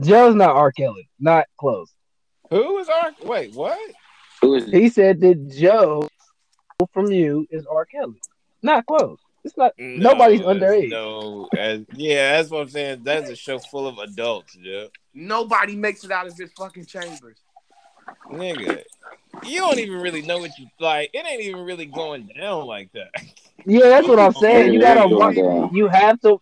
Joe's not R. Kelly. Not close. Who is R? Wait, what? Who is He said that Joe from you is R. Kelly. Not close. It's not. nobody's underage. No, as, yeah, that's what I'm saying. That's a show full of adults, yeah. Nobody makes it out of this fucking chambers. Nigga, you don't even really know what you like. It ain't even really going down like that. Yeah, that's what I'm saying. You gotta watch. gotta- You have to.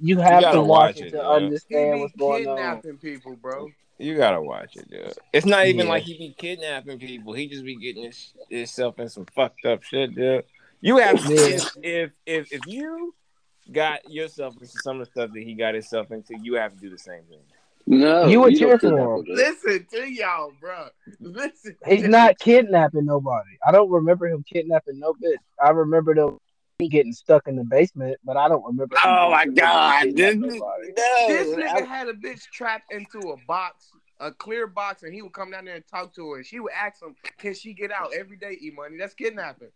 You have gotta watch watch it it, to yeah. Understand what's going on. kidnapping people, bro. You gotta watch it, dude. It's not even Yeah. like he be kidnapping people. He just be getting his, himself in some fucked up shit, dude. You have Yeah. if, if if if you got yourself into some of the stuff that he got himself into, you have to do the same thing. no? You would don't cheer for him. Listen to y'all, bro. Listen. He's not kidnapping nobody. I don't remember him kidnapping no bitch. I remember them getting stuck in the basement, but I don't remember. Oh my god! kidnapping This, nobody. This nigga I- had a bitch trapped into a box, a clear box, and he would come down there and talk to her. And she would ask him, "Can she get out every day? E money? That's kidnapping."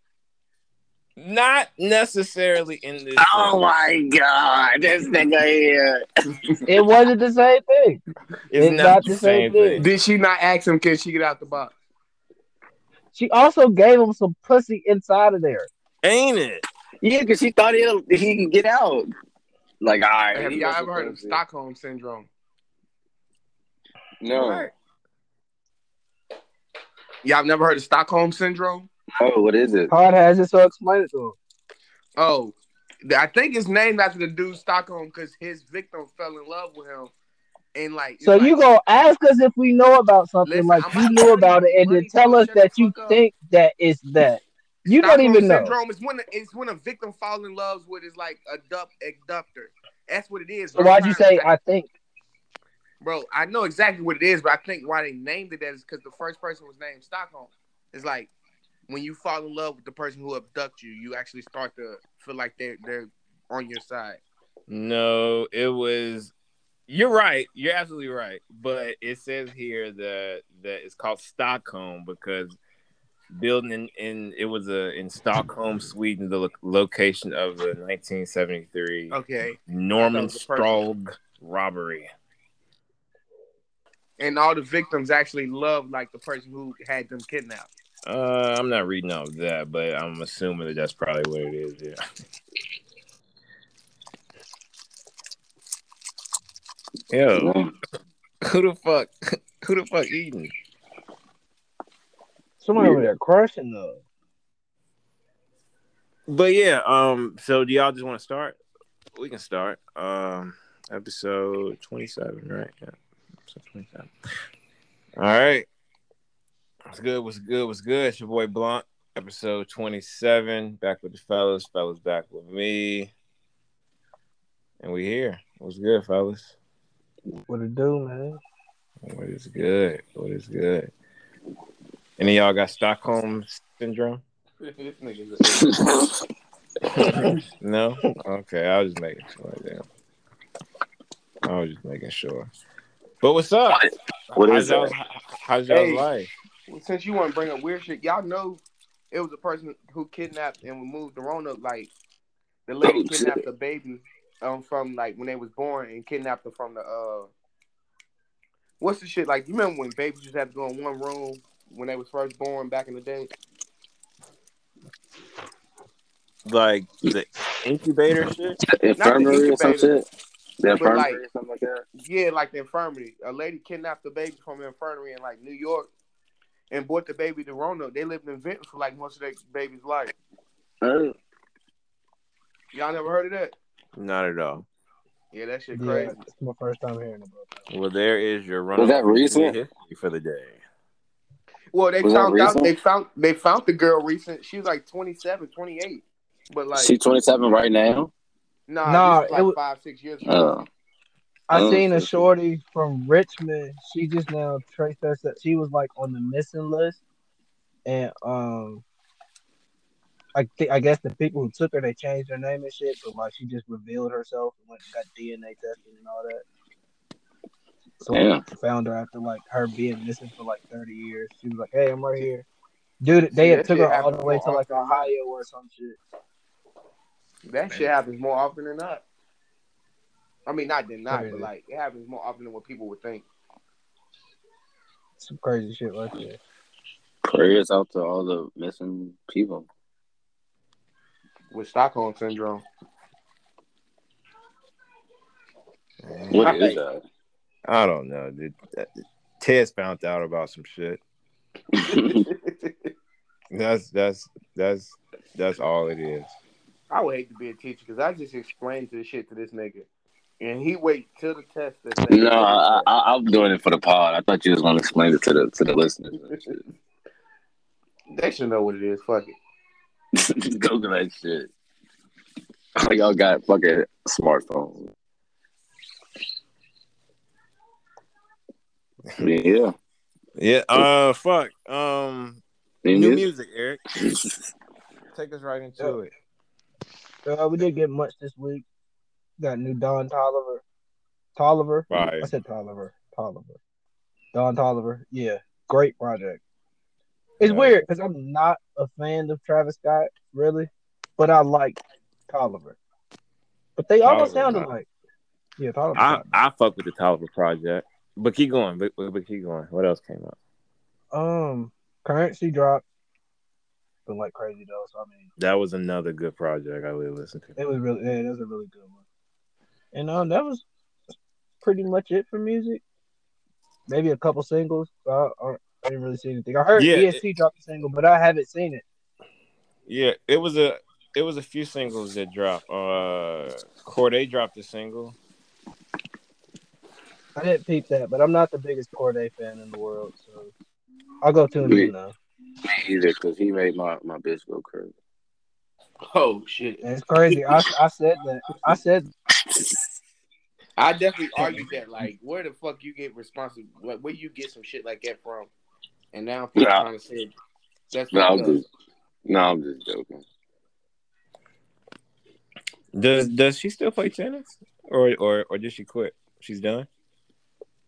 Not necessarily in this. Oh my god! This nigga here. It wasn't the same thing. it's, it's not, not the the same same thing. thing. Did she not ask him, "Can she get out the box"? She also gave him some pussy inside of there. Ain't it? Yeah, because he thought he he can get out. Like, all right. Have he y'all ever heard of supposed Stockholm syndrome? No. Y'all have never heard of Stockholm syndrome? Oh, what is it? Hard has it, so explain it to him. Oh, I think it's named after the dude Stockholm because his victim fell in love with him, and like. So like- you gonna ask us if we know about something Listen, like I'm you not knew about it, and then tell us that you fuck up. think that is that. You don't Stockholm even know. Syndrome is when it's when a victim falls in love with is like a dup abductor. That's what it is. So why'd you say I think? bro? I know exactly what it is, but I think why they named it that is because the first person was named Stockholm. It's like when you fall in love with the person who abducted you, you actually start to feel like they're they're on your side. No, it was. You're right. You're absolutely right. But it says here that that it's called Stockholm because building in, in it was a in Stockholm, Sweden, the lo- location of the 1973 Okay, Norman That was the person. Strog robbery. and all the victims actually loved like the person who had them kidnapped. Uh, I'm not reading all of that, but I'm assuming that that's probably what it is. Yeah. Yo, who the fuck? Who the fuck eating? Somebody over there crushing though. But yeah, um, so do y'all just want to start? We can start. Um, episode twenty-seven, right? Yeah, episode twenty-seven. All right. What's good? What's good? What's good? It's your boy Blunt. Episode twenty-seven. Back with the fellas. Fellas back with me. And we here. What's good, fellas? What it do, man? What is good? What is good? Any of y'all got Stockholm syndrome? No? Okay, I was just making sure. Damn. I was just making sure. But what's up? What how's is y'all's, that? how's y'all's Hey. life? since you want to bring up weird shit, y'all know it was a person who kidnapped and removed the Roanoke. Like the lady Oh, kidnapped shit. the baby um from like when they was born and kidnapped her from the uh what's the shit like? You remember when babies just had to go in one room when they was first born back in the day? Like the incubator shit? Infirmary or some shit? The but, like- or something like that? Yeah, like the infirmary. A lady kidnapped the baby from the infirmary in like New York and brought the baby to Roanoke. They lived in Vinton for like most of their baby's life. Oh, Y'all never heard of that? Not at all. Yeah, that shit Yeah, crazy. it's my first time hearing about that. Well, there is your run. Was that recent? history for the day? Well, they Was found out they found they found the girl recent. She was like 27, 28. But like she 27 right now? nah, Nah, this it like was- five, six years ago. Oh. I Oh, seen a shorty from Richmond. She just now traced us that she was like on the missing list, and um, I think I guess the people who took her they changed her name and shit, but like she just revealed herself and went and got DNA tested and all that. So Damn. I found her after like her being missing for like thirty years. She was like, "Hey, I'm right here." Dude, they Yeah, had took her all the way to like. Ohio or some shit. That shit happens more often than not. I mean, not than not, but like it happens more often than what people would think. Some crazy shit like that. Prayers out to all the missing people. With Stockholm syndrome, What is that? I don't know, dude. Uh, Ted's found out about some shit. That's that's that's that's all it is. I would hate to be a teacher because I just explained to the shit to this nigga, and he wait till the test. To no, I, I, I'm doing it for the pod. I thought you was gonna explain it to the to the listeners. they should know what it is. Fuck it. Google that shit. Y'all got fucking smartphones. Yeah. Yeah. Uh, fuck. Um, New new music? music, Eric. Take us right into it. Uh, we didn't get much this week. Got new Don Toliver. Toliver. Right. I said Toliver. Toliver. Don Toliver. Yeah, great project. It's Yeah. weird because I'm not a fan of Travis Scott, really, but I like Toliver. But they almost Toliver, sounded huh? like. Yeah, Toliver. I I fuck with the Toliver project, but keep going. But, but, keep going. What else came up? Um, currency dropped. Been like crazy though. So I mean, That was another good project I really listen to. it was really yeah, it was a really good one. And um, that was pretty much it for music. Maybe a couple singles. I, I, I didn't really see anything. I heard Yeah, EST dropped a single, but I haven't seen it. Yeah, it was a it was a few singles that dropped. Uh, Cordae dropped a single. I didn't peep that, but I'm not the biggest Cordae fan in the world, so I'll go tune Me- in now. Me either, because he made my, my bitch go crazy. Oh shit! And it's crazy. I, I said that. I said I definitely argued that. Like, where the fuck you get responsible? Where, where you get some shit like that from? And now people Nah. trying to say that's No, I'm fucked up. just, no, I'm just joking. Does does she still play tennis, or or or did she quit? She's done.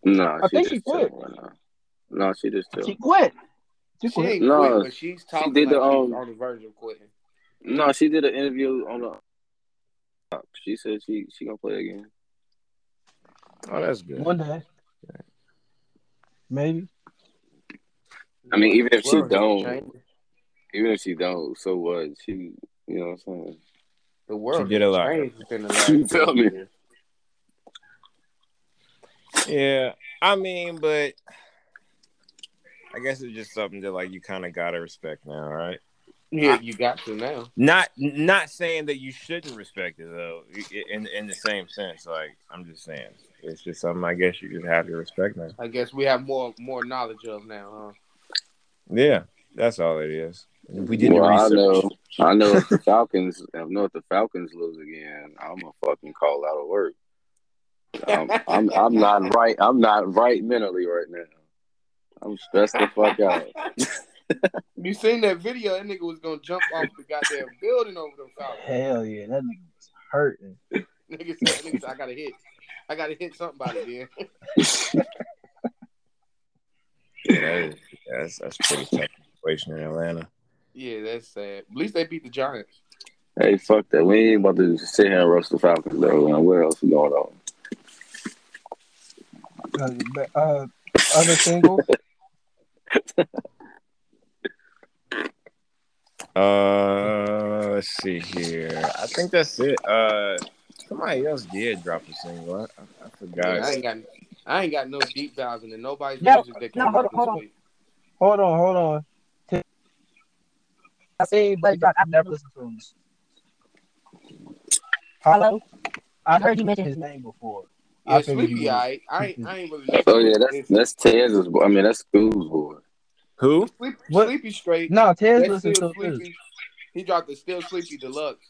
No, I think she quit. right. No, she just she quit. She She quit. ain't No, quit, but she's talking did like the, she's um, on the verge of quitting. No, she did an interview on the. She said she she gonna play again. Oh, that's good. One day, maybe. I mean, even if she don't- Even if she don't, so what? She, you know what I'm saying? the world She did a lot. changed within the last You feel me? Years. Yeah, I mean, but I guess it's just something that like you kind of gotta respect now, right? Yeah, you got to now. Not not saying that you shouldn't respect it though. In in the same sense, like I'm just saying, it's just something I guess you just have to respect now. I guess we have more more knowledge of now, huh? Yeah, that's all it is. We did well, the I know, I know if the Falcons, I know if the Falcons lose again, I'm gonna fucking call out of work. I'm, I'm, I'm not right. I'm not right mentally right now. I'm stressed the fuck out. you seen that video? That nigga was gonna jump off the goddamn building over them Falcons. Hell yeah, that nigga was hurting. Nigga said, nigga said, I gotta hit. I gotta hit somebody then. Yeah, that is, that's that's pretty tough situation in Atlanta. yeah, that's sad. At least they beat the Giants. Hey, fuck that. We ain't about to sit here and roast the Falcons though. man. What else is going on? Uh, but, uh, other singles. Uh, let's see here. I think that's it. Uh, somebody else did drop a single. I, I, I forgot. Yeah, I ain't got I ain't got no deep dives into nobody's No, music that no, hold out on, hold this on. week. Hold on, hold on. I seen Blake Rock. I've never listened to him. Hello? I heard you mention his name before. Yeah, I Sleepy, you- I I ain't I ain't really. Oh yeah, that's that's Tez's. boy. I mean, that's School's boy. Who? Sleep, What? Sleepy straight. No, Tez That's listens still to it. sleepy. He dropped the still sleepy deluxe,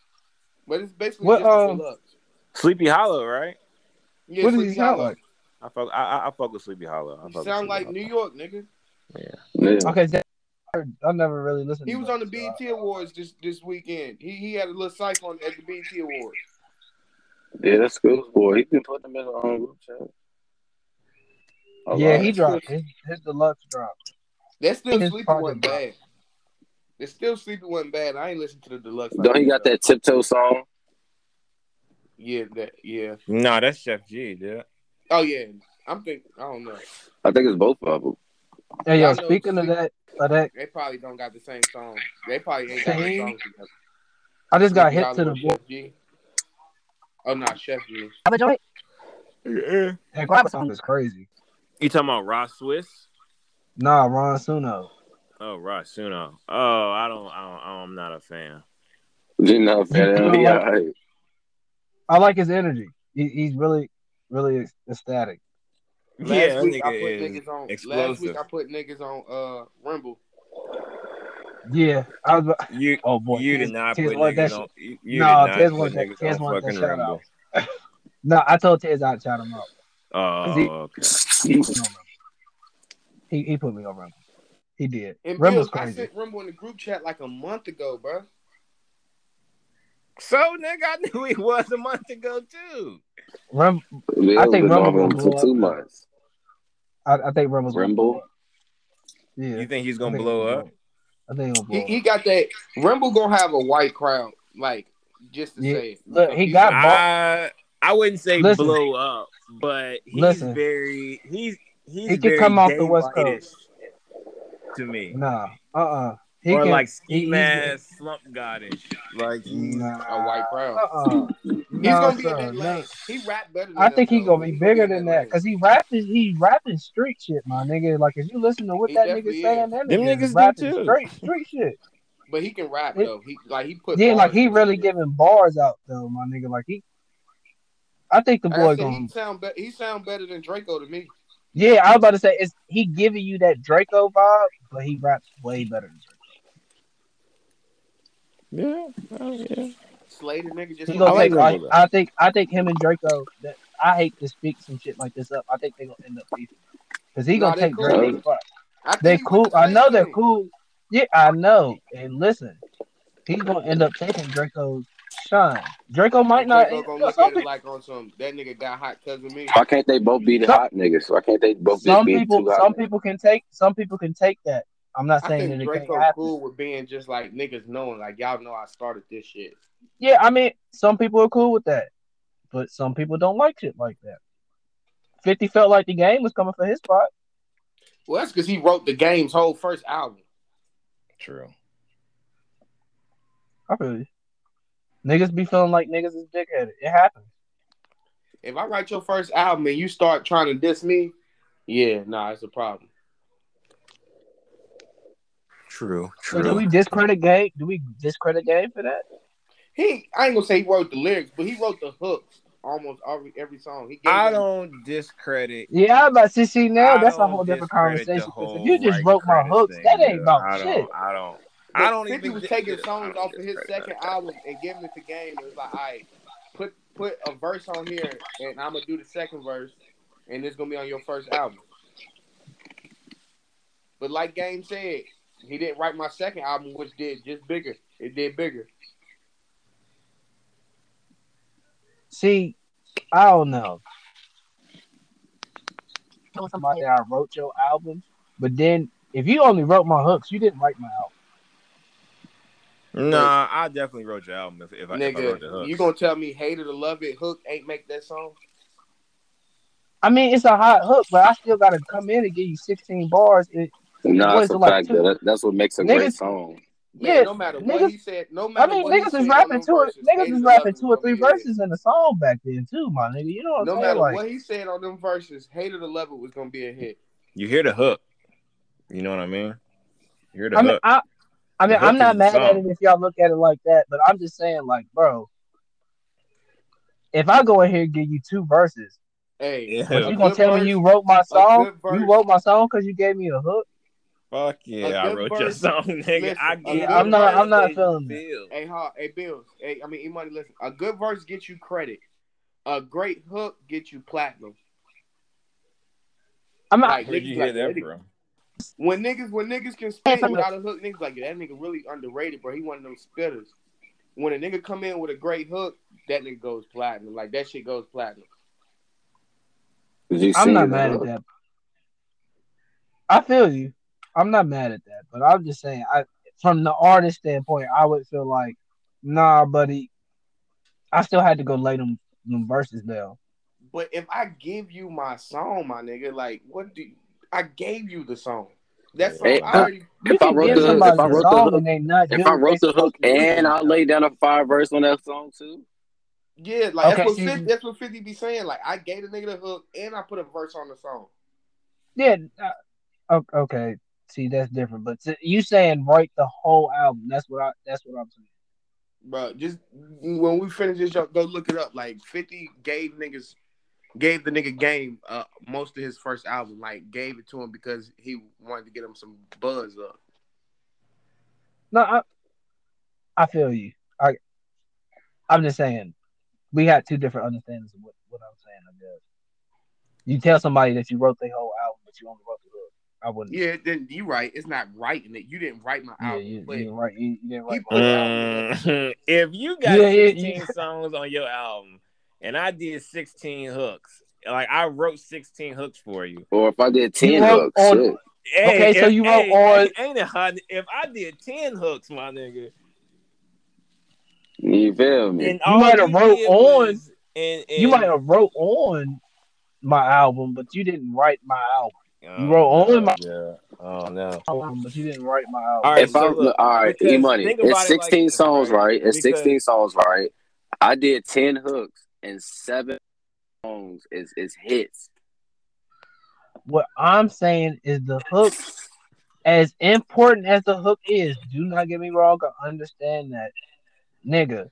but it's basically What, just um, deluxe. Sleepy Hallow, right? Yeah, what does he Sleepy sound Hollow. like? I fuck. I, I, I fuck with Sleepy Hallow. I He fuck with sound Sleepy like Hollow. New York, nigga. Yeah. Okay, that, I never really listened. He to was him, on the so BET Awards this this weekend. He he had a little cycle on at the BET Awards. Yeah, that's School's boy. He been putting them in the um, group chat. I- A yeah, he dropped his, his deluxe drop. That still His sleepy project wasn't drop. bad. That still sleepy wasn't bad. I ain't listened to the deluxe. Don't he got that tiptoe song? Yeah, that yeah. Nah, that's Chef G, yeah. Oh yeah. I'm thinking. I don't know. I think it's both of them. Hey, yo, Y'all speaking of that, of that, They probably don't got the same song. They probably ain't got the Same. songs together. I just got hit to the Chef G. Oh, not Chef G. a joint. Yeah. That grab song is crazy. You talking about Ross Swiss? Nah, Ron Suno. Oh, Ross Suno. Oh, I don't, I don't, I'm not a fan. You know, fan You know yeah, what? hey. I like his energy. He, he's really, really ecstatic. Last yeah, week I put niggas on. Last week I put niggas on uh Rumble. Yeah, I was. You, Oh boy, you Tiz- did not Tiz put wanted that niggas on. shit. You, you No, did not Tiz put wanted that- niggas Tiz wanted that shout Rumble. No, I told Tiz I'd shout him out. Oh, he- okay. He, put me on he he put me on Rumble. He did. And Rumble's Bills, I sent Rumble in the group chat like a month ago, bro. So, nigga, I knew he was a month ago too. Rum, Bills I think been Rumble on gonna for two months. I, I think Rumble's gonna Rumble? Yeah, You think he's gonna think blow he'll up? I think he'll He, he got that. Rumble gonna have a white crowd, like just to Yeah, say it. look, he He's- got- I I wouldn't say Listen. blow up, but he's Listen. very he's he's He could come off the West White-ish to me, Nah, uh, uh He or can, like he- ski he's- mask slump godish. Like he's Nah, a white crowd. Uh-uh. He's Nah, gonna be sir, in that no. lane. He rap better. Than I think he's gonna be bigger than that because he rapping, he rapping street shit, my nigga. Like if you listen to what He that definitely nigga saying, that Them nigga niggas is do rapping too. straight street shit. But he can rap It- though. He like he put. Yeah, like he really shit. giving bars out though, my nigga. Like he, I think the Like boy said, gonna. he sound be- he sound better than Draco to me. Yeah, I was about to say, is he giving you that Draco vibe, but he raps way better than Draco. yeah, oh, yeah. Slater nigga just. He gonna I like take. I, I think. I think him and Draco. That I hate to speak some shit like this up. I think they gonna end up beefing because he gonna they take cool. Draco's spot. I think They he cool. I know they're thing. cool. Yeah, I know. And listen, he's gonna end up taking Draco's shine. Draco might not. Draco gonna look some, at it people, like on some that nigga got hot cause of me. Why can't they both be the Some- hot niggas? Why can't they both some be people, two hot some niggas? people can take. Some people can take that. I'm not I saying think that it Draco can't cool with being just like niggas knowing like y'all know I started this shit. Yeah, I mean, some people are cool with that, but some people don't like shit like that. Fifty felt like the game was coming for his spot. Well, that's because he wrote the game's whole first album. True. I feel you. Niggas be feeling like niggas is dickheaded. It happens. If I write your first album and you start trying to diss me, yeah, nah, it's a problem. True. So do we discredit game? Do we discredit game for that? He, I ain't gonna say he wrote the lyrics, but he wrote the hooks almost every every song. He gave I them- don't discredit. Yeah, I'm about to see now. I That's a whole different conversation. the whole if you just wrote my hooks, thing, that ain't dude. about I shit. I don't. But I don't 50 even was taking I songs off of his second that. album and giving it to Game. It was like, all right, put put a verse on here, and I'm gonna do the second verse, and it's gonna be on your first album. But like Game said, he didn't write my second album, which did just bigger. It did bigger. See, I don't know. Tell somebody I wrote your album, but then if you only wrote my hooks, you didn't write my album. Nah, I definitely wrote your album if, if, I, if I wrote the Nigga, hooks. you gonna tell me Hate It or Love It, hook ain't make that song? I mean, it's a hot hook, but I still gotta come in and give you 16 bars. It, Nah, What it's a it like fact that that's what makes a great song. Man, Yeah, no matter what he said, no matter. I mean, what niggas said is on rapping two. verses, Niggas is rapping two or three gonna be a hit. verses in the song back then too, my nigga. You know what No I'm matter saying? Like, what he said on them verses, Hate It or Love It was gonna be a hit. You hear the hook. You know what I mean? You hear the I hook. Mean, I, I mean, I'm not mad at it if y'all look at it like that, but I'm just saying, like, bro, if I go in here and give you two verses, Hey, Yeah. but you gonna tell verse- me you wrote my song? You wrote my song because you gave me a hook? Fuck yeah, I good wrote your song, nigga. listen, I a get. I'm not- I'm not feeling that. feel. Hey, ha, hey, Bill. Hey, I mean, E Money. Listen, a good verse gets you credit. A great hook gets you platinum. I'm not. Like, Where'd niggas you like, hear that nigga- from? When niggas, when niggas can spit without a hook, niggas like that nigga really underrated, bro. He one of them spitters. When a nigga come in with a great hook, that nigga goes platinum. Like that shit goes platinum. I'm not mad though? at that. I feel you. I'm not mad at that, but I'm just saying, I from the artist standpoint, I would feel like, nah, buddy. I still had to go lay them them verses down. But if I give you my song, my nigga, like what do I gave you the song? That's Hey, I already If I wrote the hook- if I a wrote the hook- and not If I what wrote the hook supposed to do, and I lay down a five verse on that song too, yeah, like Okay, that's what see- 50, that's what Fifty be saying. Like I gave the nigga the hook and I put a verse on the song. yeah, uh, okay. See, that's different. But you saying write the whole album? That's what I. That's what I'm saying. Bro, just when we finish this, y'all go look it up. Like Fifty gave niggas gave the nigga game uh most of his first album. Like gave it to him because he wanted to get him some buzz up. No, I, I feel you. I, I'm just saying, we had two different understandings of what, what I'm saying. I guess you tell somebody that you wrote the whole album, but you only wrote the. I wouldn't. Yeah, then you right. It's not writing it. You didn't write my yeah, album. you, but you didn't write. You, you didn't write. my album. Mm, if you got Yeah, yeah, 16 yeah. songs on your album and I did 16 hooks, like I wrote 16 hooks for you. or if I did ten hooks, on- Hey, Okay, so you wrote hey, on- Ain't it hard? If I did 10 hooks, my nigga, you feel me? and You might have wrote on- was- and, and, You might have wrote on my album, but you didn't write my album. Um, you wrote on my- Yeah. Oh no. album, But you didn't write my album. All right, if so I look, all right, E money, think about it's it like sixteen this, songs, right? right? It's Because- sixteen songs, right? I did ten hooks and seven songs is is hits. What I'm saying is the hook, as important as the hook is, do not get me wrong. I understand that, nigga.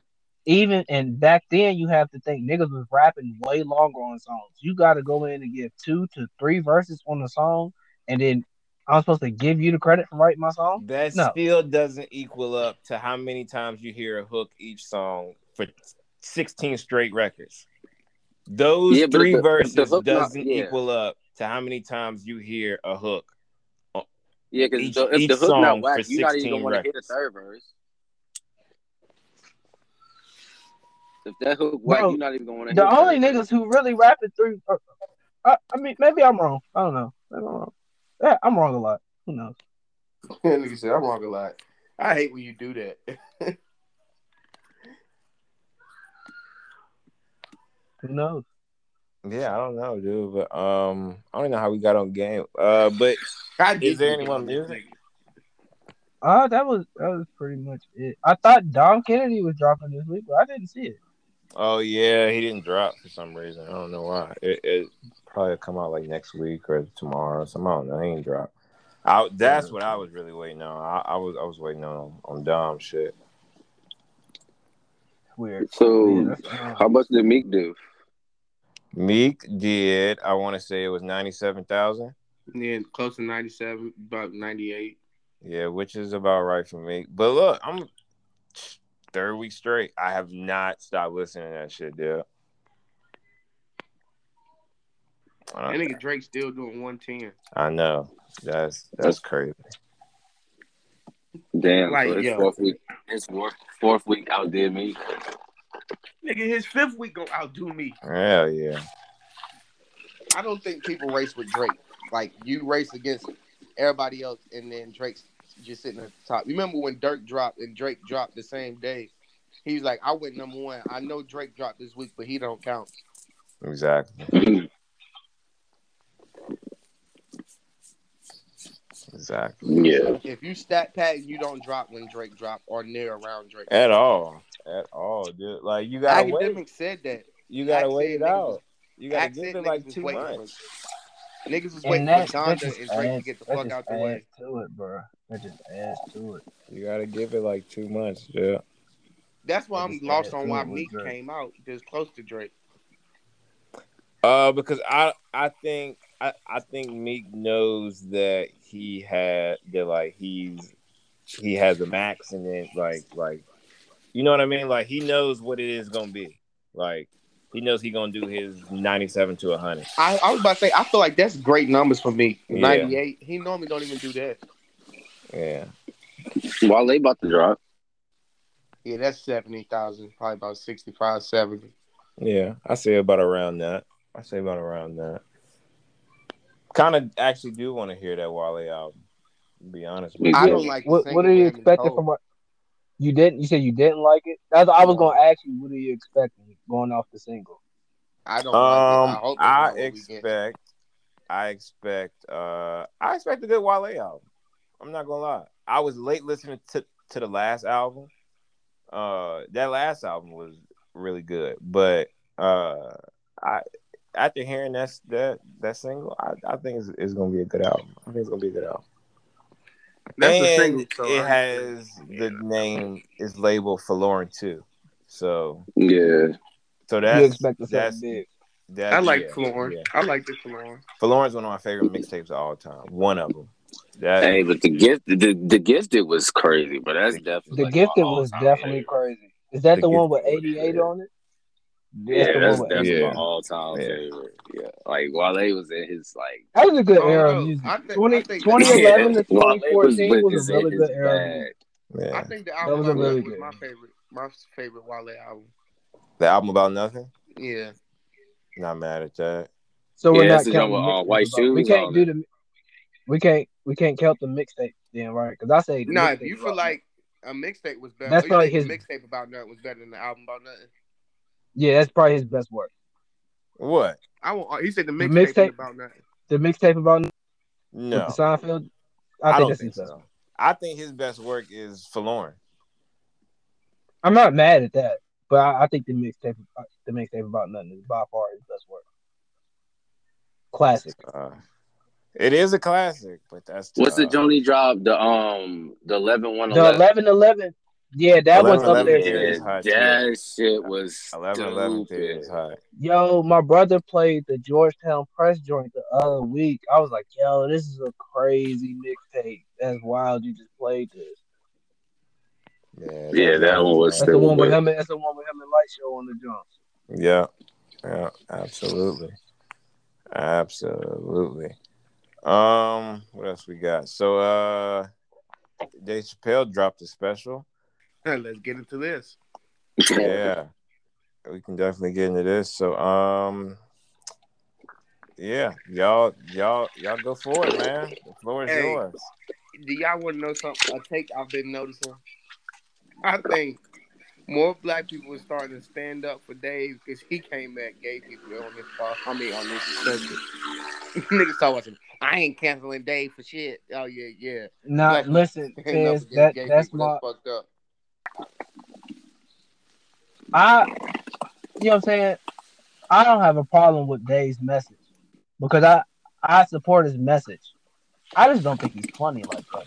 Even and back then, you have to think niggas was rapping way longer on songs. You got to go in and give two to three verses on the song, and then I'm supposed to give you the credit for writing my song. That No. still doesn't equal up to how many times you hear a hook each song for 16 straight records. Those Yeah, three the- if the verses hook not- doesn't yeah. equal up to how many times you hear a hook. Uh, yeah, because if the hook not for whack, you're not even gonna want to hear the third verse. If that hook whack, Bro, you're not even gonna. The hear only niggas who really rapping through, uh, I, I mean, maybe I'm wrong. I don't know. Maybe I'm wrong. Yeah, I'm wrong a lot. Who knows? Nigga said I'm wrong a lot. I hate when you do that. Who knows? Yeah, I don't know, dude. But um, I don't know how we got on game. Uh, but I Is did there do any that more on that music? nigga. Uh, that was that was pretty much it. I thought Dom Kennedy was dropping this week, but I didn't see it. Oh yeah, he didn't drop for some reason. I don't know why. It, it probably come out like next week or tomorrow. or something. I don't know. He ain't drop. I, that's what I was really waiting on. I, I was I was waiting on on Dom shit. Weird. So, Yeah, how much did Meek do? Meek did. I want to say it was ninety seven thousand. Yeah, close to 97, about 98. Yeah, which is about right for me. But look, I'm third week straight. I have not stopped listening to that shit, dude. I, That don't- nigga Drake still doing 110. I know that's that's crazy. Damn, Like, so his yo. fourth week, his fourth, fourth week outdid me. Nigga, his fifth week gonna outdo me. Hell yeah. I don't think people race with Drake. Like you race against everybody else, and then Drake's just sitting at the top. You remember when Durk dropped and Drake dropped the same day? He was like, "I went number one. I know Drake dropped this week, but he don't count." Exactly. Exactly. yeah, If you stat pad and you don't drop when Drake dropped or near around Drake, At all. At all, dude. Like you gotta wait. academic said that. You gotta Act wait it out. was- You gotta Act give it like niggas was two waiting for months. Niggas was and waiting for that Donda and Drake adds, to get the fuck just out the way. to it, bro. That just adds to it. You gotta give it like two months, yeah. That's why I'm lost on why Meek came out this close to Drake. Uh, because I I think I, I think Meek knows that he had that like he's he has a max and then like like you know what I mean like he knows what it is gonna be like he knows he gonna do his ninety seven to hundred. I, I was about to say, I feel like that's great numbers for me. Yeah. 98. He normally don't even do that. Yeah, while they about to drop, Yeah, that's 70,000. Probably about 65, 70. yeah, I say about around that. I say about around that. Kind of actually do want to hear that Wale album. To be honest with you. I Yeah. don't like What What are you expecting from what? You didn't. You said you didn't like it. That's I was gonna ask you. What are you expecting? going off the single? I don't. like it. I Um, hope I not what we get. expect, I expect, uh, I expect a good Wale album. I'm not gonna lie. I was late listening to to the last album. Uh, that last album was really good, but uh, I after hearing that that that single, I, I think it's, it's gonna be a good album. I think it's gonna be a good album. That's and the single. So it I- has the name is labeled Folarin too. So Yeah. so that's expect to that's something big. that's I like yeah, Folarin. yeah. I like the Folarin. Folarin's one of my favorite mixtapes of all time. One of them. That Hey, but the gift, the, the gifted was crazy, but that's definitely The like gifted was definitely favorite. crazy. Is that The the, one with 88 on it? Yeah, that's one with definitely Yeah. my all time Yeah. favorite. Yeah, like Wale was in his like. That was a good era no. of music. I think- 20, I think- 2011 to 2014 with was, a really good era. of bag. music. I yeah. think the That album was a really Nothing was good my favorite. My favorite Wale album. The album about nothing. Yeah. Not mad at that. So we're Yeah, not that's the counting joint the with, uh, white about- We can't do the. We can't. We can't count the mixtape then, right? Because I say the Nah, if you feel like a mixtape was better, That's probably his- mixtape about nothing was better than the album about nothing. Yeah, that's probably his best work. What? I won't. He said the The mixtape was mixtape- about nothing. The mixtape about with No, the Seinfeld. I, I, think don't that's think his best. so. I think his best work is Folarin. I'm not mad at that, but I, I think the mixtape, the mixtape about nothing is by far his best work. Classic. Uh, it is a classic, but that's What's the tough. Joni drop? The um, the eleven one The eleven. eleven eleven, yeah, that was up there. 11 too. is hot, too. that shit was 11 11 is hot. Yo, my brother played the Georgetown Press joint the other week. I was like, yo, this is a crazy mixtape. That's wild. You just played this. Yeah, Yeah, that one was That's the one with him. That's the one with him and Light Show on the drums. Yeah, yeah, absolutely, absolutely. Um, what else we got? So, uh, Dave Chappelle dropped a special. Let's get into this. Yeah, we can definitely get into this. So, um, yeah, y'all, y'all, y'all go for it, man. The floor is Hey. yours. Do y'all want to know something? A take I've been noticing. I think more black people are starting to stand up for Dave because he came at gay people on this. I mean, on this subject. Niggas about some, I ain't canceling Dave for shit. Oh yeah, yeah. Nah, listen, Fizz, that gay that's my That's fucked up. I. You know what I'm saying? I don't have a problem with Dave's message because I I support his message. I just don't think he's funny like that.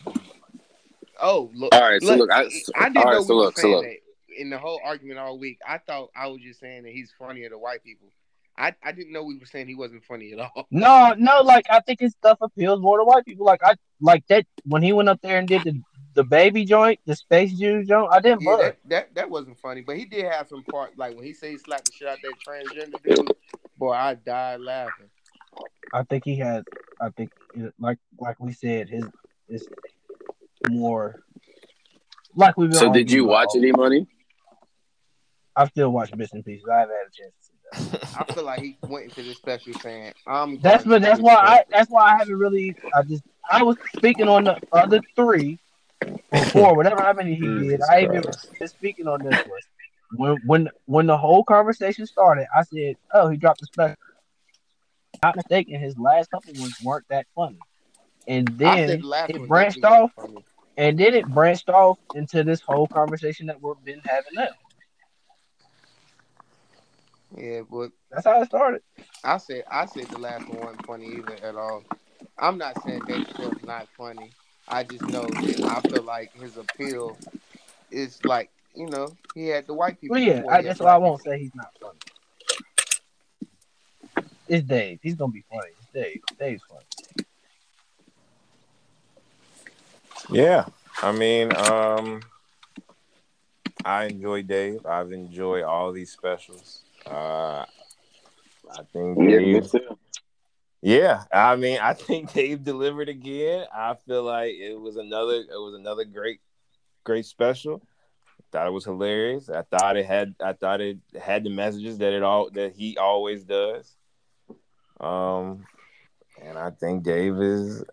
Oh, look. All right, so look, I, I didn't all know right, so we were look, so saying look. that in the whole argument all week. I thought I was just saying that he's funnier to white people. I, I didn't know we were saying he wasn't funny at all. No, no, like I think his stuff appeals more to white people. Like I like that when he went up there and did the the baby joint, the space Jew joint. I didn't Yeah, that, that that wasn't funny, but he did have some part like when he said he slapped the shit out that transgender dude. Boy, I died laughing. I think he had. I think like like we said, his is more like we've been. So did you watch all- any money? I've still watch bits and pieces. I haven't had a chance to see that. I feel like he went into this special saying, "I'm." That's but that's to why I that's why I haven't really. I just I was speaking on the other three or four, whatever how many he did. I even Christ. been speaking on this one. When when when the whole conversation started, I said, "Oh, he dropped the special." Not mistaken, his last couple ones weren't that funny, and special. I said then it branched off, and then it branched off into this whole conversation that we've been having now. Yeah, but That's how it started. I said I said the last one wasn't funny either at all. I'm not saying Dave Chappelle's not funny. I just know that I feel like his appeal is like you know he had the white people. Well, yeah, I, that's why I won't say he's not funny. It's Dave. He's gonna be funny. It's Dave. Dave's funny. Yeah, I mean, um, I enjoy Dave. I've enjoyed all these specials. Uh, I think Yeah, me Dave. too. Yeah, I mean, I think Dave delivered again. I feel like it was another. It was another great, great special. Thought it was hilarious. I thought it had. I thought it had the messages that it all that he always does. Um, and I think Dave is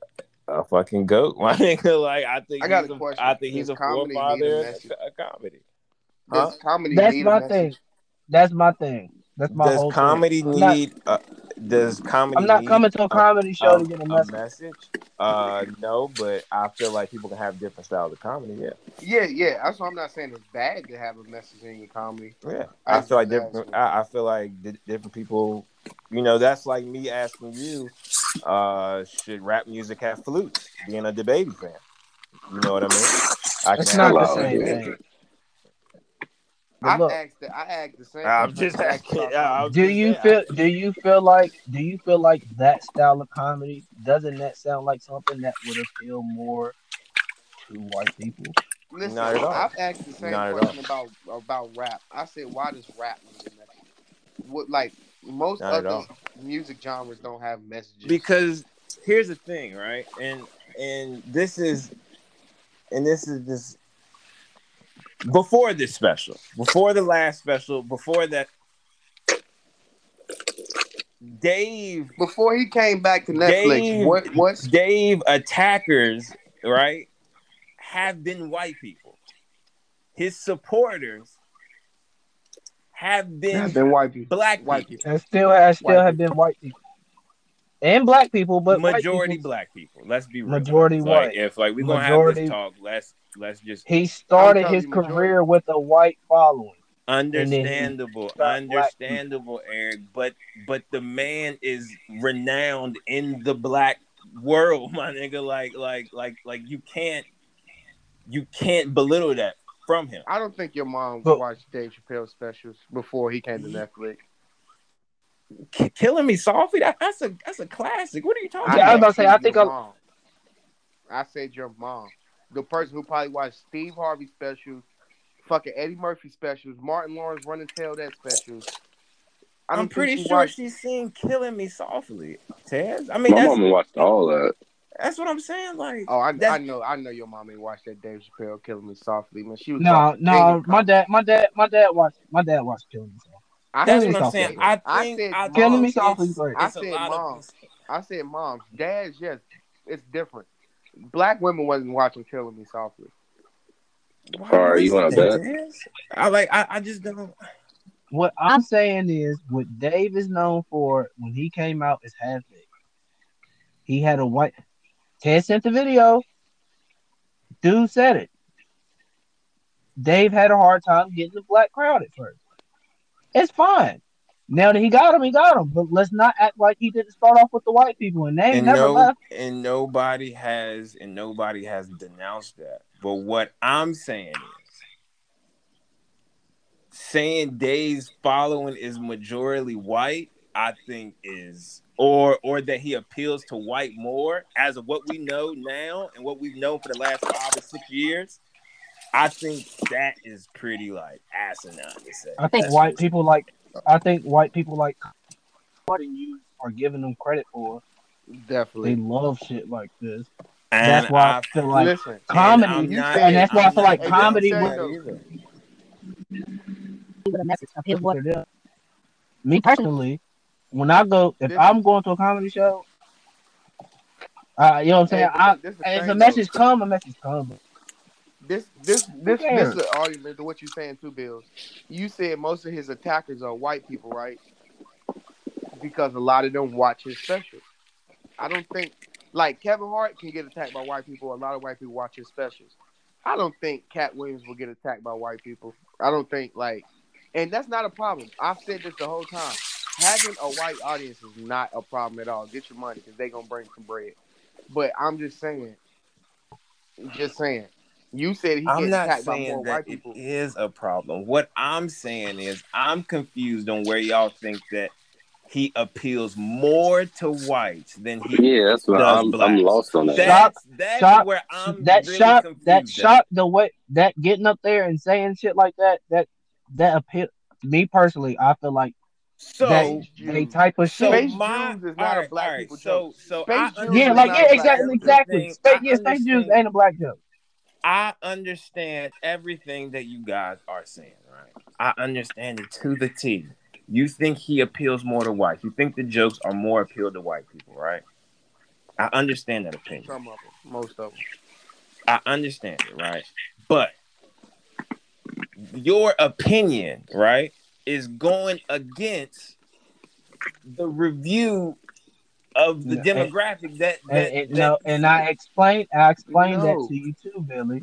a fucking goat. My nigga, like I think I got he's a question. I think he's Does a comedy a forefather message? of comedy. Does Huh? comedy That's my a message? thing. That's my thing. That's my does whole comedy thing. I'm not- need? uh, does comedy? I'm not need coming to a comedy show to get a a message. message? Uh, no, but I feel like people can have different styles of comedy. Yeah, Yeah, yeah. That's why I'm not saying it's bad to have a message in your comedy. yeah. I I feel like different. I, I feel like di- different people. You know, that's like me asking you, uh, should rap music have flutes? Being a debate fan, you know what I mean? I It's can not have- the same thing. But I look, asked. The, I asked the same. I'm just I asking. about I was do just you saying, feel do you feel like do you feel like that style of comedy doesn't that sound like something that would appeal more to white people? Listen, Not at all. I've asked the same Not question about about rap. I said, why does rap need a message? What like most Not at other all. music genres don't have messages. because here's the thing, right? And and this is and this is this before this special, before the last special, before that Dave before he came back to Netflix, Dave- what what's Dave attackers, right, have been white people. His supporters have been have been white people? black White people. people. And still has still White have been white people. And black people, but majority people- black people. Let's be real. Majority like, white. If like we're gonna have this talk, let's let's just He started his you, majority- career with a white following. Understandable, understandable, Eric. But but the man is renowned in the black world, my nigga. Like like like like you can't you can't belittle that from him. I don't think your mom But- watched Dave Chappelle specials before he came to Netflix. K- killing me softly. That, that's a that's a classic. What are you talking about? I was about? about to say, I think uh, your I- mom. I said your mom, the person who probably watched Steve Harvey specials, fucking Eddie Murphy specials, Martin Lawrence Run and Tell That specials. I don't I'm pretty she sure watched- she's seen "Killing Me Softly." Taz. I mean, My that's, mama watched all that. that's what I'm saying. Like, Oh, I, I know, I know your mom ain't watched that Dave Chappelle "Killing Me Softly." Man, she was No, no, my dad, my dad, my dad watched, my dad watched Killing Me Softly. I that's said what I'm saying. I I said I mom. Killing Me think Softly is great. I said lot of- mom. I said moms, dads, yes, it's different. Black women wasn't watching "Killing Me Softly." Why All right, you was wanna that, bet? I like. I, I just don't. What I'm saying is, what Dave is known for when he came out is half baked. He had a white. Ted sent the video. Dude said it. Dave had a hard time getting the black crowd at first. It's fine. Now that he got him, he got him. But let's not act like he didn't start off with the white people and they and never no, left. and nobody has and nobody has denounced that. But what I'm saying is saying Day's following is majority white, I think is or or that he appeals to white more as of what we know now and what we've known for the last five or six years. I think that is pretty like asinine to say. I think That's white people like. I think white people like what you are giving them credit for. Definitely, they love shit like this. and That's why I, I feel like Listen, comedy, I'm not- and that's why I I'm feel not like comedy me was with a message of his what it is. Me personally, when I go, if This- I'm going to a comedy show, uh, you know what I'm saying. Hey, I, this is the if a message come, a message come. This this this this is an argument to what you're saying too, Bills. You said most of his attackers are white people, right? Because a lot of them watch his specials. I don't think like Kevin Hart can get attacked by white people. A lot of white people watch his specials. I don't think Katt Williams will get attacked by white people. I don't think like, and that's not a problem. I've said this the whole time. Having a white audience is not a problem at all. Get your money because they gonna bring some bread. But I'm just saying, just saying. You said he I'm not attacked by saying more that white people. is a problem. What I'm saying is I'm confused on where y'all think that he appeals more to whites than he Yeah, that's what I'm. I'm lost on that. that's that's Shock- where I'm that really shot, that at. shot, the way that getting up there and saying shit like that, that that appeal. Me personally, I feel like So that Jews. they type of so shit. Space my Jews is not a black alright, people so joke. so Space I Yeah, like yeah, exactly, exactly. everything. Space, yeah, Space Jews ain't a black joke. I understand everything that you guys are saying, right? I understand it to the T. You think he appeals more to whites. You think the jokes are more appeal to white people, right? I understand that opinion. Some of them, most of them. I understand it, right? But your opinion, right, is going against the review of the No, and- demographic that, And, that, and, that- no, and I explained, I explained No. that to you too, Billy.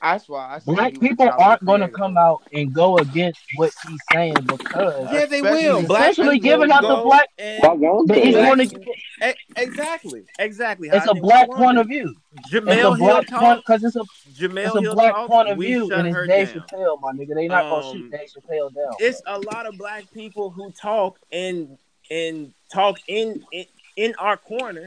That's why I said Black people aren't going to come out and go against what he's saying because yeah, they especially- will. Black Especially giving out the black- and- Why won't he's they? going Black- to. Exactly, exactly. It's a black point of view. It's a want? Jemele Hill point because it's a Jemele it's a Hill black talk. point of view, and it's her Dave down. Chappelle, my nigga. They not gonna Um, shoot Dave Chappelle down. It's a lot of black people who talk and and talk in in, in our corner,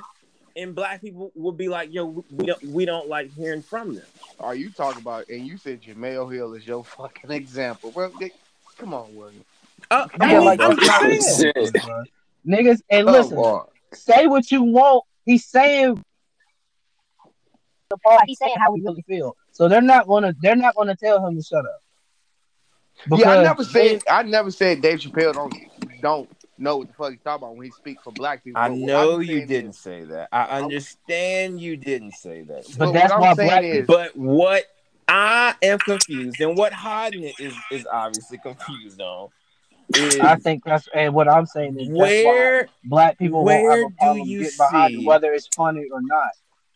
and black people will be like, "Yo, we don't we don't like hearing from them." Are you talking about? And you said Jemele Hill is your fucking example, bro. they- come on, William. Uh, Yeah, I mean, like I'm that's not just saying. Niggas, and Come listen, on. say what you want. He's saying the part. He's saying how we really feel. So they're not gonna. They're not gonna tell him to shut up. yeah, I never said I never said Dave Chappelle don't don't know what the fuck he's talking about when he speaks for black people. I But know you didn't is- say that. I understand you didn't say that. But what that's I'm why saying black is, But what I am confused, and what Hodney is is obviously confused on, is I think that's and what I'm saying is where black people where won't have do a problem you get behind see- it, whether it's funny or not.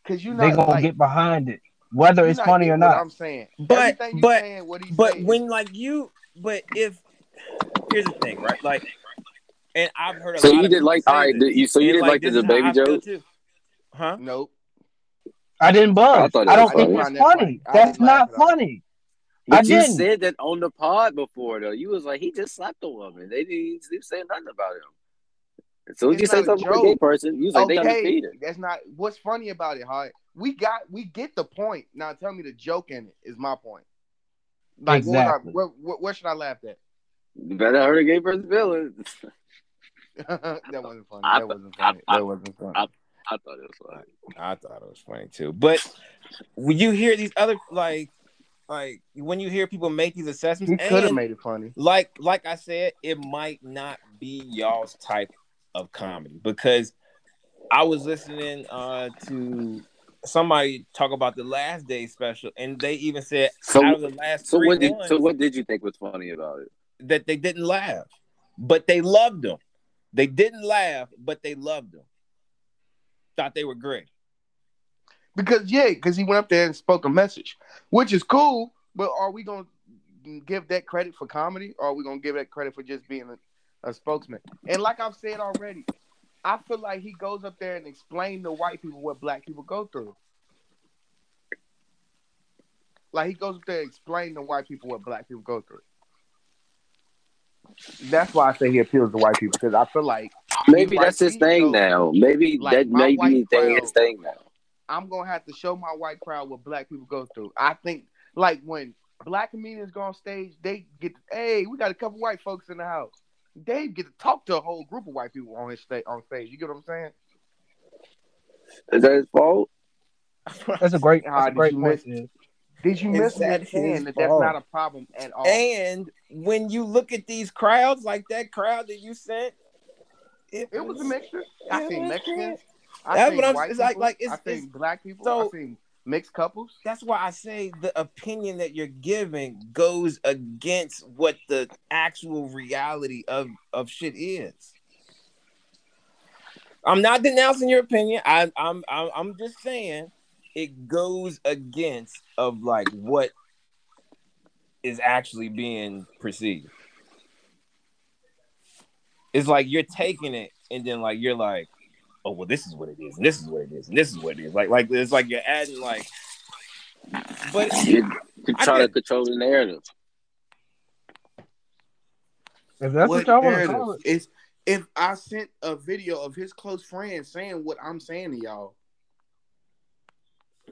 because you know they're gonna like, get behind it, whether it's not funny getting or what not. I'm saying, But- but- saying, what But said, when like you, but if here's the thing, right? Like, and I've heard a So lot you of did people like say all right? did you- So you and, did like the this is how baby joke? Huh? nope. I didn't buzz. I I, thought it don't was think funny. it's funny. That's didn't laugh not at all. funny. But I you didn't. said that on the pod before, though. You was like, he just slapped a woman. They didn't even say nothing about him. As soon as you say not something about a gay person, you was like, they okay, undefeated. that's not what's funny about it, Hart. We got we get the point. Now tell me the joke in it is my point. Like Exactly. what, I, where, where, where should I laugh at? You better hurt a gay person feelings. that wasn't funny. That wasn't funny. That wasn't funny. I- I thought it was funny. I thought it was funny too. But when you hear these other like like when you hear people make these assessments, He could have made it funny. like like I said, it might not be y'all's type of comedy because I was listening uh to somebody talk about the last day special and they even said So- out of the last So what did ones so what did you think was funny about it? that they didn't laugh, but they loved them. They didn't laugh, but they loved them. Thought they were great. Because yeah, because he went up there and spoke a message, which is cool. But are we gonna give that credit for comedy, or are we gonna give that credit for just being a, a spokesman? And like I've said already, I feel like he goes up there and explain to white people what black people go through. Like he goes up there and explain to white people what black people go through. That's why I say he appeals to white people because I feel like Maybe that's his he thing now. Maybe Like, that my maybe white they his thing now. I'm gonna have to show my white crowd what black people go through. I think like when black comedians go on stage, they get hey, we got a couple white folks in the house. They get to talk to a whole group of white people on his stage on stage. You get what I'm saying? Is that his fault? That's a great. That's a great you point. Miss- Sid. Did you Is miss that that saying that's fault? not a problem at all? And when you look at these crowds, like that crowd that you sent, it was a mixture. I it seen Mexicans. I That's seen what I'm- white like- people, like, it's- I seen it's- black people. so- I seen mixed couples. That's why I say the opinion that you're giving goes against what the actual reality of of shit is. I'm not denouncing your opinion. I, I'm I'm I'm just saying it goes against of like what is actually being perceived. It's like you're taking it and then like you're like, oh well, this is what it is, and this is what it is, and this is what it is. Like like it's like you're adding like, but You, you're trying to control the narrative. If that's what, What y'all want to narrative? call it, It's if I sent a video of his close friend saying what I'm saying to y'all.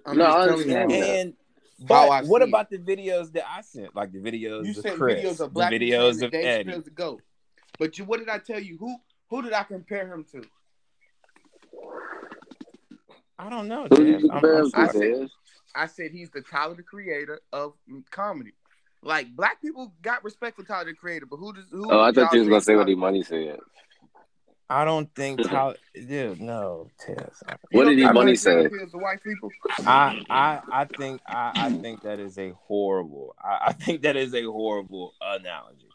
I'm No, just I telling understand y'all. that. And but what see it. about the videos that I sent? Like the videos You of sent Chris, videos of black people videos of Dave Eddie. Chappelle's the goat. But you, what did I tell you? Who who did I compare him to? I don't know. Who did Jeff. you I'm- I'm I said- I said he's the Tyler the Creator of comedy. Like black people got respect for Tyler the Creator, but who does who? Oh, I thought you was gonna say what Tyler- Money said. I don't think Tyler. Dude, no, Tess. What did E Money Tyler say? appeals white people? I I I think I, I think that is a horrible. I, I think that is a horrible analogy.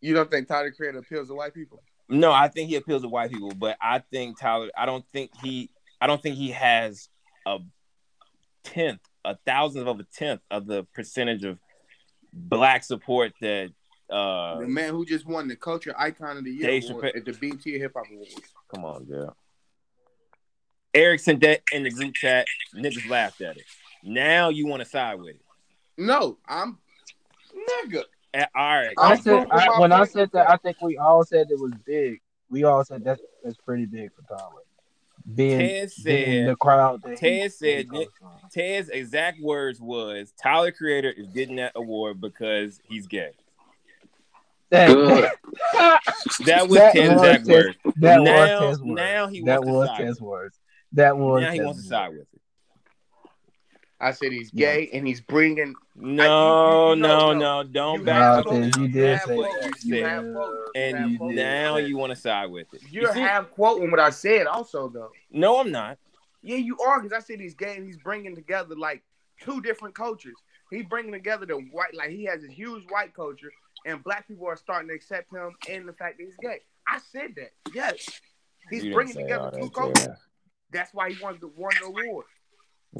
You don't think Tyler Creator appeals to white people? No, I think he appeals to white people, but I think Tyler. I don't think he. I don't think he has a tenth, a thousandth of a tenth of the percentage of black support that. Uh The man who just won the culture icon of the year award Chappelle- at the BET Hip Hop Awards. Come on, girl. Eric sent that in the group chat. Niggas laughed at it. Now you want to side with it. No, I'm nigga. All right. I said I, when I said that, I think we all said it was big. We all said that's that's pretty big for Tyler. Being, Ted being said the crowd. That he- Ted said that he. Ted's exact words was Tyler Creator is getting that award because he's gay. That, Good. That was That Ted's was exact Ted's- words. that Now- was Ted's words. now he that wants to was side Ted's with words. That was Now he wants to side with it. I said he's gay and he's bringing. No, you- no, no, no, no. Don't You back up. You You did have say quotes. that. You Yeah. have quotes. And You you have now you want to side with it. You're You see- half quoting what I said, also though. no, I'm not. Yeah, you are, because I said he's gay and he's bringing together like two different cultures. He's bringing together the white, like he has a huge white culture, and black people are starting to accept him and the fact that he's gay. I said that. Yes, he's bringing together two that, cultures. Tez. That's why he won the won the award.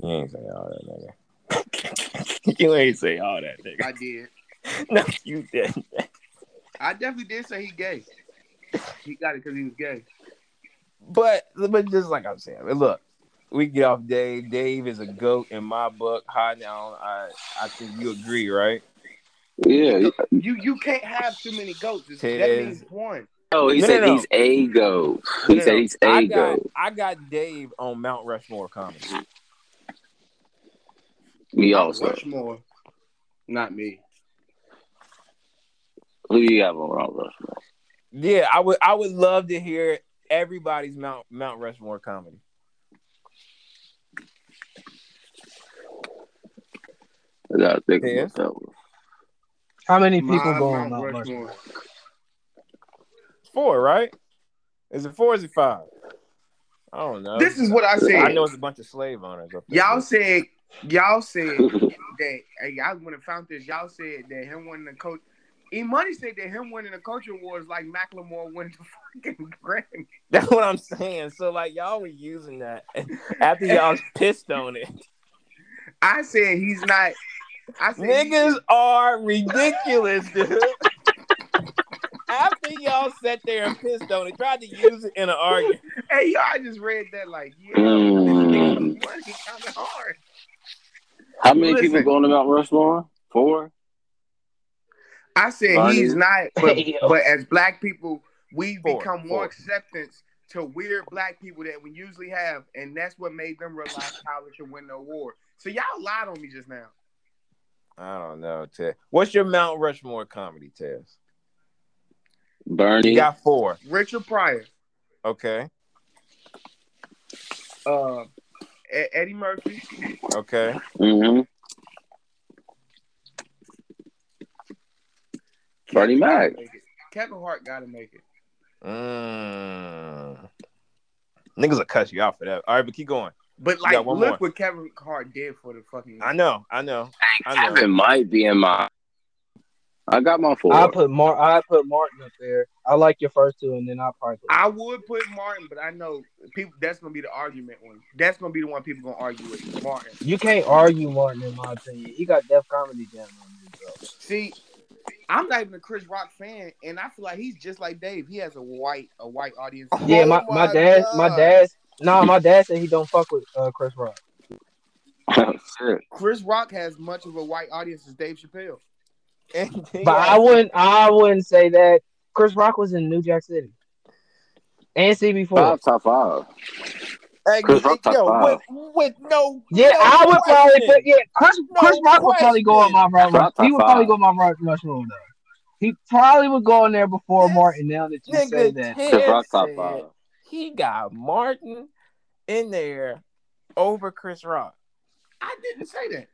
You ain't say all that, nigga. you ain't say all that, nigga. I did. No, you didn't. I definitely did say he gay. He got it because he was gay. But but just like I'm saying, look, we get off Dave. Dave is a goat in my book. High now, I I think you agree, right? Yeah. You you can't have too many goats. That means one. Oh, he No, said no, no. he's a go. He No, said no, he's I a got go. I got Dave on Mount Rushmore comedy. Me also. Rushmore. Not me. Who do you have on Mount Rushmore? Yeah, I would I would love to hear everybody's Mount Mount Rushmore comedy. I gotta think Yeah. about that one. How many people My go on Mount Mount Rushmore? Rushmore. Four, right? Is it four or is it five? I don't know. This is what I said. I know it's a bunch of slave owners up there. Y'all said y'all said that hey, y'all when I found this, y'all said that him winning the coach. E Money said that him winning the coach award is like Macklemore winning the fucking Grammy. That's what I'm saying. So like y'all were using that after y'all pissed on it. I said he's not. I said Niggas are ridiculous, dude. After y'all sat there and pissed on it, tried to use it in an argument. Hey, yo, I just read that like, yeah, Mm. money kind of hard. How many Listen. people going to Mount Rushmore? Four? I said Money. he's not, but, but as black people, we Four, become four. more acceptance to weird black people that we usually have, and that's what made them realize college should win the award. So y'all lied on me just now. I don't know, Ted. What's your Mount Rushmore comedy, Tez? Bernie? You got four. Richard Pryor, Okay. uh, E- Eddie Murphy, Okay. Mm-hmm. Bernie Mac. Kevin Hart got to make it. Mm. Niggas will cut you out for that. All right, but keep going. But like, look more. what Kevin Hart did for the fucking. I know, I know. I know. Kevin might be in my. I got my four. I put Mar I put Martin up there. I like your first two, and then I probably I would put Martin, but I know people. That's gonna be the argument one. That's gonna be the one people gonna argue with Martin. You can't argue Martin in my opinion. He got Def Comedy Jam on his bro. See, I'm not even a Chris Rock fan, and I feel like he's just like Dave. He has a white a white audience. Yeah, Oh my, my oh my dad, my God. Dad. No, my dad said he don't fuck with uh, Chris Rock. Chris Rock has much of a white audience as Dave Chappelle. But I wouldn't, I wouldn't say that. Chris Rock was in New Jack City and CB4. Five top five. Hey, Chris Rock top yo, five. with, with no. Yeah, no I would probably question. put. Yeah, Chris, No Chris Rock would probably go on my Mount Top Rushmore. He would probably go on my Mount Rushmore though. He probably would go on there before Yes. Martin. Now that you say that, Chris Rock top five. He got Martin in there over Chris Rock. I didn't say that.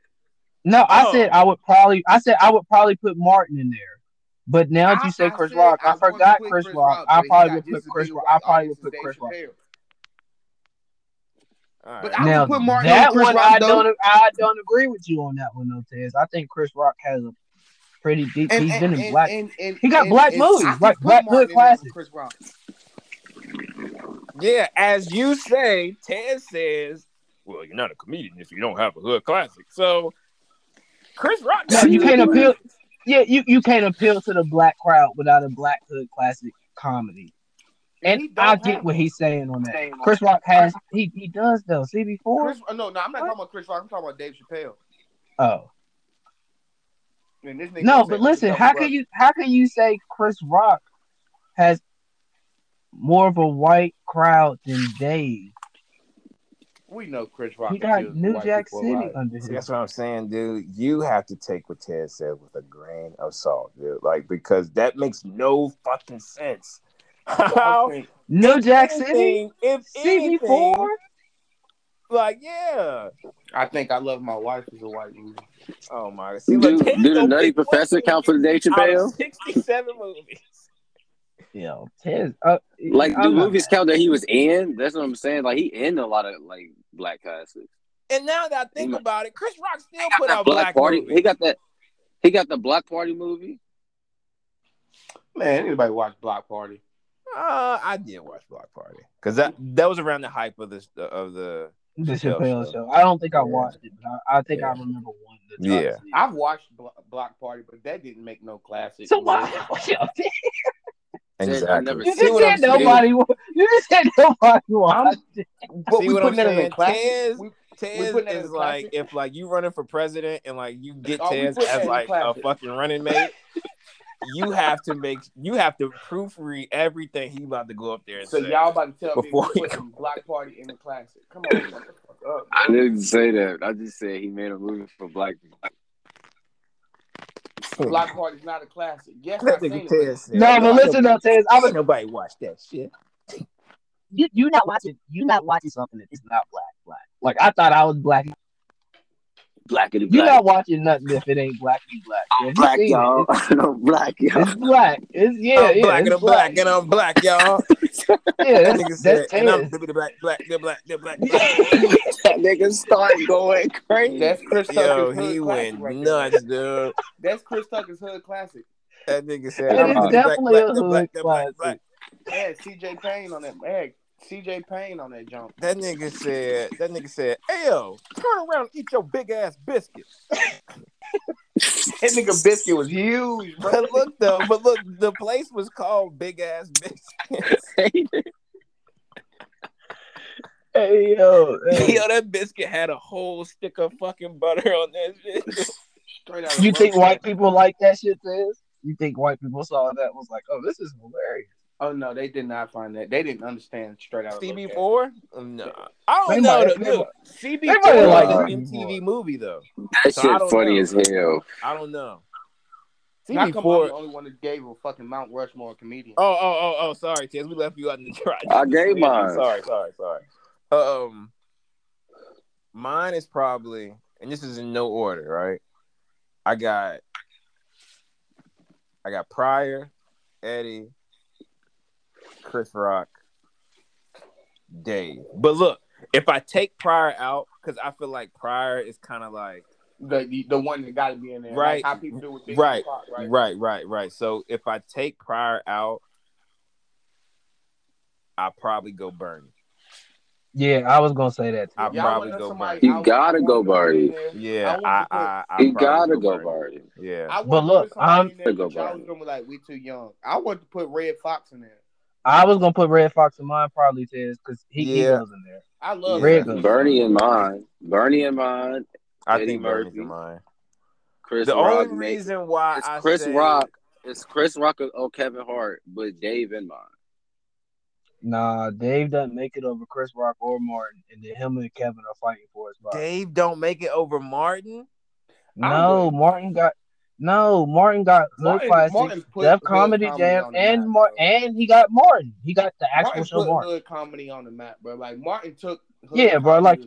no, I Oh. said I would probably. I said I would probably put Martin in there. But now that you say Chris Rock, I I wouldn't forgot Chris Chris Rock. Rock, I probably would put Chris Rock. I probably would put Chris Rock. Chappelle. All right. But I Now would put Martin that over Chris one, Rock I though. don't. I don't agree with you on that one, though, Tez. I think Chris Rock has a pretty deep. And, He's and, been in and- black. and- and- He got and- black and movies, I like Black Martin Hood in there with classic. Chris Rock. Yeah, as you say, Ted says, "Well, you're not a comedian if you don't have a hood classic." So, Chris Rock. You can't appeal. Yeah, you, you can't appeal to the black crowd without a black hood classic comedy. And I get what he's saying on that. Chris Rock has he he does though. CB4. Chris, uh, no, no, I'm not talking about Chris Rock. I'm talking about Dave Chappelle. Oh this no, but listen, how can you how can you say Chris Rock has more of a white crowd than Dave? We know Chris Rock. He got New Jack City alive. under him. that's what I'm saying, dude. You have to take what Ted said with a grain of salt, dude. Like because that makes no fucking sense. How? Okay. New Jack City, If anything, CB4. like yeah. I think I love my wife is a white movie. Oh my god. See, Do, look, Ted do the Nutty Professor count for the Dave out Chappelle? Sixty-seven movies. Yo, Ted. Uh, Like the I'm not- movies count that he was in. That's what I'm saying. Like he in a lot of like black classics. And now that I think He- about it, Chris Rock still put out Black black Party. movies. He got that. He got the Black Party movie. Man, anybody watch Block Party? Uh, I did watch Block Party because that that was around the hype of this of the the Chappelle Chappelle show. show. I don't think I watched it, but I, I think I remember one. To try to Yeah. I've watched Blo- Block Party, but that didn't make no classic. So why? list. I exactly. never You just said nobody. You just said nobody watched. But See we what I'm putting that as a saying? classic. Tez- We- Tez putting that as is like classic? if like you running for president and like you get Oh, Tez as like a fucking running mate, you have to make you have to proofread everything he about to go up there and So say. y'all about to tell Before me he we putting Block Party in the classic? Come on, fuck up. I didn't say that. I just said he made a movie for black people. Block Party's not a classic. Yes, That I've seen nigga it. Tez said, No, but listen though, Tez. I Ain't was nobody watch that shit. you you not watching you not watching something that is not black black. Like I thought I was black. Blackity You're not watching nothing if it ain't black and black. If you black y'all. it's, no black y'all. it's black. It's yeah, I'm yeah. black and it's I'm black and I'm black, y'all. Yeah, That that's, nigga said, that's and I'm Tez. the black, black, the black, the black. that nigga start going crazy. That's Chris Tucker's Yo, he classic went right there. nuts, dude. That's Chris Tucker's hood classic. That nigga said, It I'm is definitely black, a the black, hood the black, classic. black. Yeah, CJ Payne on that. Hey, CJ Payne on that jump. That nigga said, that nigga said, Ayo, turn around and eat your big ass biscuit. That nigga biscuit was huge, bro. But look though, but look, the place was called Big Ass Biscuit. Hey yo, hey. Yo, that biscuit had a whole stick of fucking butter on that shit. Straight out you think white people like that shit? Tez? You think white people saw that was like, oh, this is hilarious? Oh no, they did not find that. They didn't understand straight out. of Rosewood. CB4? No, I don't know. might- though. they Dude, might- CB4 might like was an MTV movie though. That So shit funny know. as hell. I don't know. How come I'm the only one that gave a fucking Mount Rushmore comedian? Oh, oh, oh, oh, sorry, Tess. We left you out in the trash. I gave mine. Sorry, sorry, sorry. Um, mine is probably, and this is in no order, right? I got, I got Pryor, Eddie, Chris Rock, Dave. But look, if I take Pryor out, because I feel like Pryor is kind of like The, the the one that got to be in there, Right. Like how people do with Big Right. Tupac, right? Right, right, right. So if I take Pryor out, I probably go Bernie. Yeah, I was gonna say that too. I Y'all probably go somebody- You gotta go in there. Barty. Yeah, I, I, I, You gotta go Bernie. Yeah, I But look, I'm- in there, Go but y'all was gonna be like, we too young. I want to put Redd Foxx in there. I was gonna put Redd Foxx in mine probably Tez because he, he Yeah. goes in there. I love Red Red goes. Bernie in mine. Bernie in mine. I Eddie think Bernie's in mine. Chris The Rock. only make- reason why it's I Chris say, Rock. It's Chris Rock or- or Kevin Hart, but Dave in mine. Nah, Dave doesn't make it over Chris Rock or Martin, and then him and Kevin are fighting for his spot. Dave don't make it over Martin. No. Martin got no. Martin got Hood Martin- Classics, Martin put Def Hood Comedy Comedy Jam, on the and map, Mar- bro. and he got Martin. He got the actual Martin show put Martin. hood comedy on the map, bro. Like Martin took. Hood Yeah, bro, like-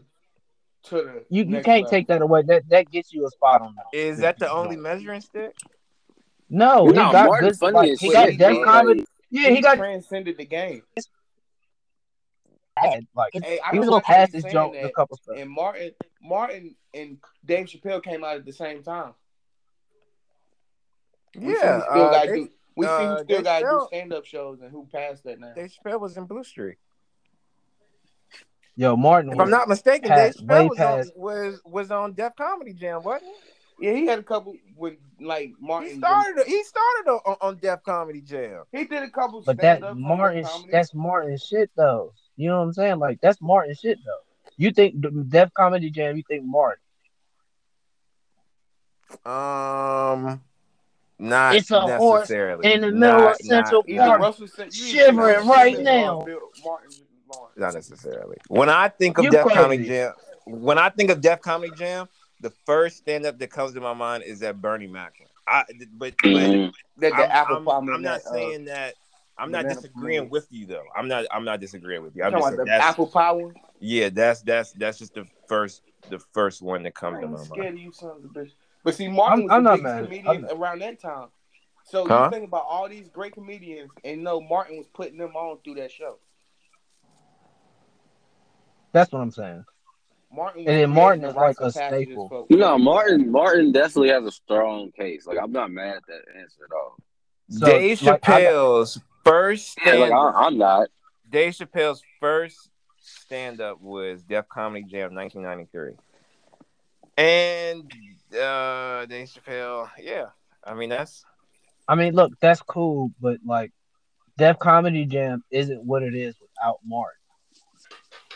to the You you can't level. take that away. That that gets you a spot on that. Is that the only measuring stick? No, he No, got Martin good. Like, he got he Def did. Comedy. Yeah, he got transcended the game. like Hey, I he was gonna pass why past you his saying joke. A couple stuff. And Martin, Martin, and Dave Chappelle came out at the same time. We Yeah, who still uh, got Dave- do. We see uh, who still Dave got to do Chappelle- stand up shows and who passed that now. Dave Chappelle was in Blue Streak. Yo, Martin. If was- I'm not mistaken, past- Dave way Chappelle was on, was was on Def Comedy Jam, wasn't Yeah, he had a couple with like? Martin. He started he started on, on Def Comedy Jam. He did a couple. But that Martin, that's Martin shit though. You know what I'm saying? Like that's Martin shit though. You think the Def Comedy Jam? You think Martin? Um, not It's a horse necessarily in the middle Not- of Central not- Park. Russell said, shivering right now. or Bill- Martin Lawrence. Not necessarily. When I think of You Def. Comedy Jam, when I think of Def Comedy Jam, the first stand up that comes to my mind is that Bernie Mac. I but, but Mhm. That the I'm, apple I'm- I'm not that, uh, saying that. I'm not disagreeing with you though. I'm not. I'm not disagreeing with you. You I'm talking just the apple power? yeah. That's that's that's just the first the first one that I comes to ain't my mind. scared of you, sons of bitch. But see, Martin I'm- was I'm the not biggest mad. comedian I'm- around that time. So Huh? you think about all these great comedians, and no, Martin was putting them on through that show. That's what I'm saying. Martin And then Martin is like a staple. for- You know, Martin. Martin definitely has a strong case. Like I'm not mad at that answer at all. So, Dave like, I got- Chappelle's first Yeah, like I, I'm not. Dave Chappelle's first stand up was Def Comedy Jam 1993. And uh Dave Chappelle, yeah. I mean that's I mean, look, that's cool, but like, Def Comedy Jam isn't what it is without Mark.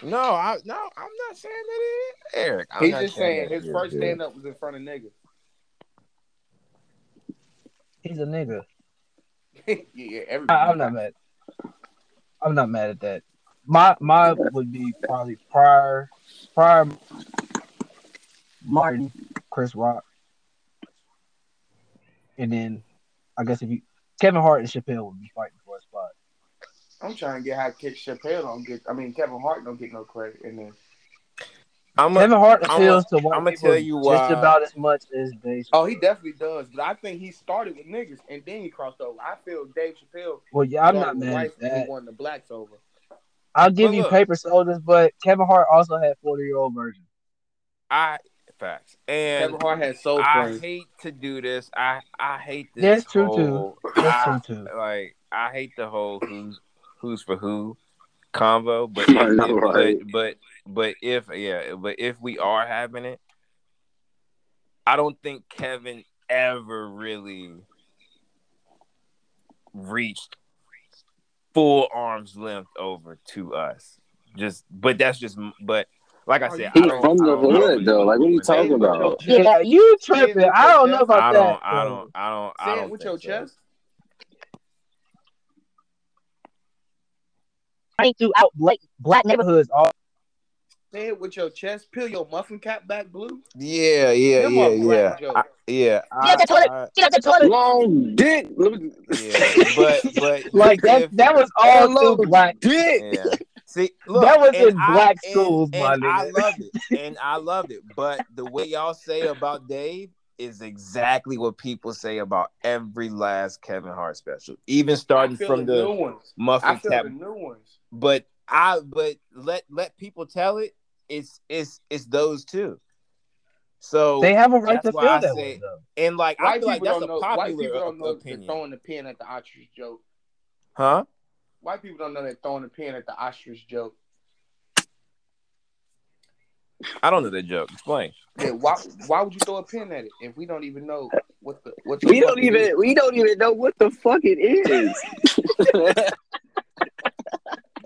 no, I no, I'm not saying that it is Eric. I'm He's not just saying that his first stand up was in front of niggas. He's a nigga. yeah. I, I'm not mad. I'm not mad at that. My my would be probably Pryor Pryor Martin, Chris Rock, and then I guess if you Kevin Hart and Chappelle would be fighting for a spot. I'm trying to get how Kid Chappelle don't get. I mean, Kevin Hart don't get no credit in there. I'm a, Kevin Hart I'ma- white I'ma people tell you just why. about as much as Dave. Oh, he definitely does. But I think he started with niggas and then he crossed over. I feel Dave Chappelle. Well, yeah, I'm not started with mad whites at and that. He won the blacks over. I'll give But you look. paper soldiers, but Kevin Hart also had 40 year old virgin. I facts. And Kevin Hart had soul I friends. hate to do this. I I hate this. That's true, too. whole- That's I- true too. like I hate the whole who's who's for who convo, but if, know, right? but but but if yeah, but if we are having it, I don't think Kevin ever really reached full arm's length over to us. Just, but that's just, but like I oh, said, He I don't, from I the don't know. hood though. Like what are you talking about? Yeah, you tripping. I don't know about I that. don't, I don't, I don't, I don't Say it with your chest. I ain't throughout black, black neighborhoods. All Say it with your chest. Peel your muffin cap back blue. Yeah, yeah, Them yeah, yeah, black jokes. I, yeah. Yeah, that's what it- I- get out the toilet. Long dick. Yeah, but but Like that. if- That was all Hello, through black. dick. Yeah. See, look, That was in I- black and- schools, and, my I nigga. loved it, and I loved it. But the way y'all say about Dave is exactly what people say about every last Kevin Hart special, even starting from the the new ones. I muffin feel cap. the new ones. But I, but let let people tell it. It's it's it's those two. So They have a right to feel I that say- way, though. and like I feel like that's a know. White popular people don't know they're opinion, throwing the pin at the ostrich joke. huh? White people don't know they're throwing a pin at the ostrich joke. I don't know that joke. Explain. Yeah, why why would you throw a pin at it if we don't even know what the what the We fuck don't even is? we don't even know what the fuck it is.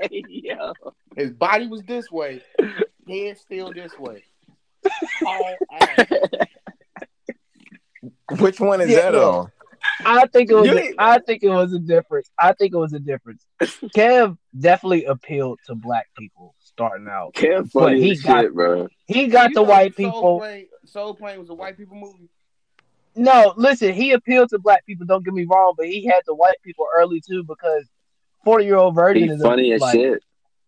hey, yo. His body was this way, head still this way. All ass. Which one is Yeah, that look. on? I think it was. You A, I think it was a difference. I think it was a difference. Kev definitely appealed to black people starting out. Kev But he as got- shit, bro. He got You the white Soul people. Plane, Soul Plane was a white people movie. No, listen, he appealed to black people. Don't get me wrong, but he had the white people early too because forty year old virgin He is a- funny as like, shit.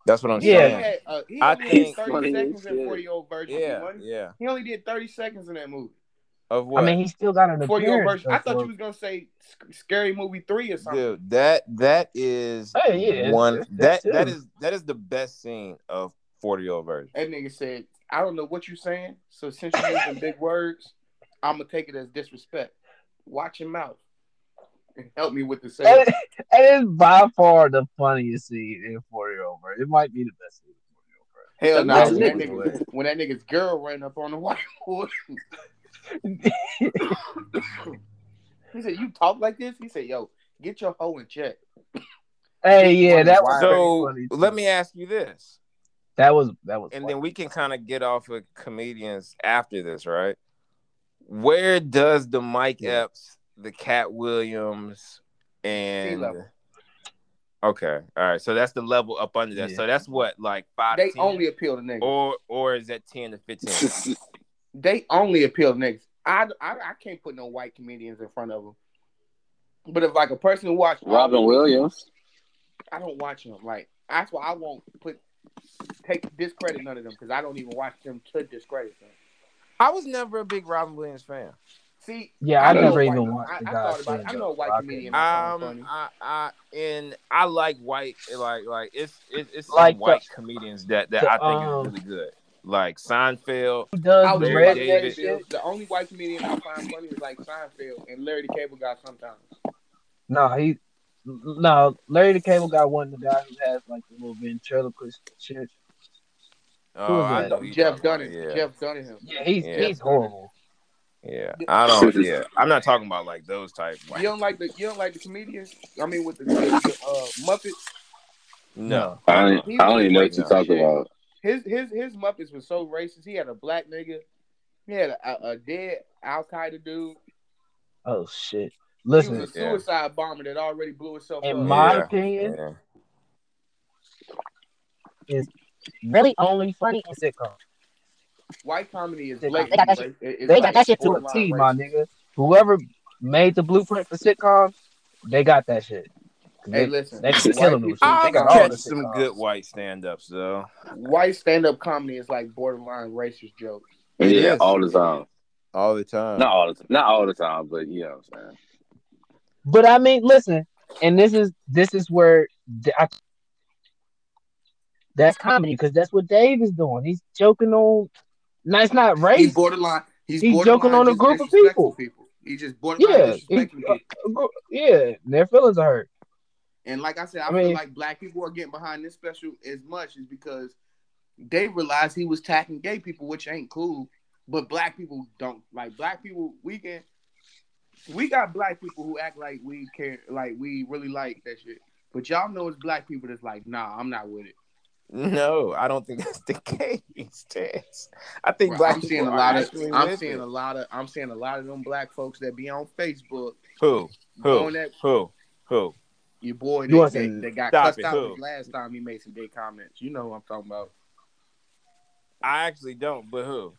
That's what I'm He Yeah. only saying. had, uh, he I only think- 30 seconds in 40 year old virgin. Yeah, yeah. He only did 30 seconds in that movie. Of what? I mean, he still got an 40 year old virgin. I thought though, you was gonna say Scary Movie 3 or something. Dude, that that is Hey, yeah, it's- one it's- that it's that too. is that is the best scene of forty year old virgin. That nigga said, I don't know what you're saying, so since you're using big words, I'm gonna take it as disrespect. Watch your mouth. and help me with the And it- and it's by far the funniest scene in 40 Year Old Virgin. It might be the best scene in 40 Year Old Hell no! That's when that nigga. nigga, when that nigga's girl ran up on the whiteboard, he said, "You talk like this?" He said, "Yo, get your hoe in check." Hey, yeah, that was So funny. let me ask you this, That was that was. and funny. then we can kind of get off of comedians after this, right? Where does the Mike Yeah. Epps, the Katt Williams, and okay, all right, so that's the level up under that. Yeah. So that's what like five. They 10? only appeal to niggas. or or is that ten to fifteen? They only appeal to niggas. I, I I can't put no white comedians in front of them. But if like a person who watch Robin Williams. I don't watch them. Like that's why I won't put take discredit none of them because I don't even watch them to discredit them. I was never a big Robin Williams fan. See, Yeah, I know never a even white- watched I, I thought about it. I stand-up, know a white so comedian. I Um, find funny. I, I and I like white like like it's it's, it's some Like the- white comedians that that the, I think um, is really good. Like Seinfeld. Does I the was Larry red David. David shit? The only white comedian I find funny is like Seinfeld and Larry the Cable Guy sometimes. No, he. No, Larry the Cable Guy wasn't the guy who has like the little ventriloquist shit. Oh, is I know Jeff talking Dunham. about, Yeah, Jeff Dunham. Yeah, he's Yeah. he's horrible. yeah. I don't. Yeah, I'm not talking about like those type. White. You don't like the you don't like the comedians? I mean, with the, the, the uh, Muppets. No. I don't, I don't even know what you're Racist talking shit. about. His his his Muppets was so racist. He had a black nigga. He had a, a, a dead Al Qaeda dude. Oh shit! He Listen, was a Yeah. suicide bomber that already blew himself in up. my Yeah. opinion, Yeah. really only funny in sitcom. White comedy is They blatant. got that right? It- it's They got like that shit to a T, my nigga. Whoever made the blueprint for sitcoms, they got that shit. Hey, They, listen, they be white killing them. They I've got all the catch some sitcoms. good white stand-ups though. white stand up comedy is like borderline racist jokes. Yeah, is. all the time. All the time. Not all the time. Not all the time, but you know what I'm saying. But I mean, listen, and this is this is where th- I, that's comedy because that's what Dave is doing. He's joking on. No, it's not He's borderline. He's, He's borderline joking on a group of people. people. He just borderline Yeah, disrespecting he- people. yeah, their feelings are hurt. And like I said, I, I feel like black people are getting behind this special as much is because they realized he was attacking gay people, which ain't cool. But black people don't like black people. We can, we got black people who act like we care, like we really like that shit. But y'all know it's black people that's like, nah, I'm not with it. No, I don't think that's the case, Tess. I think Bro, black I'm people seeing a are lot of, I'm seeing it. a lot of, I'm seeing a lot of them black folks that be on Facebook Who? Who? that Who? Who? Your boy You that, want that, that got Stop cussed it, out last time he made some gay comments. You know who I'm talking about. I actually don't, but who?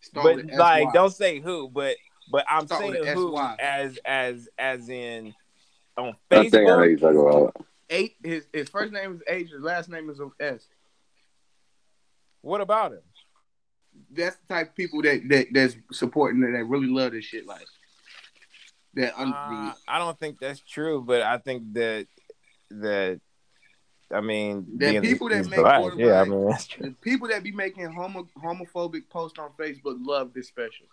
Start but like, don't say who, but but I'm Start saying who as as as in on I think I know Facebook. you're talking about. eight. His his first name is H. His last name is S. What about him? That's the type of people that that that's supporting that, that really love this shit. Like that. Un- Uh, I don't think that's true, but I think that that I mean, The being people that make black, quarterback- yeah, I mean that's true. people that be making homo homophobic posts on Facebook love this special.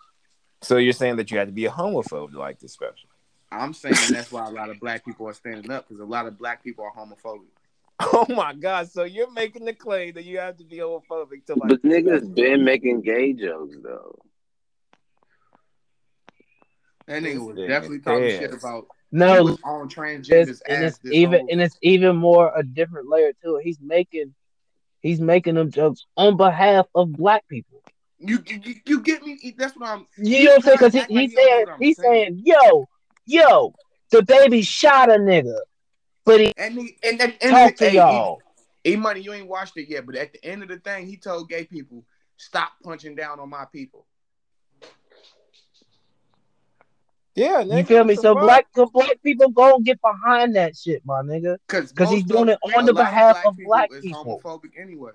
So you're saying that you had to be a homophobe to like this special? I'm saying that's why a lot of black people are standing up because a lot of black people are homophobic. Oh my god! So you're making the claim that you have to be homophobic to like? But this niggas special. been making gay jokes though. That nigga was nigga definitely talking pissed. shit about No, on transgenders it's, and it's even whole- and it's even more a different layer to it. He's making he's making them jokes on behalf of black people. you, you you get me. That's what I'm. You know what I'm saying? Because he, he's he don't saying he's saying. saying, "Yo, yo, the baby shot a nigga, but he And he and at the end talked of the to day, y'all." E money, you ain't watched it yet, but at the end of the thing, he told gay people, "Stop punching down on my people." Yeah, You nigga, feel me? So black so black people gonna get behind that shit, my nigga. because he's doing it on the behalf of black is people. homophobic anyway.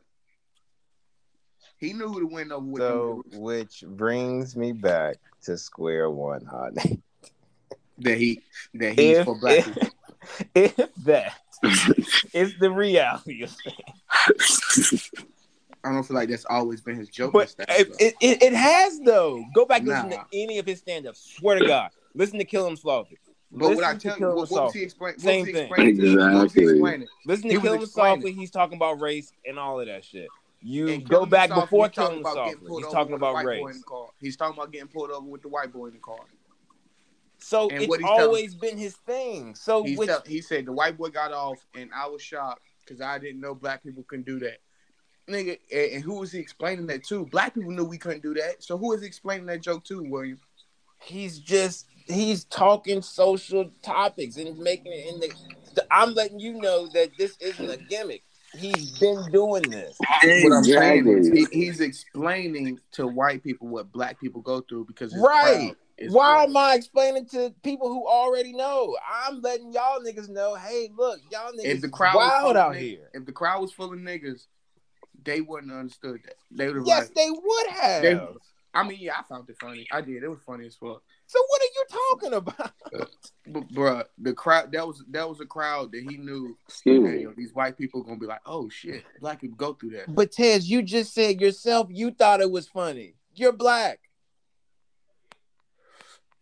He knew who to win over with. So, which brings me back to square one, honey. that he that he's If, for black if, people. if that is the reality of things, I don't feel like that's always been his joke. but it, it, it, it has though. Go back and listen to any of his stand-ups. Swear to God, listen to Kill Him Softly. But what I tell you, you, 'Em what, what was he explaining? Same what was he thing. explaining? to- What was he Exactly. explaining? Listen to was Kill 'Em explaining- Softly. He's talking about race and all of that shit. You And go back Softly, before he's talking Kill 'Em about getting Softly. He's talking about race. in the car. He's talking about getting pulled over with the white boy in the car. So And it's what he's telling- always been his thing. So He, which tell, he said the white boy got off, and I was shocked because I didn't know black people can do that. Nigga, and, and who was he explaining that to? Black people knew we couldn't do that. So who is he explaining that joke to, William? he's just he's talking social topics and making it in the, the I'm letting you know that this isn't a gimmick. He's been doing this. What I'm saying is he, he's explaining to white people what black people go through because his Right. crowd is Why white. am I explaining to people who already know? I'm letting y'all niggas know, hey, look, y'all niggas If the crowd was wild out niggas- here. If the crowd was full of niggas, they wouldn't have understood that. They would have Yes, like, they would have. They- I mean, yeah, I found it funny. I did. It was funny as fuck. so what are you talking about? But bruh, the crowd that was that was a crowd that he knew Excuse hey, me. yo, these white people gonna be like, oh shit, black people go through that. But Tez, you just said yourself you thought it was funny. You're black.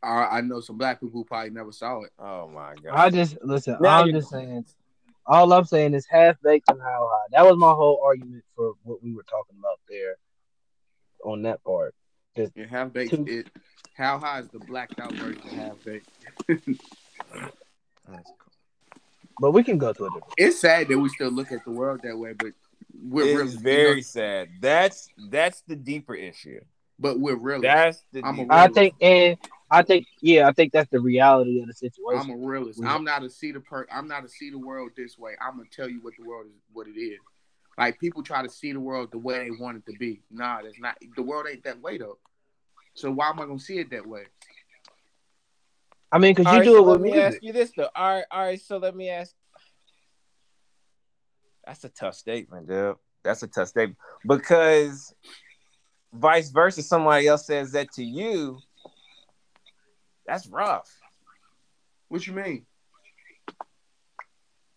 I, I know some black people who probably never saw it. Oh my god. I just listen. Now I'm you- just saying. All I'm saying is half baked and how high. That was my whole argument for what we were talking about there. On that part, And half baked Two- it. How high is the blacked out version of half baked? That's cool. But we can go to a different. It's sad that we still look at the world that way, but we're It's really very you know, sad. That's that's the deeper issue. but we're really. That's the I'm a I think, and I think, yeah, I think that's the reality of the situation. I'm a realist. We- I'm not a see the per. I'm not a see the world this way. I'm gonna tell you what the world is, what it is. Like people try to see the world the way they want it to be. Nah, that's not. The world ain't that way though. So why am I gonna see it that way? I mean, because you right, do so it with me. let me music. ask you this though. All right, all right. So let me ask. That's a tough statement, dude. That's a tough statement because vice versa, somebody else says that to you. That's rough. What you mean?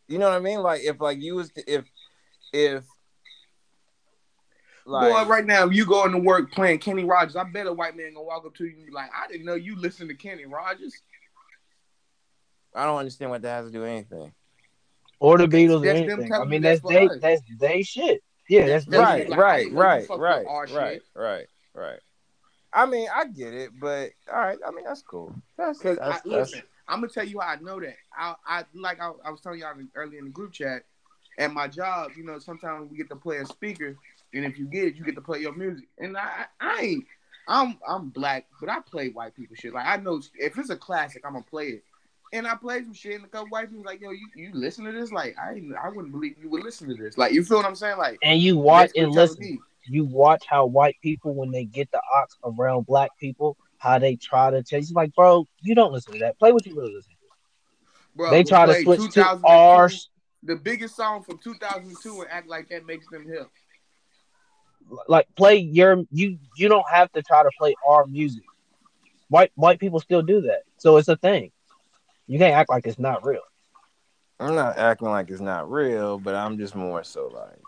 You know what I mean? Like if like you was to, if if like Boy, right now, you going to work playing Kenny Rogers, I bet a white man gonna walk up to you and be like, "I didn't know you listen to Kenny Rogers." I don't understand what that has to do with anything. or the Beatles or That's them anything. I mean, that's that's they us. that's they shit. Yeah, that's they That's right, like, I right, didn't know you right, right, right, right, right. I mean, I get it, but all right. I mean, that's cool. That's Because that's, I, that's listen, I'm gonna tell you how I know that. I, I like I, I was telling y'all earlier in the group chat. At my job, you know, sometimes we get to play a speaker, and if you get it, you get to play your music. And I, I ain't, I'm, I'm black, but I play white people shit. Like I know if it's a classic, I'm gonna play it. And I played some shit, and a couple white people like, "Yo, you, you listen to this? Like, I, I wouldn't believe you would listen to this. Like, you feel what I'm saying? Like, And you watch and listen. me, You watch how white people, when they get the ox around black people, how they try to chase. Like, bro, you don't listen to that. Play what you really listen to. bro, they try to switch to 2002, ours. The biggest song from 2002 and act like that makes them hip. Like, play your you. You don't have to try to play our music. White white people still do that, so it's a thing. You can't act like it's not real. I'm not acting like it's not real, but I'm just more so like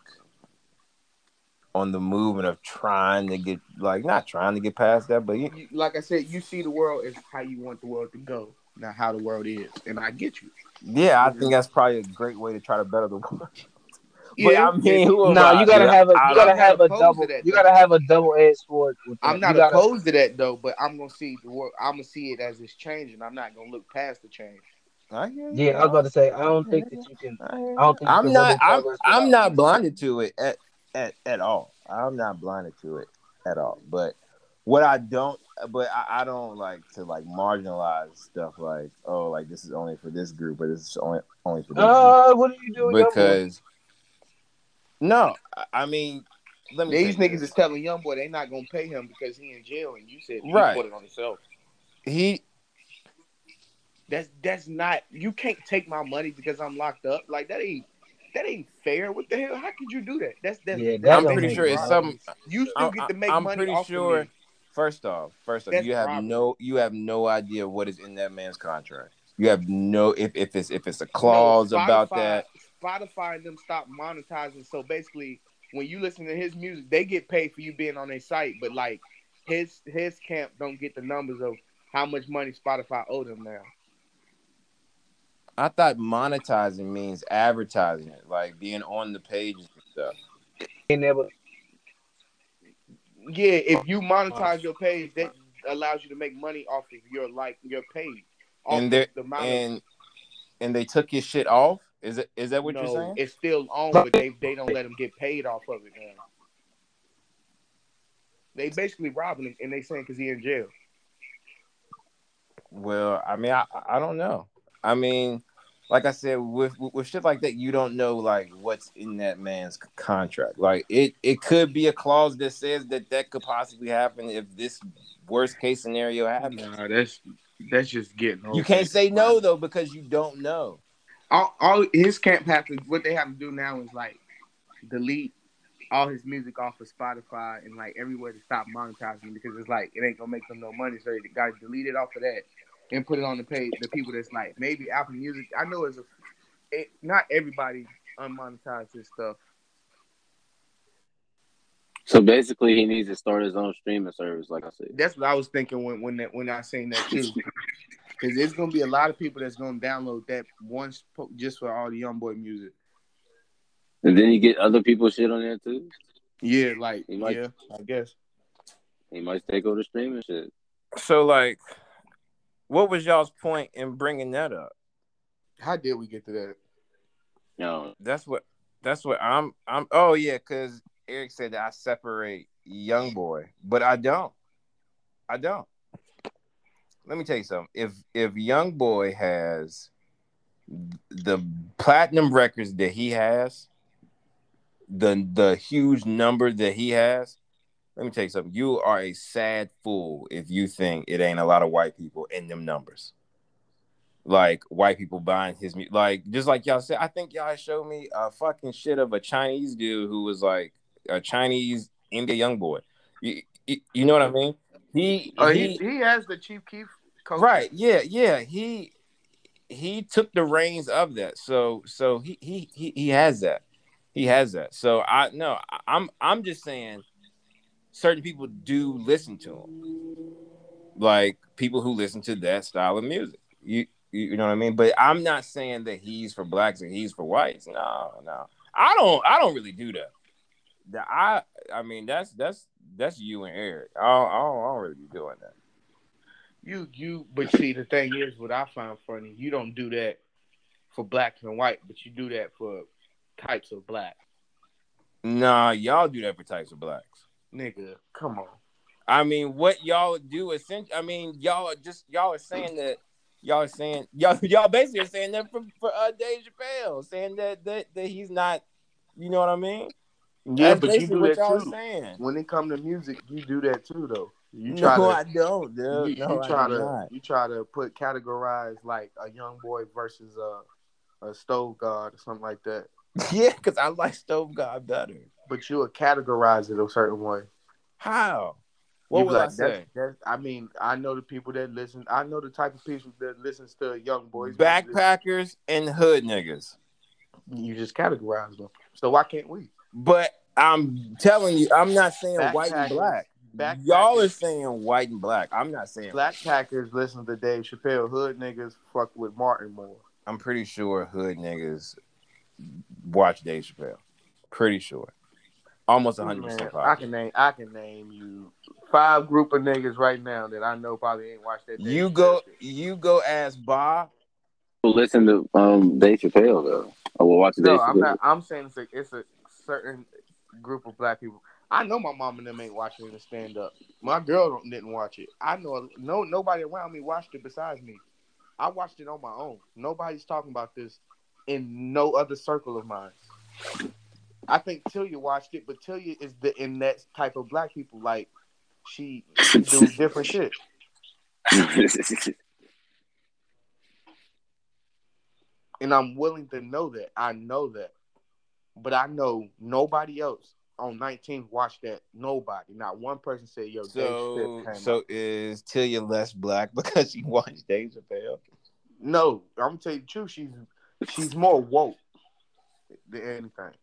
on the movement of trying to get like not trying to get past that, but you, you, like I said, you see the world as how you want the world to go, not how the world is. And I get you. Yeah, I think that's probably a great way to try to better the world. But Yeah, I mean, who No, I, you gotta dude? have a you gotta I'm have a double. to that, You gotta have a double edged sword. With. I'm not You gotta- opposed to that though, but I'm gonna see the world. I'm gonna see it as it's changing. I'm not gonna look past the change. I hear you. Yeah, I was about to say. I don't think that you can. I hear you. I don't think you I'm not. I'm. I'm not blinded to it at, at at all. I'm not blinded to it at all. But what I don't, but I, I don't like to like marginalize stuff like oh like this is only for this group or this is only only for this Uh, what are you doing? because no, I- I mean let me These niggas this. is telling young boy they not gonna pay him because he in jail, and you said he Right. put it on himself. he That's that's not. You can't take my money because I'm locked up. Like that ain't that ain't fair. What the hell? How could you do that? That's that's. Yeah, that's that I'm pretty sure it's sense. some. You still I'm, get to make I'm money pretty off sure. Of me. First off, first off, That's you have robbery. no you have no idea what is in that man's contract. You have no if, if it's if it's a clause No, about that. Spotify and them stop monetizing. So basically, when you listen to his music, they get paid for you being on their site, but like his his camp don't get the numbers of how much money Spotify owed them now. I thought monetizing means advertising it, like being on the pages and stuff. Being able, Yeah, if you monetize your page, that allows you to make money off of your like your page. And of there the amount of- and and they took your shit off. Is it is that what no, you're saying? it's still on, but they they don't let them get paid off of it now. They basically robbing him, and they saying because he in jail. Well, I mean, I I don't know. I mean, like I said, with, with with shit like that, you don't know like what's in that man's contract. Like it it could be a clause that says that that could possibly happen if this worst case scenario happens. Nah, that's that's just getting. You can't say no though because you don't know. All, all his camp has to what they have to do now is like delete all his music off of Spotify and like everywhere to stop monetizing because it's like it ain't gonna make them no money. So they got to delete it off of that and put it on the page. The people that's like maybe Apple Music. I know it's a it, not everybody unmonetized this stuff. So basically, he needs to start his own streaming service, like I said. That's what I was thinking when when that, when I seen that too. Because there's gonna be a lot of people that's gonna download that once po- just for all the young boy music. And then you get other people shit on there too. Yeah, like He might- yeah, I guess. He might take over the streaming shit. So like, what was y'all's point in bringing that up? How did we get to that? No, That's what that's what I'm I'm. Oh yeah, because Eric said that I separate young boy, but I don't. I don't. Let me tell you something. If if young boy has the platinum records that he has, the the huge number that he has, let me tell you something. You are a sad fool if you think it ain't a lot of white people in them numbers. Like white people buying his music, like just like y'all said. I think y'all showed me a fucking shit of a Chinese dude who was like a Chinese India young boy. You, you, you know what I mean? He, Oh, he, he, he has the Chief Keef coach. right yeah yeah he he took the reins of that so so he he he, he has that he has that so i no i'm i'm just saying certain people do listen to him like people who listen to that style of music. You you know what i mean? But i'm not saying that he's for blacks and he's for whites. No no. I don't i don't really do that. That- i i mean that's that's that's you and eric. I don't, I don't, I don't really be doing that. You you but see the thing is what I find funny, you don't do that for blacks and white, but you do that for types of black. Nah, y'all do that for types of blacks. Nigga, come on. I mean, what y'all do essentially, I mean, y'all are just y'all are saying that y'all are saying y'all y'all basically are saying that for, for uh Dave Chappelle, saying that, that that he's not, you know what I mean? Yeah, That's but you do what that too. saying. When it come to music, you do that too though. You try no, to I don't, dude. you, no, you try to not. you try to put categorize like a young boy versus a a stove god or something like that. Yeah, because I like Stove God better. But you would categorize it a certain way. How? What would I like, that's- say? that's- I mean, I know the people that listen. I know the type of people that listens to young boys. Backpackers and hood niggas. You just categorize them. So why can't we? But I'm telling you, I'm not saying white and black. Backpackers. Y'all are saying white and black. I'm not saying Black Packers listen to Dave Chappelle. Hood niggas fuck with Martin more. I'm pretty sure hood niggas watch Dave Chappelle. Pretty sure. Almost 100 percent I can name. I can name you five group of niggas right now that I know probably ain't watched that. You go shit. you go ask Bob. People listen to um Dave Chappelle though. I will watch No, Dave I'm Chappelle. not. I'm saying it's a, it's a certain group of black people. I know my mom and them ain't watching the stand up. My girl didn't watch it. I know no nobody around me watched it besides me. I watched it on my own. Nobody's talking about this in no other circle of mine. I think Tilia watched it, but Tilia is the in that type of black people. Like she, she do different shit. and I'm willing to know that. I know that, but I know nobody else on 19 watched that. Nobody, not one person said, "Yo, So so out." is Tilia less black because she watched Dave Chappelle? No, I'm gonna tell you the truth. She's she's more woke than anything.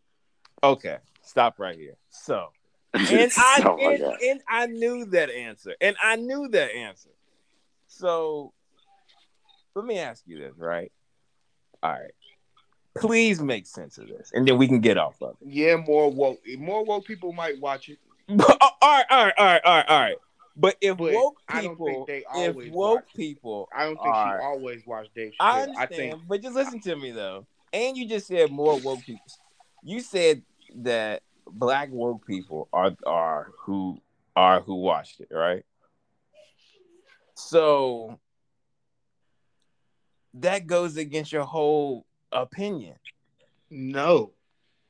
Okay, stop right here. So and I oh and, and I knew that answer. And I knew that answer. So let me ask you this, right? All right. Please make sense of this, and then we can get off of it. Yeah, more woke. More woke people might watch it. all right, all right, all right, all right, all right. But if But woke I don't people, think they if always woke watch it. people, I don't think are- she always watched Dave I understand, I think but just listen to me though. And you just said more woke people. You said that black woke people are are who are who watched it, right? So that goes against your whole opinion. no.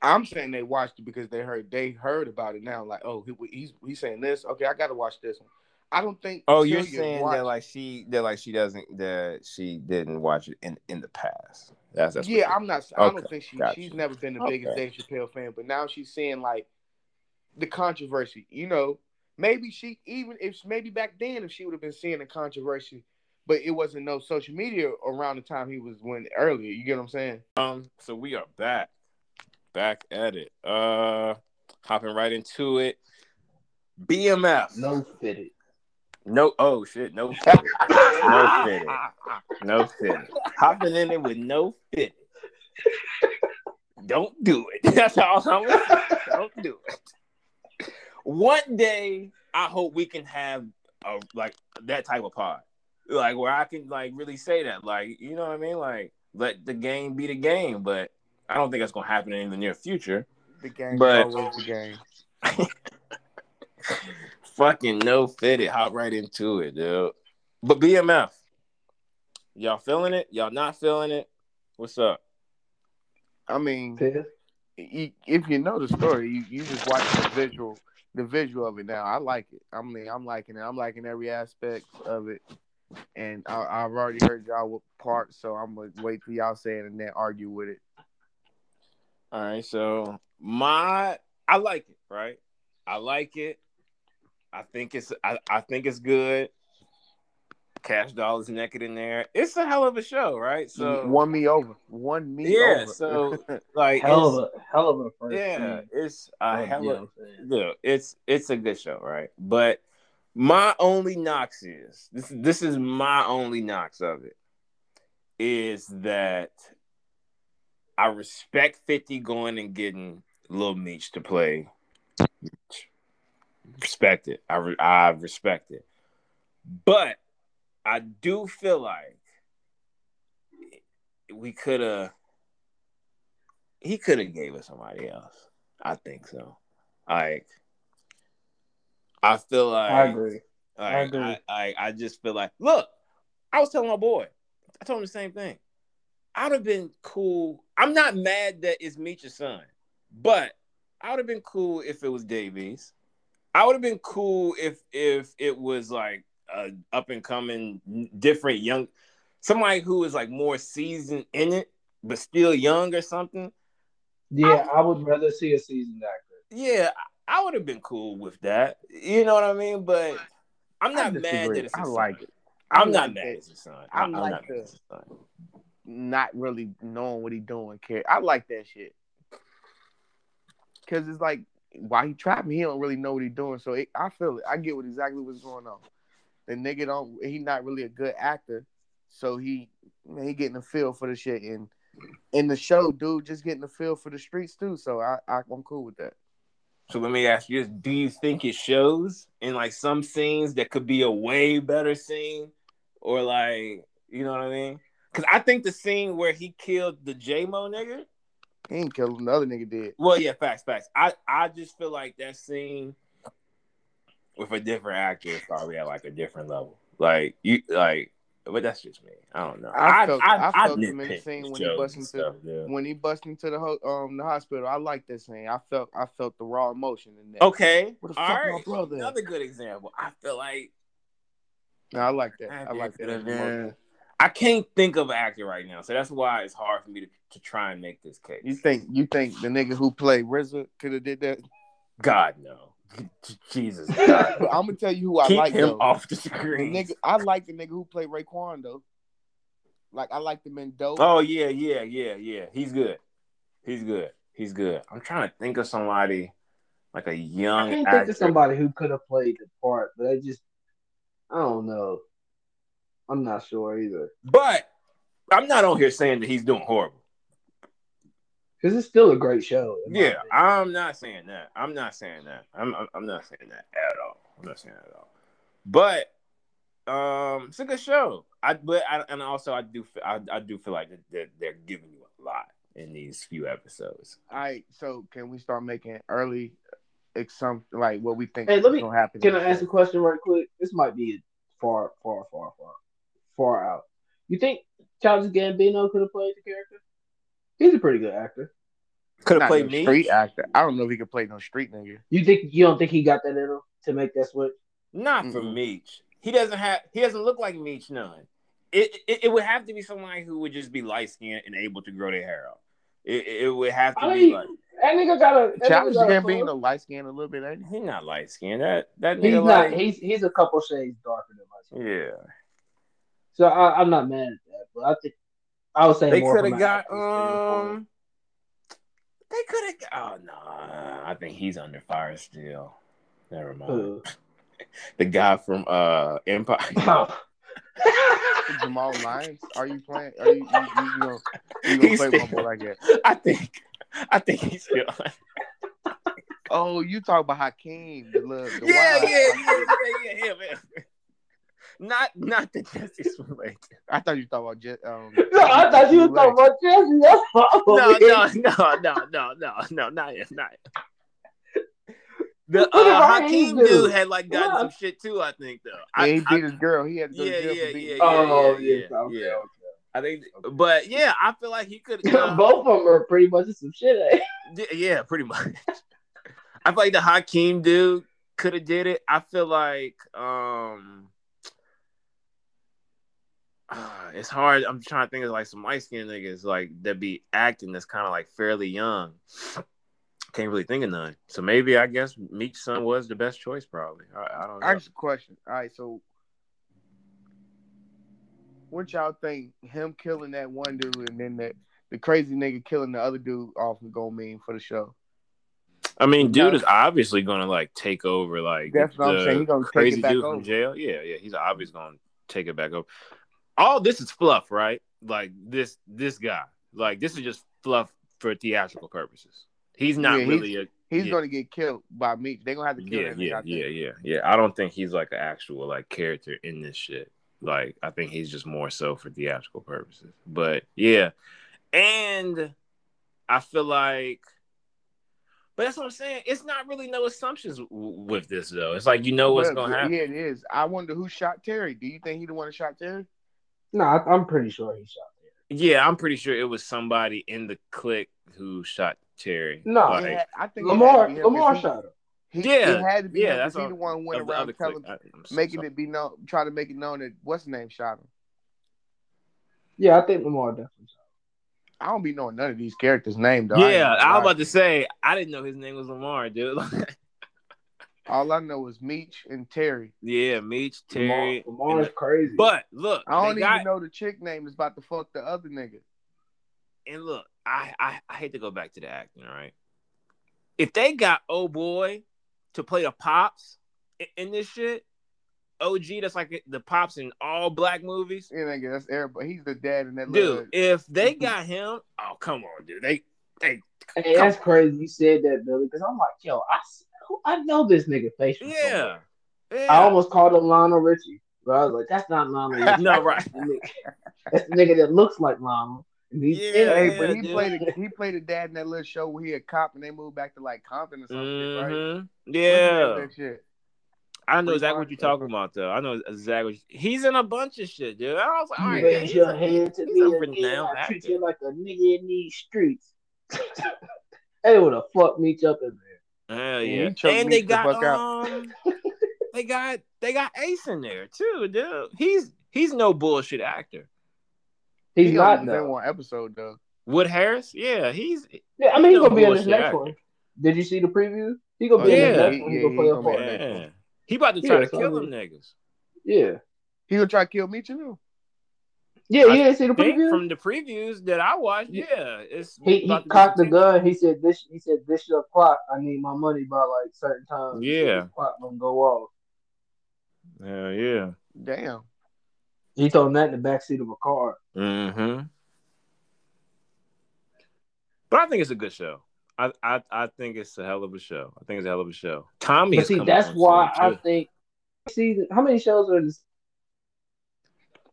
I'm saying they watched it because they heard they heard about it now. Like, oh, he, he's he's saying this. Okay, I got to watch this one. I don't think. Oh, you're saying watched- that like she that like she doesn't that she didn't watch it in in the past. That's, that's yeah, I'm not. I don't think she. gotcha. She's never been the Okay. biggest Dave Chappelle fan, but now she's seeing like the controversy. You know, maybe she even if maybe back then if she would have been seeing the controversy, but it wasn't no social media around the time he was when earlier. You get what I'm saying? Um, so we are back, back at it. Uh, hopping right into it. BMF. No fitted. No. Oh shit. No. Fitted. no fitted. No fitted. Hopping in it with no fitted. Don't do it. That's all I'm. gonna. Don't do it. One day, I hope we can have a like that type of pod, like where I can like really say that, like you know what I mean, like let the game be the game. But I don't think that's gonna happen in the near future. The game, But- always the game. Fucking no fitted. Hop right into it, dude. But BMF, y'all feeling it? Y'all not feeling it? What's up? I mean, you, if you know the story, you, you just watch the visual, the visual of it. Now, I like it. I mean, I'm liking it. I'm liking every aspect of it, and I, I've already heard y'all with parts, so I'm gonna wait till y'all say it and then argue with it. All right, so my I like it, right? I like it. I think it's I, I think it's good. Cash doll is naked in there. It's a hell of a show, right? So mm, won me over. Won me Yeah, over. so, like Hell of a hell of a first. yeah, season. it's a You hell know of what I'm? Look, it's it's a good show, right? But my only knocks is this. This is my only knocks of it is that I respect Fifty going and getting Lil Meech to play. Respect it. I re- I respect it, but I do feel like we could have. He could have gave us somebody else. I think so. Like, I feel like I agree. like, I agree. I, I, I just feel like, look, I was telling my boy, I told him the same thing. I'd have been cool. I'm not mad that it's Meech's son, but I would have been cool if it was Davies. I would have been cool if if it was like a up and coming, different young, somebody who is like more seasoned in it, but still young or something. Yeah, I would rather see a seasoned actor. Yeah, I would have been cool with that. You know what I mean? But I'm I not mad disagree. that it's his I like it. I'm I not like mad it. at his son. I I'm like not mad the- son. Not really knowing what he doing. Care. I like that shit. Cause it's like while he trapping, he don't really know what he doing. So it, I feel it. I get what exactly what's going on. The nigga don't. He not really a good actor, so he man, he getting a feel for the shit. And in the show, dude, just getting a feel for the streets too. So I, I I'm cool with that. So let me ask you this: Do you think it shows in like some scenes that could be a way better scene, or like you know what I mean? Because I think the scene where he killed the J Mo nigga. He ain't killed him. The other nigga did. Well, yeah, facts, facts. I I just feel like that scene with a different actor is probably at like a different level. Like you like, but that's just me. I don't know. I felt- I felt him in the scene when he jokes bust and into- stuff, dude. When he bust into the ho- um the hospital, I like that scene. I felt I felt the raw emotion in that. Okay, What the all fuck, my brother? Another good example. I feel like No, I like that. I I like that. Could've emotion. been- I can't think of an actor right now, so that's why it's hard for me to, to try and make this case. You think you think the nigga who played RZA could have did that? God no, Jesus, God. But I'm gonna tell you who I keep like him though. off the The screen. nigga, I like the nigga who played Raekwon though. Like I like the Mendoza. Oh yeah, yeah, yeah, yeah. He's good. He's good. He's good. I'm trying to think of somebody like a young I can't actor. think of somebody who could have played the part, but I just I don't know. I'm not sure either. But I'm not on here saying that he's doing horrible. Because it's still a great show. Yeah. I'm not saying that. I'm not saying that. I'm I'm, I'm not saying that at all. I'm not saying that at all. But um, it's a good show. I but I, and also I do fe- I, I do feel like that they're, they're giving you a lot in these few episodes. All right, so can we start making early ex- some like what we think Hey, let is me- gonna happen? Can I ask a question right quick? This might be far, far, far, far, far out. You think Childish Gambino could have played the character? He's a pretty good actor. Could have played no me. street actor. I don't know if he could play no street nigga. You think you don't think he got that in him to make that switch? Not for Mm-mm. Meech. He doesn't have. He doesn't look like Meech. None. It, it it would have to be somebody who would just be light skinned and able to grow their hair out. It, it would have to I be mean, like that nigga got a. that Childish nigga got a Gambino light skinned a little bit, ain't he? he's not light skinned. That that He's not. like He's he's a couple shades darker than myself. yeah. So I, I'm not mad at that, but I think I would say They could have got acting standpoint. um. They could have. Oh no, I think he's under fire still. Never mind. Uh, The guy from uh Empire. Jamal Lyons. Are you playing? Are you you, you, you gonna, you gonna He's play one more like that? I think. I think he's still. Oh, you talk about Hakeem, the little the yeah, wild- yeah, yeah, yeah, yeah, man. Not, not the Jussie Smollett. I thought you thought about Je- um. no, I thought you were talking about Jussie. That's why. No, no, no, no, no, no, no, not yet, not yet. The What uh, Hakeem do? dude had like gotten What? some shit too. I think though. Yeah, I, he I- beat his girl. He had to go Yeah, to jail yeah, for beating yeah, yeah. Oh, yeah, yes, okay, yeah. okay. I think, but yeah, I feel like he could. Uh, Both of them are pretty much some shit. Eh? Yeah, yeah, pretty much. I feel like the Hakeem dude could have did it. I feel like um uh, it's hard. I'm trying to think of like some light skinned niggas like that be acting that's kind of like fairly young. Can't really think of none. So maybe I guess Meech's son was the best choice. Probably. I, I don't know. I ask a question. All right, so what y'all think him killing that one dude and then that the crazy nigga killing the other dude off is gonna mean for the show? I mean, dude is obviously gonna like take over. Like That's what I'm saying. He gonna take crazy it back dude over. from jail. Yeah, yeah. He's obviously gonna take it back over. All this is fluff, right? Like this, this guy. Like this is just fluff for theatrical purposes. He's not Yeah, he's- really a. He's Yeah. gonna get killed by me. They're gonna have to kill Yeah, nigga. yeah, yeah, yeah, yeah. I don't think he's like an actual like character in this shit. Like I think he's just more so for theatrical purposes. But yeah, and I feel like, but that's what I'm saying. It's not really no assumptions w- with this though. It's like you know what's Well, gonna happen. Yeah, it is. I wonder who shot Terry. Do you think he the one that shot Terry? No, I, I'm pretty sure he shot there. Yeah, I'm pretty sure it was somebody in the clique who shot Terry. No. Like, It I think it Lamar, had him, Lamar 'cause he- shot him. He, Yeah, it had to be yeah, him, that's 'cause he all- the one went of the around telling. I- so making sorry. it be known, trying to make it known that what's the name shot him. Yeah, I think Lamar definitely shot I don't be knowing none of these characters' names. Though. Yeah, I was about to say I didn't know his name was Lamar, dude. all I know is Meech and Terry. yeah, Meech. Terry. Lamar, Lamar's crazy. But look, I don't even got, know the chick name is about to fuck the other nigga. and look, I, I I hate to go back to the acting, right? If they got oh boy to play the pops in, in this shit, OG that's like the pops in all black movies, Yeah, nigga, that's everybody. He's the dad in that dude. little. If they got him, oh come on, dude, they they hey, that's crazy. You said that, Billy, because I'm like, yo, I, s- who- I know this nigga face. yeah, yeah. I almost called him Lionel Richie, but I was like, that's not Lionel Richie. no right. That's the nigga- That's the nigga that looks like Lionel. And he's Yeah, in Hey, it. but he dude. played a, he played a dad in that little show where he a cop and they moved back to like Compton or something, right? Mhm. What's the name of Yeah, that shit. I know exactly what you're talking about, though. I know exactly. What you, he's in a bunch of shit, dude. I was like, all right, raise he's your a- hand to he's me a again. I treat you like a nigga in these streets. they would have fucked me up in there. Hell Yeah, yeah. he And they the got fuck out. um they got they got Ace in there too, dude. He's he's no bullshit actor. He's he not only in one episode though. Wood Harris, yeah, he's Yeah, I mean he's no gonna be in this next actor. one. Did you see the preview? He gonna Oh, be in yeah, the next one. He yeah, gonna play a gonna be part. in the next yeah. He about to try Yeah, to kill I them niggas. Yeah, He gonna try to kill me too. Yeah, yeah. See the previews from the previews that I watched. Yeah, it's he, he cocked the gun. He said this. He said this your clock. I need my money by like certain time. Yeah, so clock gonna go off. Yeah, yeah. Damn. He thrown that in the backseat of a car. Mm-hmm. But I think it's a good show. I, I I think it's a hell of a show. I think it's a hell of a show. Tommy, see, that's why I think season. How many shows are in the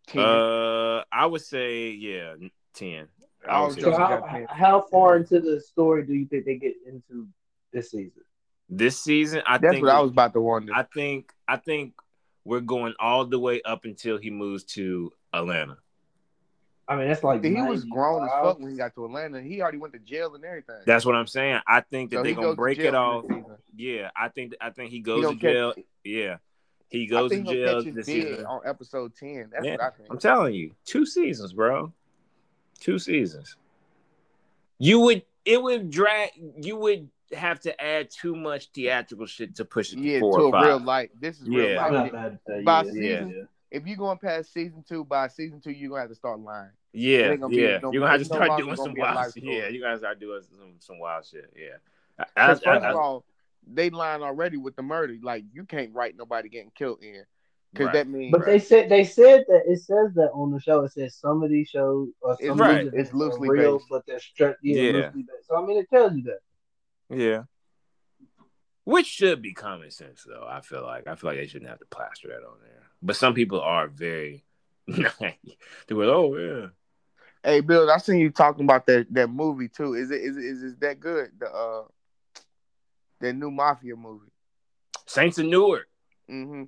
10. Uh, I would say yeah, ten. I oh, would so how, how far into the story do you think they get into this season? This season, I that's think, what I was about to wonder. I think I think we're going all the way up until he moves to Atlanta. I mean, that's like he 90, was grown as fuck when he got to Atlanta. He already went to jail and everything. That's what I'm saying. I think that so they're gonna break it off. Yeah, I think I think he goes he to jail. Yeah, he goes to jail catch this season. on episode ten. That's Yeah, what I think. I'm telling you, two seasons, bro. Two seasons. You would it would drag. You would have to add too much theatrical shit to push it to yeah, four to or a five. real life. This is Yeah. real I'm life. not mad. By yeah, season- yeah. If you're going past season two, by season two, you're gonna have to start lying. Yeah, It gonna be yeah. no- You're gonna have to it's no start doing some wild life shit. story. Yeah, you guys start doing some some wild shit. Yeah. I- I- Because I- first I- of all, they lying already with the murder. Like you can't write nobody getting killed in, because Right. that means But they said they said that it says that on the show. It says some of these shows or It's right. of these It's events are loosely real, based. but they're stretched. Yeah, Yeah. loosely based. So I mean, it tells you that. Yeah. Which should be common sense, though. I feel like I feel like they shouldn't have to plaster that on there. But some people are very. they were, oh yeah. Hey, Bill, I seen you talking about that that movie too. Is it is it, is it that good? The uh, that new mafia movie. Saints of Newark. Mm-hmm.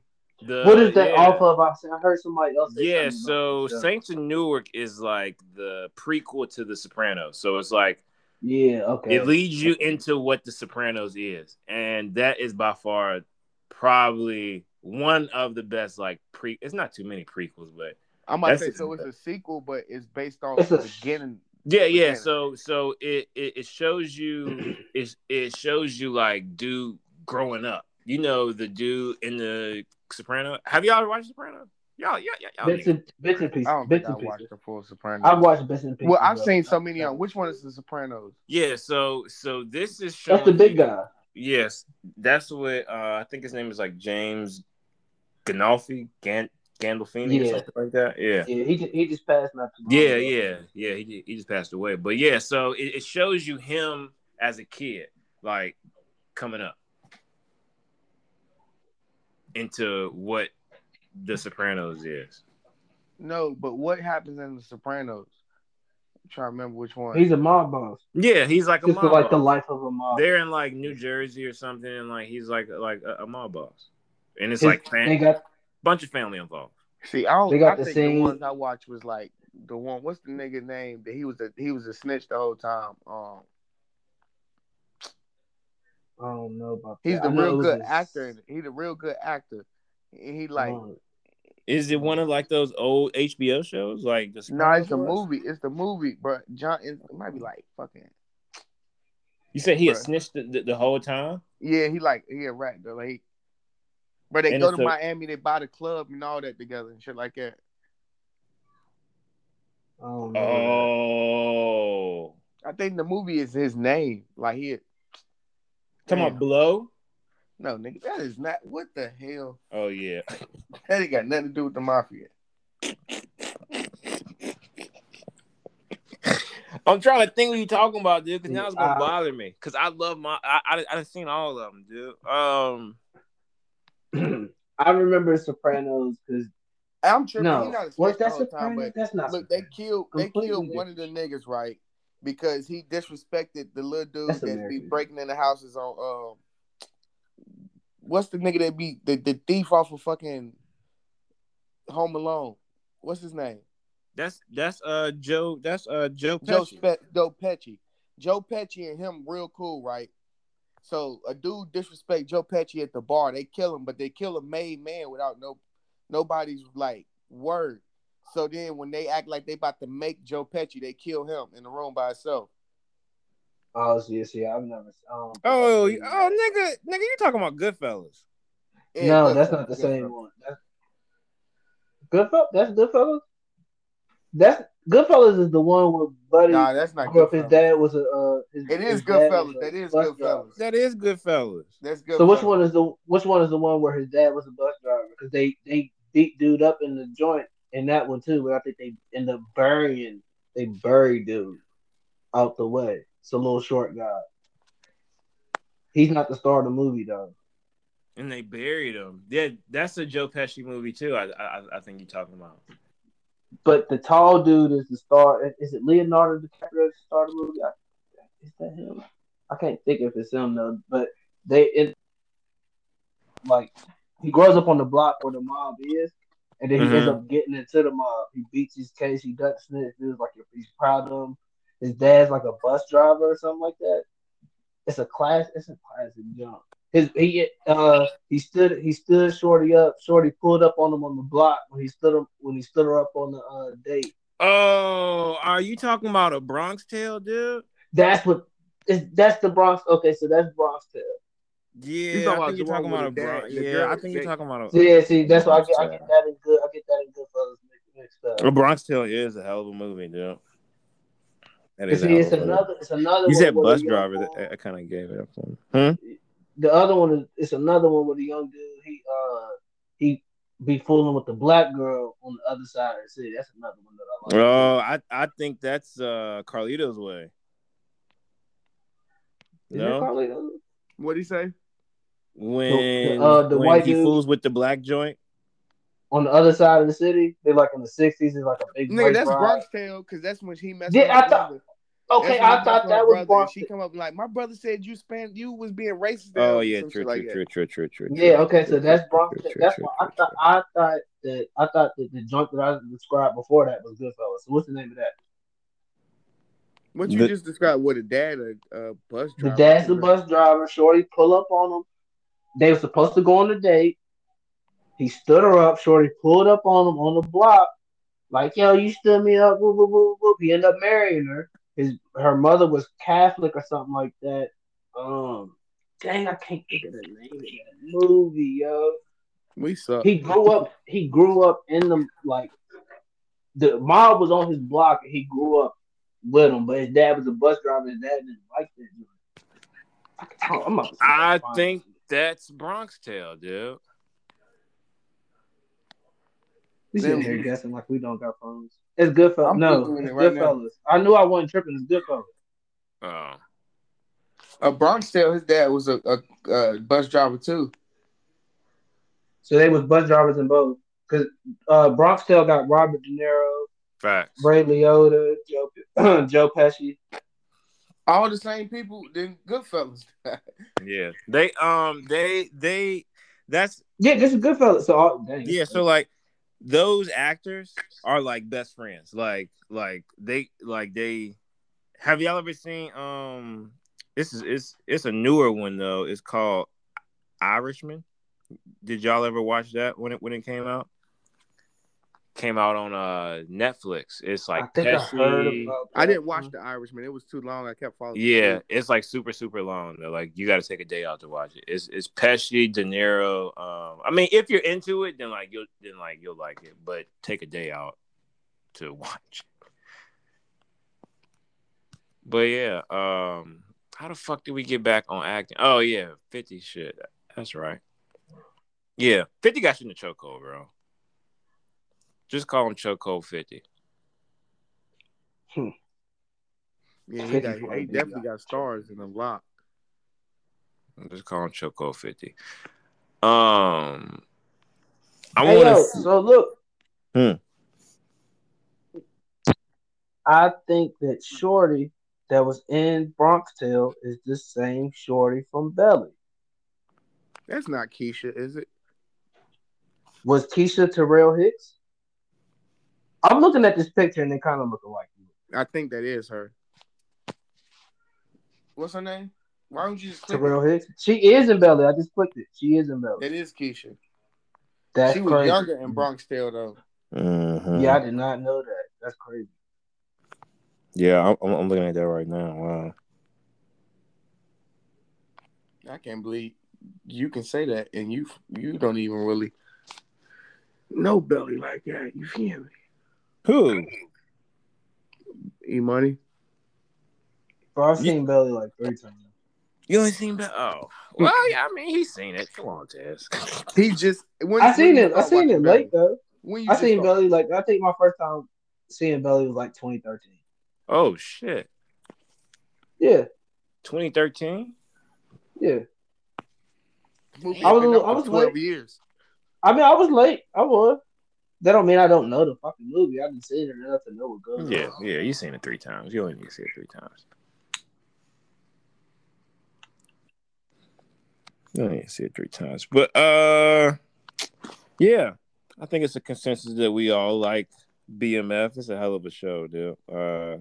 The, what is that yeah. off of? I heard somebody else. Say Yeah, so about. Saints of Newark is like the prequel to The Sopranos. So it's like Yeah, okay. it leads you into what The Sopranos is, and that is by far probably one of the best. Like pre, it's not too many prequels, but I'm about say so. It's a sequel, but it's based on It's the a- beginning. Yeah, yeah. So so it it, it shows you it it shows you like dude growing up. You know the dude in the Soprano. Have y'all watched Soprano? Y'all, yeah, yeah, y'all. bits niggas- and bits and pieces. I don't Bits think I and watched the full Sopranos. I've watched bits and pieces. Well, I've of seen so many on. Which one is the Sopranos? Yeah. So so this is showing That's the big you- guy. Yes, that's what uh, I think his name is like James Gandolfi, Gan- Gandolfini or something like that. Yeah. Yeah, he just, he just passed not too long Yeah, ago. yeah, yeah. He he just passed away, but yeah. So it, it shows you him as a kid, like coming up into what The Sopranos is. No, but what happens in the Sopranos? I'm trying to remember which one. He's a mob boss. Yeah, he's like a mob like the life of a mob. They're in like New Jersey or something, and like he's like like a, a mob boss, and it's His- like fam- they got bunch of family involved. See, I don't. They got I the think same- the ones I watched was like the one. What's the nigga name? That he was a he was a snitch the whole time. Um, I don't know about he's the I know it real good a- actor. He's a real good actor. He like Is it one of like those old HBO shows, like the? no, it's Sopranos the movie. It's the movie, but John, it might be like fucking. You said he had snitched the, the, the whole time. Yeah, he like he a rat though. Like, he- but they And go to a- Miami, they buy the club and all that together and shit like that. I. Oh, I think the movie is his name. Like he, talking Damn. about Blow. no nigga, that is not what the hell. Oh yeah. That ain't got nothing to do with the mafia. I'm trying to think what you talking about, dude. Because now it's gonna I- bother me. Because I love my. I I I done seen all of them, dude. Um. I remember Sopranos because I'm tripping. he no, not a was snitch the time, but That's not. look, they killed they Completely killed one of the niggas right because he disrespected the little dude That's that be breaking in the houses on um. What's the nigga that be the, the thief off of fucking Home Alone? What's his name? That's that's uh Joe. That's uh Joe. Joe Pesci. Spe- Joe Pesci. Joe Pesci and him real cool, right? So a dude disrespect Joe Pesci at the bar, they kill him, but they kill a made man without no nobody's like word. So then when they act like they about to make Joe Pesci, they kill him in the room by himself. Oh, see, see, I've never. Um, Oh, you- oh, nigga, nigga, you talking about Goodfellas? Yeah, no, good that's not the good same one. That's Goodfellas. That's Goodfellas. That's Goodfellas is the one where Buddy Nah, that's not grew up. His Goodfellas. dad was a. Uh, his, It is his dad was Goodfellas. That is Goodfellas. That is Goodfellas. That's good. So which one is the which one is the one where his dad was a bus driver? Because they they beat dude up in the joint in that one too, but I think they end up burying they buried dude out the way. It's a little short guy. He's not the star of the movie though. And they buried him. Yeah, that's a Joe Pesci movie too. I I, I think you're talking about. But the tall dude is the star. Is it Leonardo DiCaprio the star of the movie? I, is that him? I can't think if it's him though. But they it like he grows up on the block where the mob is, and then he ends Mhm. up getting into the mob. He beats his case. He ducks it. Feels like he's proud of him. His dad's like a bus driver or something like that. It's a class. It's a classic jump. His he uh he stood he stood Shorty up. Shorty pulled up on him on the block when he stood him when he stood her up on the uh date. Oh, are you talking about a Bronx Tale, dude? That's what. Is, that's the Bronx. Okay, so that's Bronx Tale. Yeah, I think you're talking about a Bronx. the Yeah, I think you're talking about a. yeah, see, that's why I get, I Tale. get that in good. I get that in Goodfellas mixed, mixed up. A Bronx Tale is a hell of a movie, dude. That is a See, hell it's movie. another. It's another. You said bus driver. That I kind of gave it up for him. The other one is it's another one with a young dude. He uh he be fooling with the black girl on the other side of the city. That's another one that I like. Oh, I I think that's uh Carlito's way. Is No, that Carlito? What would he say? when uh, the when white he dude- fools with the black joint. On the other side of the city, they like in the sixties. It's like a big. Nigga, that's ride. Bronx Tale because that's when he messed Yeah, with my I thought- brother. Okay, That's when he I thought that was brother, Bronx. She come up like, my brother said you spent you was being racist. Oh yeah, some true, like true, true, true, true, true, true. Yeah, okay, true, so that's true, Bronx. true, true, That's true, why I true, thought I thought that I thought that the joint that I described before that was Goodfellas. So what's the name of that? What you The- just described with a dad, a, a bus The driver. dad's the bus driver. Shorty pull up on him. They were supposed to go on a date. He stood her up. Shorty pulled up on him on the block. Like, yo, you stood me up. Whoop, whoop, whoop, whoop. He ended up marrying her. His her mother was Catholic or something like that. Um, dang, I can't think of the name of that movie, yo. We suck. He grew up. He grew up in the like. The mob was on his block, and he grew up with him. But his dad was a bus driver. His dad didn't like that. joint. I, can't- I'm about to see if I think it. that's Bronx Tale, dude. we sitting here guessing like we don't got phones. It's Goodfellas. I'm No, Googling it's it right now. Goodfellas. I knew I wasn't tripping. It's Goodfellas. Oh, A Bronx Tale, his dad was a, a, a bus driver too. So they was bus drivers in both. Cause uh, Bronx Tale got Robert De Niro, facts. Ray Liotta, Joe Joe Pesci. All the same people. Then Goodfellas. Yeah, they um they they that's Yeah, this is Goodfellas. So all, dang, yeah. So like those actors are like best friends. Like like they like they. Have y'all ever seen um? This is it's it's a newer one though. It's called Irishman. Did y'all ever watch that when it when it came out? Came out on uh Netflix. It's like I think I heard about. I didn't watch one. The Irishman. It was too long. I kept falling. Yeah, asleep. it's like super super long. Though. Like you got to take a day out to watch it. It's it's Pesci, De Niro. Um, I mean, if you're into it, then like you'll then like you'll like it. But take a day out to watch. But yeah, um, how the fuck did we get back on acting? Oh yeah, Fifty shit. That's right. Yeah, Fifty got you in the chokehold, bro. Just call him chokehold Fifty. Yeah, he, got, he definitely got got stars in the block. Just call him chokehold Fifty. Um, I Hey, want yo, to. so look. Hmm. I think that Shorty that was in Bronx Tale is the same Shorty from Belly. That's not Keisha, is it? Was Keisha Taral Hicks? I'm looking at this picture and they kind of look alike. I think that is her. What's her name? Why don't you just click Taral Hicks. She is in Belly. I just clicked it. She is in? Belly. It is Keisha. That's she was crazy. younger in Bronx Tale though. Mhm. Yeah, I did not know that. That's crazy. Yeah, I'm, I'm- I'm looking at that right now. Wow. I can't believe you can say that and you you don't even really know belly like that. You feel me? Who? E money. Bro, I've seen Belly like three times. You ain't seen that? Oh, well, yeah. I mean, he's seen it. Come on, Tess. He just when I seen you it. I seen watching it late though. When you I seen start- Belly like I think my first time seeing Belly was like 2013. Oh shit. Yeah, 2013. yeah. I was a little- I was twelve late. years. I mean, I was late. I was. That don't mean I don't know the fucking movie. I've been seeing it enough to know what goes. Yeah, on. yeah. You seen it three times. You only need to see it three times. You only need to see it three times. But uh, yeah, I think it's a consensus that we all like BMF. It's a hell of a show, dude. Uh,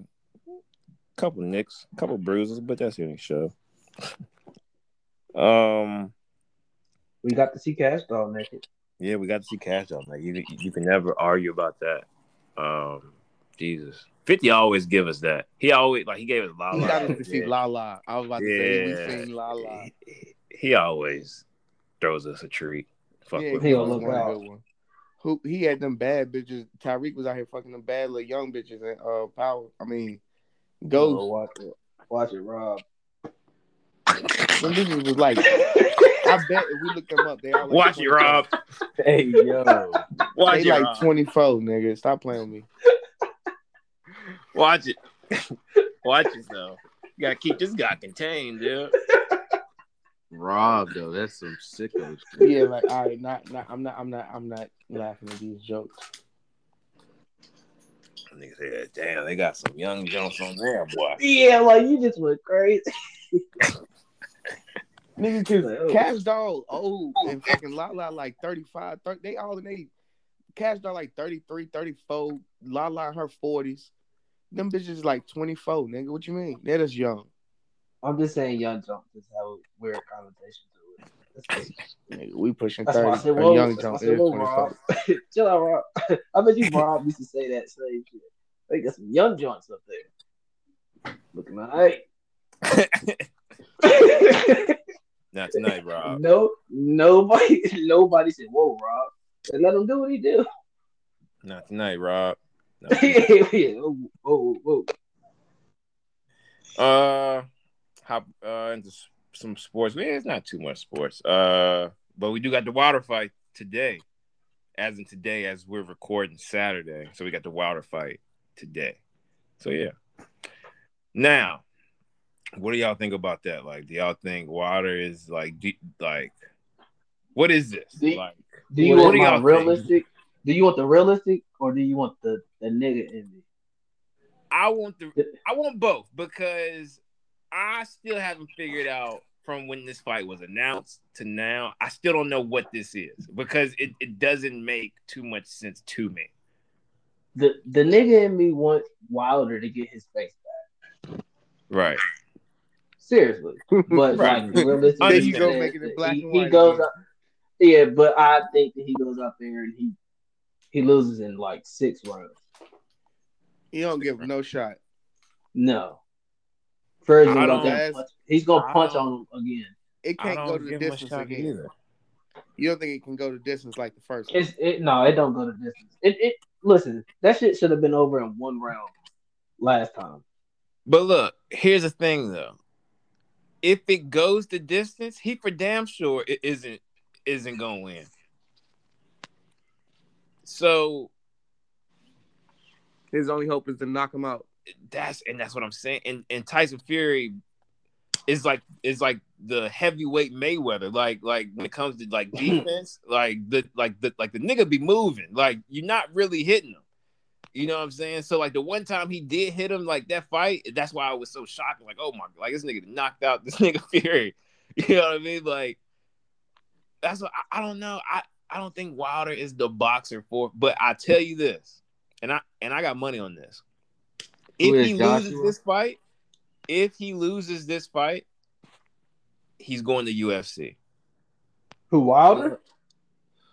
couple nicks, a couple bruises, but that's any show. um. We got to see Cash Doll naked. Yeah, we got to see Cash Doll. Like you, you can never argue about that. Um, Jesus, Fifty always give us that. He always like he gave us La We La. got us to see Yeah. La La. I was about to Yeah. say we seen La La. He, he always throws us a treat. Fuck Yeah, with he him. gonna look one out. Who he had them bad bitches. Tariq was out here fucking them bad little young bitches and uh power. I mean, Oh, Ghost. watch it. Watch it, Rob. Them bitches was like, I bet if we look them up, they all like Watch it, 24. Rob. Hey yo, Watch They it, like Rob. 24, nigga. Stop playing with me. Watch it. Watch it, though. You gotta keep this guy contained, dude. Rob though, that's some sicko shit. Yeah, like all right, not, not, I'm not, I'm not, I'm not laughing at these jokes. Nigga said, "Damn, they got some young Jones on there, boy." Yeah, like you just went crazy. Nigga, cause oh. Cash Doll old and fucking Lala like 35, 30, they all in they Cash Doll like 33, 34, Lala in her 40s. Them bitches like 24, nigga. What you mean? They're just young. I'm just saying, Young Jump just have a weird connotation to it. Nigga, we pushing that's why I 30. said, whoa, young that's why I jump is 24. Chill out, Rob. I bet you Rob used to say that same shit. They got some young joints up there. Looking all right. Not tonight, Rob. no, nobody, nobody said, "Whoa, Rob." And let him do what he do. Not tonight, Rob. Not yeah, tonight. whoa, whoa, whoa. Uh, hop uh into some sports. Yeah, it's not too much sports. Uh, but we do got the water fight today, as in today, as we're recording Saturday. So we got the water fight today. So yeah. Now, what do y'all think about that? Like, do y'all think water is like, de- like, what is this? Do you- like, Do you What want do my y'all think? realistic? Do you want the realistic, or do you want the the nigga in me? I want the I want both because I still haven't figured out from when this fight was announced to now. I still don't know what this is because it, it doesn't make too much sense to me. The the nigga in me wants Wilder to get his face back. Right. Seriously, but Right. like realistically, There you go, making it black he, and he goes again. up. Yeah, but I think that he goes out there and he he loses in like six rounds. He don't give no shot. No, Fergie's I gonna don't- go there and punch. He's gonna punch on him again. It can't go to the give him a distance again. either. You don't think it can go the distance like the first one? It's it no, it don't go to distance. It it listen, that shit should have been over in one round last time. But look, here's the thing though. If it goes the distance, he for damn sure it isn't isn't gonna win. So His only hope is to knock him out. that's and that's what I'm saying. And and Tyson Fury is like is like the heavyweight Mayweather. Like like when it comes to like defense, like the like the like the nigga be moving. Like you're not really hitting him. You know what I'm saying? So like the one time he did hit him like that fight, that's why I was so shocked. Like, oh my like this nigga knocked out this nigga Fury. You know what I mean? Like that's what I, I don't know. I I don't think Wilder is the boxer for but I tell you this, and I and I got money on this. If he loses Joshua? this fight, if he loses this fight, he's going to UFC. Who Wilder?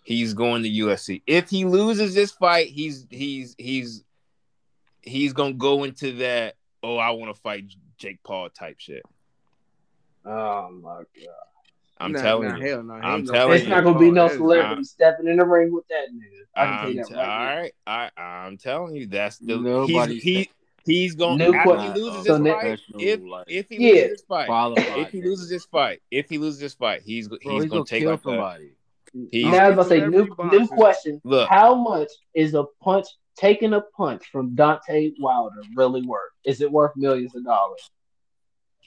He's going to UFC. If he loses this fight, he's he's he's he's gonna go into that. Oh, I want to fight Jake Paul type shit. Oh my god. I'm Nah, telling nah, you. Hell no. He I'm ain't gonna telling It's you. It's not gonna be no That is- celebrity stepping in the ring with that nigga. I can I'm you t- that all right. right, I, I'm telling you, that's the Nobody he's, he he's going to after que- he loses so this fight. If if he Yeah. loses this fight, if he loses this fight, if he loses this fight, he's Bro, he's, he's gonna gonna take kill like a, somebody. He- now I was gonna say new new question. Look. How much is a punch taking a punch from Deontay Wilder really worth? Is it worth millions of dollars?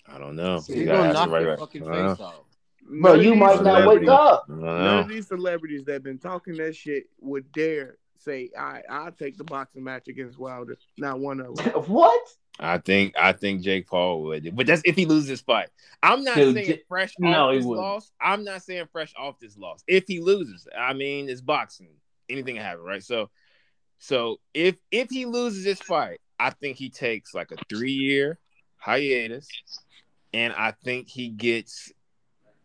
I don't know. He's You gonna gotta ask knock right your right- fucking face know. off. Bro, you might not wake up. None of these celebrities that been talking that shit would dare say, "I I'll take the boxing match against Wilder." Not one of them. What? I think I think Jake Paul would, but that's if he loses this fight. I'm not Dude, saying fresh no, off this wouldn't. loss. I'm not saying fresh off this loss. If he loses, I mean, it's boxing. Anything can happen, right? So, so if if he loses this fight, I think he takes like a three year hiatus, and I think he gets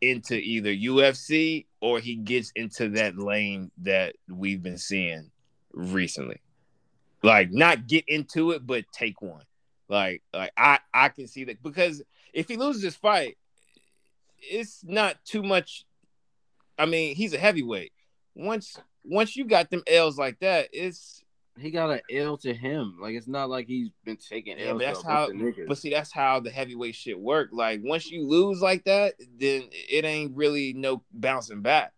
into either UFC or he gets into that lane that we've been seeing recently. Like not get into it, but take one. Like like I I can see that because if he loses this fight, it's not too much. I mean, he's a heavyweight. Once once you got them L's like that, it's He got an L to him. Like it's not like he's been taking yeah, L's. but that's how. bunch of niggas. But see, that's how the heavyweight shit work. Like once you lose like that, then it ain't really no bouncing back.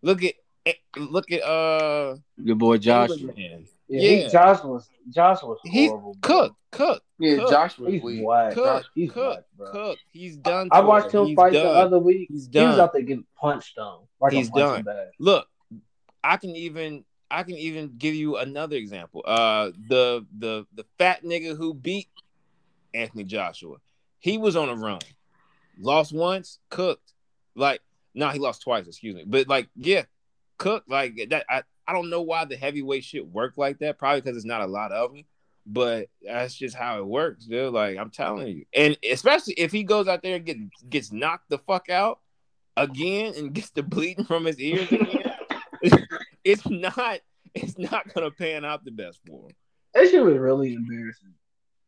Look at eh, look at uh Your boy Josh. Man. Yeah, Yeah. He, Josh was Josh was horrible. bro. Cook, Cook, Yeah, Cook. Josh was He's weak. whack. Cook, He's Cook, whack, bro. Cook. He's done. I for. watched him He's fight done. the other week. He's done. He was out there getting punched on. Like He's done. bag. Look, I can even I can even give you another example. Uh, the the the fat nigga who beat Anthony Joshua. He was on a run, lost once, cooked. Like, no, he lost twice. Excuse me, but like, yeah, cooked. Like that. I I don't know why the heavyweight shit work like that. Probably because it's not a lot of them. But that's just how it works, dude. Like I'm telling you, and especially if he goes out there and get, gets knocked the fuck out again and gets the bleeding from his ears again, it's not it's not gonna pan out the best for him. That shit was really embarrassing.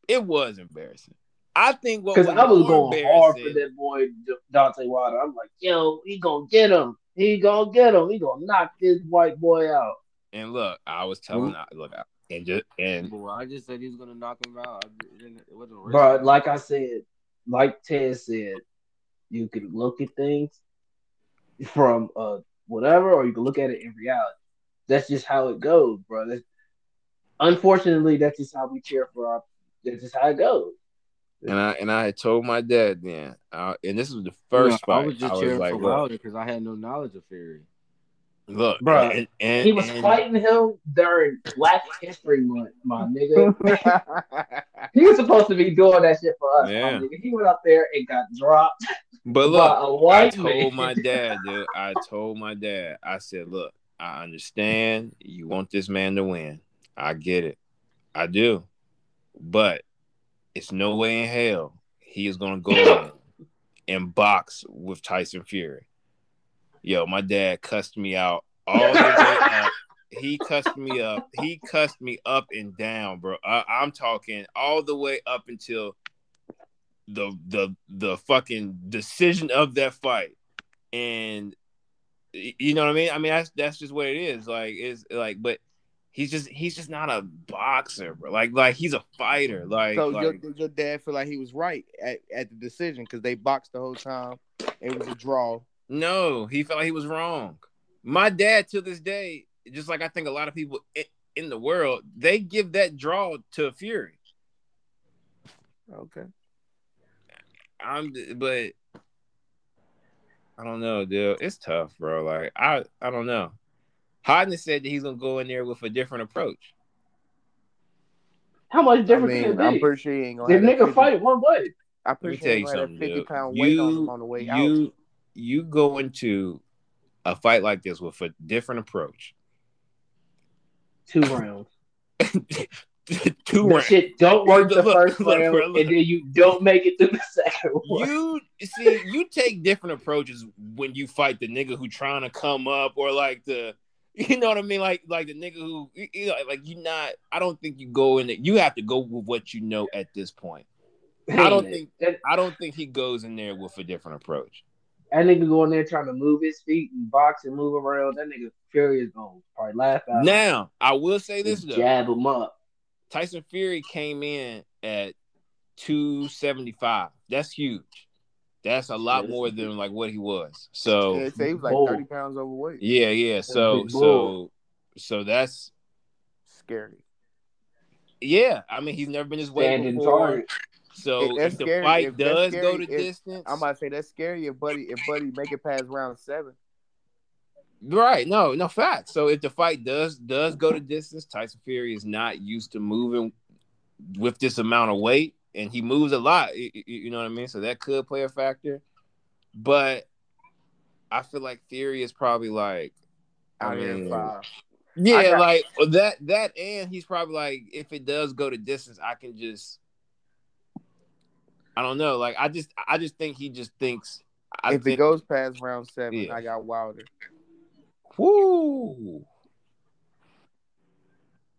It was embarrassing. I think what Because was I was going hard for that boy Deontay Wilder. I'm like, yo, he gonna get him. He gonna get him. He gonna knock this white boy out. And look, I was telling, look, I- and just and Well, I just said he was gonna knock him out. It wasn't a like I said, like Ted said, you can look at things from uh whatever, or you can look at it in reality. That's just how it goes, bro. That's, unfortunately, that's just how we cheer for our. That's just how it goes. And I and I had told my dad then, uh, and this was the You first know, fight. I was just I was cheering like, for Wilder because I had no knowledge of Fury. look, bro, and, and He was and- fighting him during Black History Month, my nigga. he was supposed to be doing that shit for us, Yeah. my nigga. He went up there and got dropped But by look, a I white told man. my dad, dude. I told my dad. I said, "Look, I understand you want this man to win. I get it. I do. But it's no way in hell he is gonna go in and box with Tyson Fury. Yo, my dad cussed me out all the way up. He cussed me up. He cussed me up and down, bro. I, I'm talking all the way up until the the the fucking decision of that fight. And you know what I mean? I mean that's that's just what it is. Like it's like but he's just he's just not a boxer, bro. Like like he's a fighter. Like, So like your, your dad feel like he was right at, at the decision because they boxed the whole time. It was a draw. No, he felt like he was wrong. My dad, to this day, just like I think a lot of people in the world, they give that draw to Fury. Okay. I'm, but I don't know, dude. It's tough, bro. Like I, I don't know. Hodney said that he's gonna go in there with a different approach. How much I different mean, can it I'm pretty sure he ain't gonna have nigga 50 fight one way. I'm pretty tell sure he you gonna something, 50 dude. pound weight on him You, on the way out. you, you go into a fight like this with a different approach. Two rounds. Two rounds. shit don't work the Look, first look, round, look. and then you don't make it through the second one. you see, you take different approaches when you fight the nigga who trying to come up, or like the, you know what I mean, like like the nigga who, you know, like you not. I don't think you go in. It. You have to go with what you know at this point. I don't think. that, I don't think he goes in there with a different approach. that nigga go in there trying to move his feet and box and move around. That nigga Fury is gonna probably laugh out. Now, I will say this though. jab him up. Tyson Fury came in at 275. That's huge. That's a lot Yeah, more that's than like what he was. So Yeah, they say he was like Bull. thirty pounds overweight. yeah, yeah. So so so that's Scary. yeah. I mean, he's never been this way Standing before. target. So If if the scary- fight if that's does go to if- distance, I'm about to say that's scary if Buddy if Buddy make it past round seven. Right. No, no facts. So if the fight does does go to distance, Tyson Fury is not used to moving with this amount of weight, and he moves a lot. You know what I mean? So that could play a factor. But I feel like Fury is probably like, I mean, five. yeah, I got- like that. That and he's probably like, if it does go to distance, I can just. I don't know. Like I just, I just think he just thinks. I if think, it goes past round seven, Yeah. I got Wilder. Woo.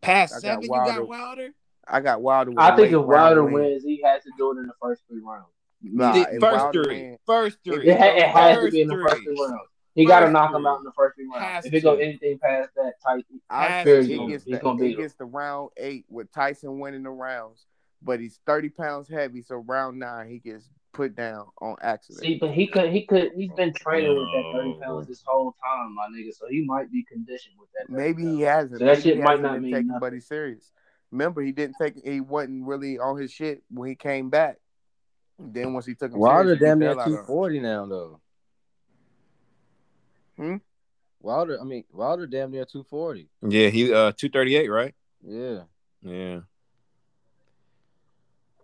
Past I got seven, you got Wilder. I got Wilder. With I a think if Wilder round win. wins, he has to do it in the first three rounds. Nah, The- first Wilder three, win- first three. It, ha- it has to be in the three. first three rounds. He got to First knock him out in the first three rounds. If it go to. anything past that, tight. I think to. it gets the, gonna beat it him. gets the round eight with Tyson winning the rounds, but he's thirty pounds heavy, so round nine he gets put down on accident. See, but he could, he could, he's been training with that thirty pounds this whole time, my nigga. So he might be conditioned with that. 30 Maybe he hasn't. So that Maybe shit might hasn't not been mean taking nothing. Buddy serious. Remember, he didn't take. He wasn't really on his shit when he came back. Then once he took him Wilder serious, damn near the hell out of him. 240 now though. Hmm? Wilder, I mean Wilder damn near 240. Yeah, he uh two thirty eight, right? Yeah. Yeah.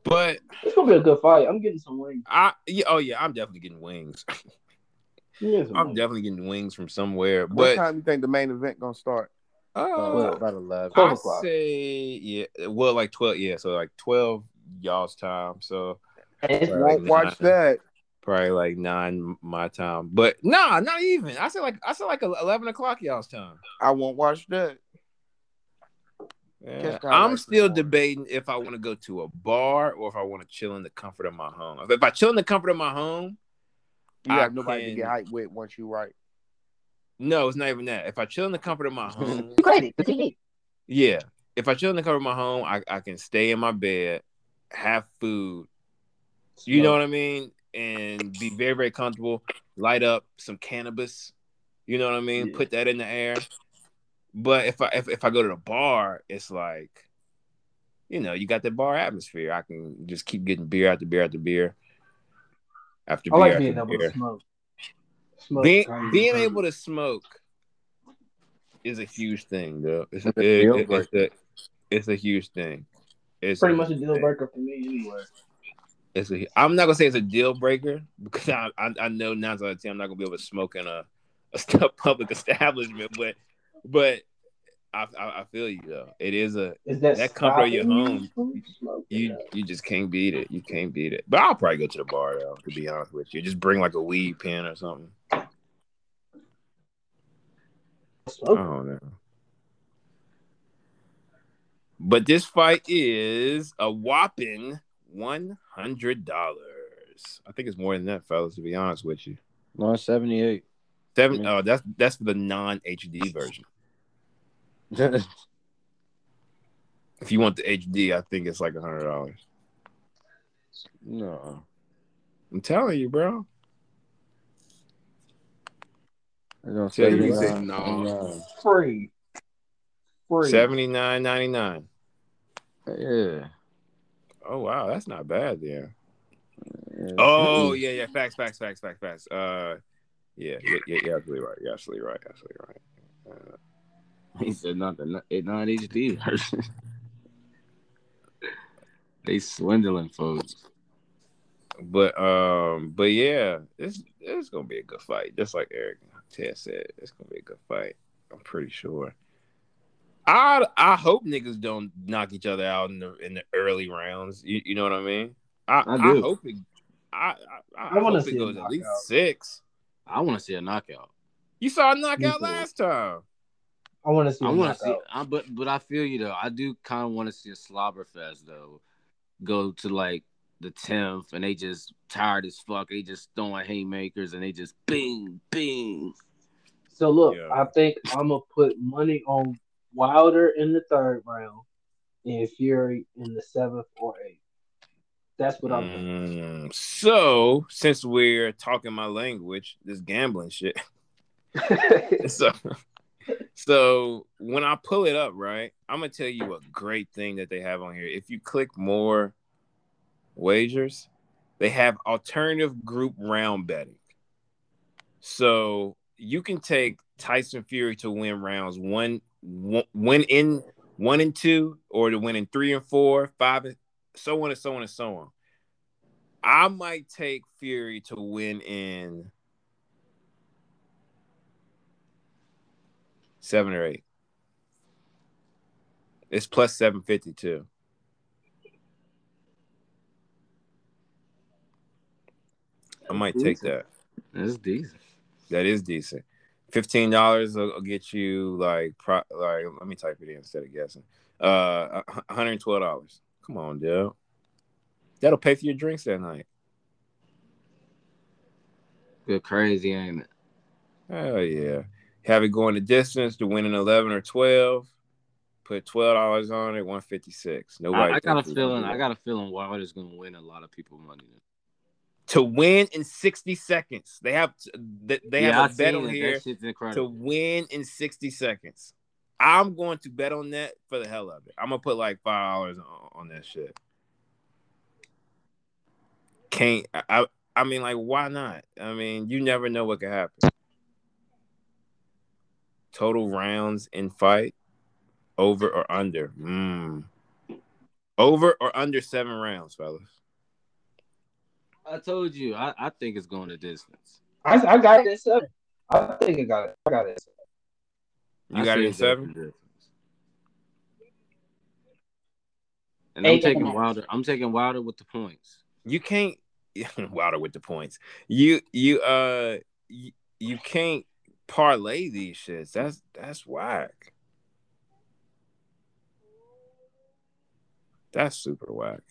But It's gonna be a good fight. I'm getting some wings. I yeah, oh yeah, I'm definitely getting wings. I'm I'm wings. definitely getting wings from somewhere. What But time you think the main event gonna start? Uh, about 11. Twelve I o'clock. say yeah, well like twelve, yeah, so like twelve y'all's time. So It's Won't watch that. probably like nine my time. But nah, not even. I said like I said like eleven o'clock y'all's time. I won't watch that. Yeah. I'm still in the morning. debating if I want to go to a bar or if I want to chill in the comfort of my home. If I chill in the comfort of my home, You I have nobody to get hyped with once you right. No, it's not even that. If I chill in the comfort of my home, crazy. Yeah. If I chill in the comfort of my home, I, I can stay in my bed, have food, you know what I mean, and be very very comfortable. Light up some cannabis, you know what I mean. Yeah. Put that in the air. But if I if, if I go to the bar, it's like, you know, you got the bar atmosphere. I can just keep getting beer after beer after beer after I beer like after being able beer. to smoke. Smoke. Being being able to smoke is a huge thing, though. It's a, It's a it- deal it- it's, a, it's a huge thing. It's pretty a much a deal breaker for me anyway. It's a, I'm not gonna say it's a deal breaker because I, I, I know nine out of ten I'm not gonna be able to smoke in a, a public establishment, but but I, I I feel you though. It is a Is that, That comfort of your home, you you just can't beat it. You can't beat it. But I'll probably go to the bar though. To be honest with you, just bring like a weed pen or something. I Smoking. don't know. But this fight is a whopping one hundred dollars. I think it's more than that, fellas. To be honest with you. 178. Seven. Yeah. Oh, that's that's for the non HD version. If you want the HD, I think it's like a hundred dollars. no. I'm telling you, bro. I don't say you no. no. no. Free. Free. Seventy nine ninety nine. Yeah. Oh wow, that's not bad. Yeah. yeah. Oh yeah, yeah. Facts, facts, facts, facts, facts. Uh, yeah, yeah, yeah. You're absolutely right. You're absolutely right. Absolutely right. Uh, He said not the non HD version. they swindling folks. but um, but yeah, it's this is gonna be a good fight. Just like Eric Ted said, it's gonna be a good fight. I'm pretty sure. I I hope niggas don't knock each other out in the in the early rounds. You, you know what I mean? I I I, do. hope it. I I, I, I wanna see it a goes at least knockout. six. I want to see a knockout. You saw a knockout last time. I want to see. I a want to see. I, but but I feel you though. I do kind of want to see a slobber fest though. Go to like the tenth, and they just tired as fuck. They just throwing haymakers, and they just bing bing. So look, Yeah. I think I'm gonna put money on Wilder in the third round, and Fury in the seventh or eighth. That's what I'm. Mm, so since we're talking my language, this gambling shit. so so when I pull it up, right, I'm gonna tell you a great thing that they have on here. If you click more wagers, they have alternative group round betting. So you can take Tyson Fury to win rounds one, one win in one and two, or to win in three and four, five, and so on and so on and so on. I might take Fury to win in seven or eight. It's plus seven fifty two. I might take that. That's decent. That is decent. Fifteen dollars will, get you like pro, like. Let me type it in instead of guessing. Uh, one hundred twelve dollars. Come on, dude. That'll pay for your drinks that night. Good crazy, ain't it? Hell yeah. Have it going the distance to win an eleven or twelve. Put twelve dollars on it, one fifty six. Nobody. I, I got a thinks we gonna feeling. I got a feeling Wild is gonna win a lot of people money. to win in sixty seconds. They have they, they yeah, have I a bet on it. here to win in 60 seconds. I'm going to bet on that for the hell of it. I'm gonna put like five dollars on, on that shit. Can't I, I? I mean, like, why not? I mean, you never know what could happen. Total rounds in fight, over or under? Mm. Over or under seven rounds, fellas. I told you. I, I think it's going the distance. I, I got it at seven. I think I got it. i got it in seven. you I got it in seven and i'm Eight taking points. Wilder. I'm taking Wilder with the points. you can't Wilder with the points. You you uh you, you can't parlay these shits. That's that's whack. That's super whack.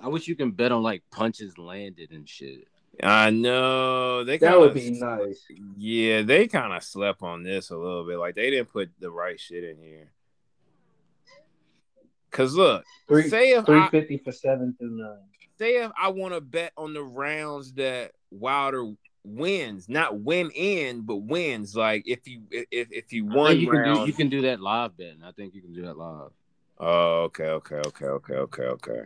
I wish you can bet on like punches landed and shit. I know they That kinda, would be nice. Yeah, they kind of slept on this a little bit. Like they didn't put the right shit in here. Cause look, Three say if three I, for seven through nine. say if I want to bet on the rounds that Wilder wins, not win in, but wins. Like if you if if you I won think you can do you can do that live betting. I think you can do that live. Oh, okay, okay, okay, okay, okay, okay.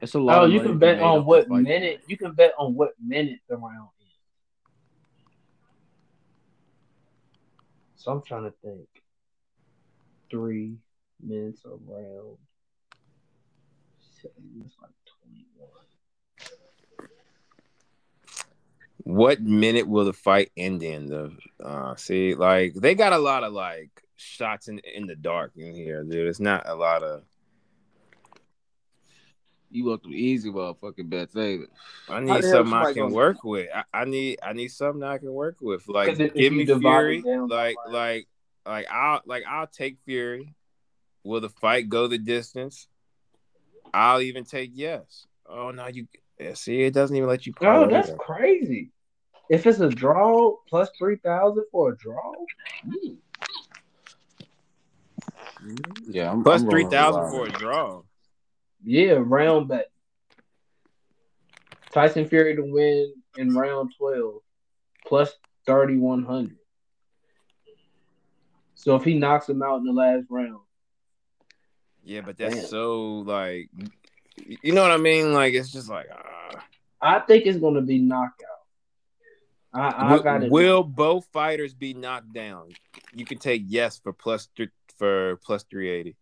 It's a lot. Oh, of you can bet on what the fight. minute. You can bet on what minute the round is. So I'm trying to think. Three minutes around. Seven, It's like twenty-one. What minute will the fight end in? The uh, see, like they got a lot of like shots in in the dark in here, dude. It's not a lot of. You want them easy motherfucking bets, ain't it? I need the hell something I can gonna- work with. I, I need I need something I can work with. Like 'Cause if- if give me divide Fury. down by Like like like I'll like I'll take Fury. Will the fight go the distance? I'll even take yes. Oh no, you see it doesn't even let you. Oh, that's that. crazy. If it's a draw plus three thousand for a draw, mm, Yeah, I'm plus I'm three rolling with thousand for a draw. yeah, round bet. Tyson Fury to win in round twelve plus thirty one hundred. So if he knocks him out in the last round, Yeah, but that's Damn. so like, you know what I mean? Like it's just like, ah. I think it's going to be knockout. I, I will, got it. will both fighters be knocked down? You can take yes for plus th- for plus three eighty.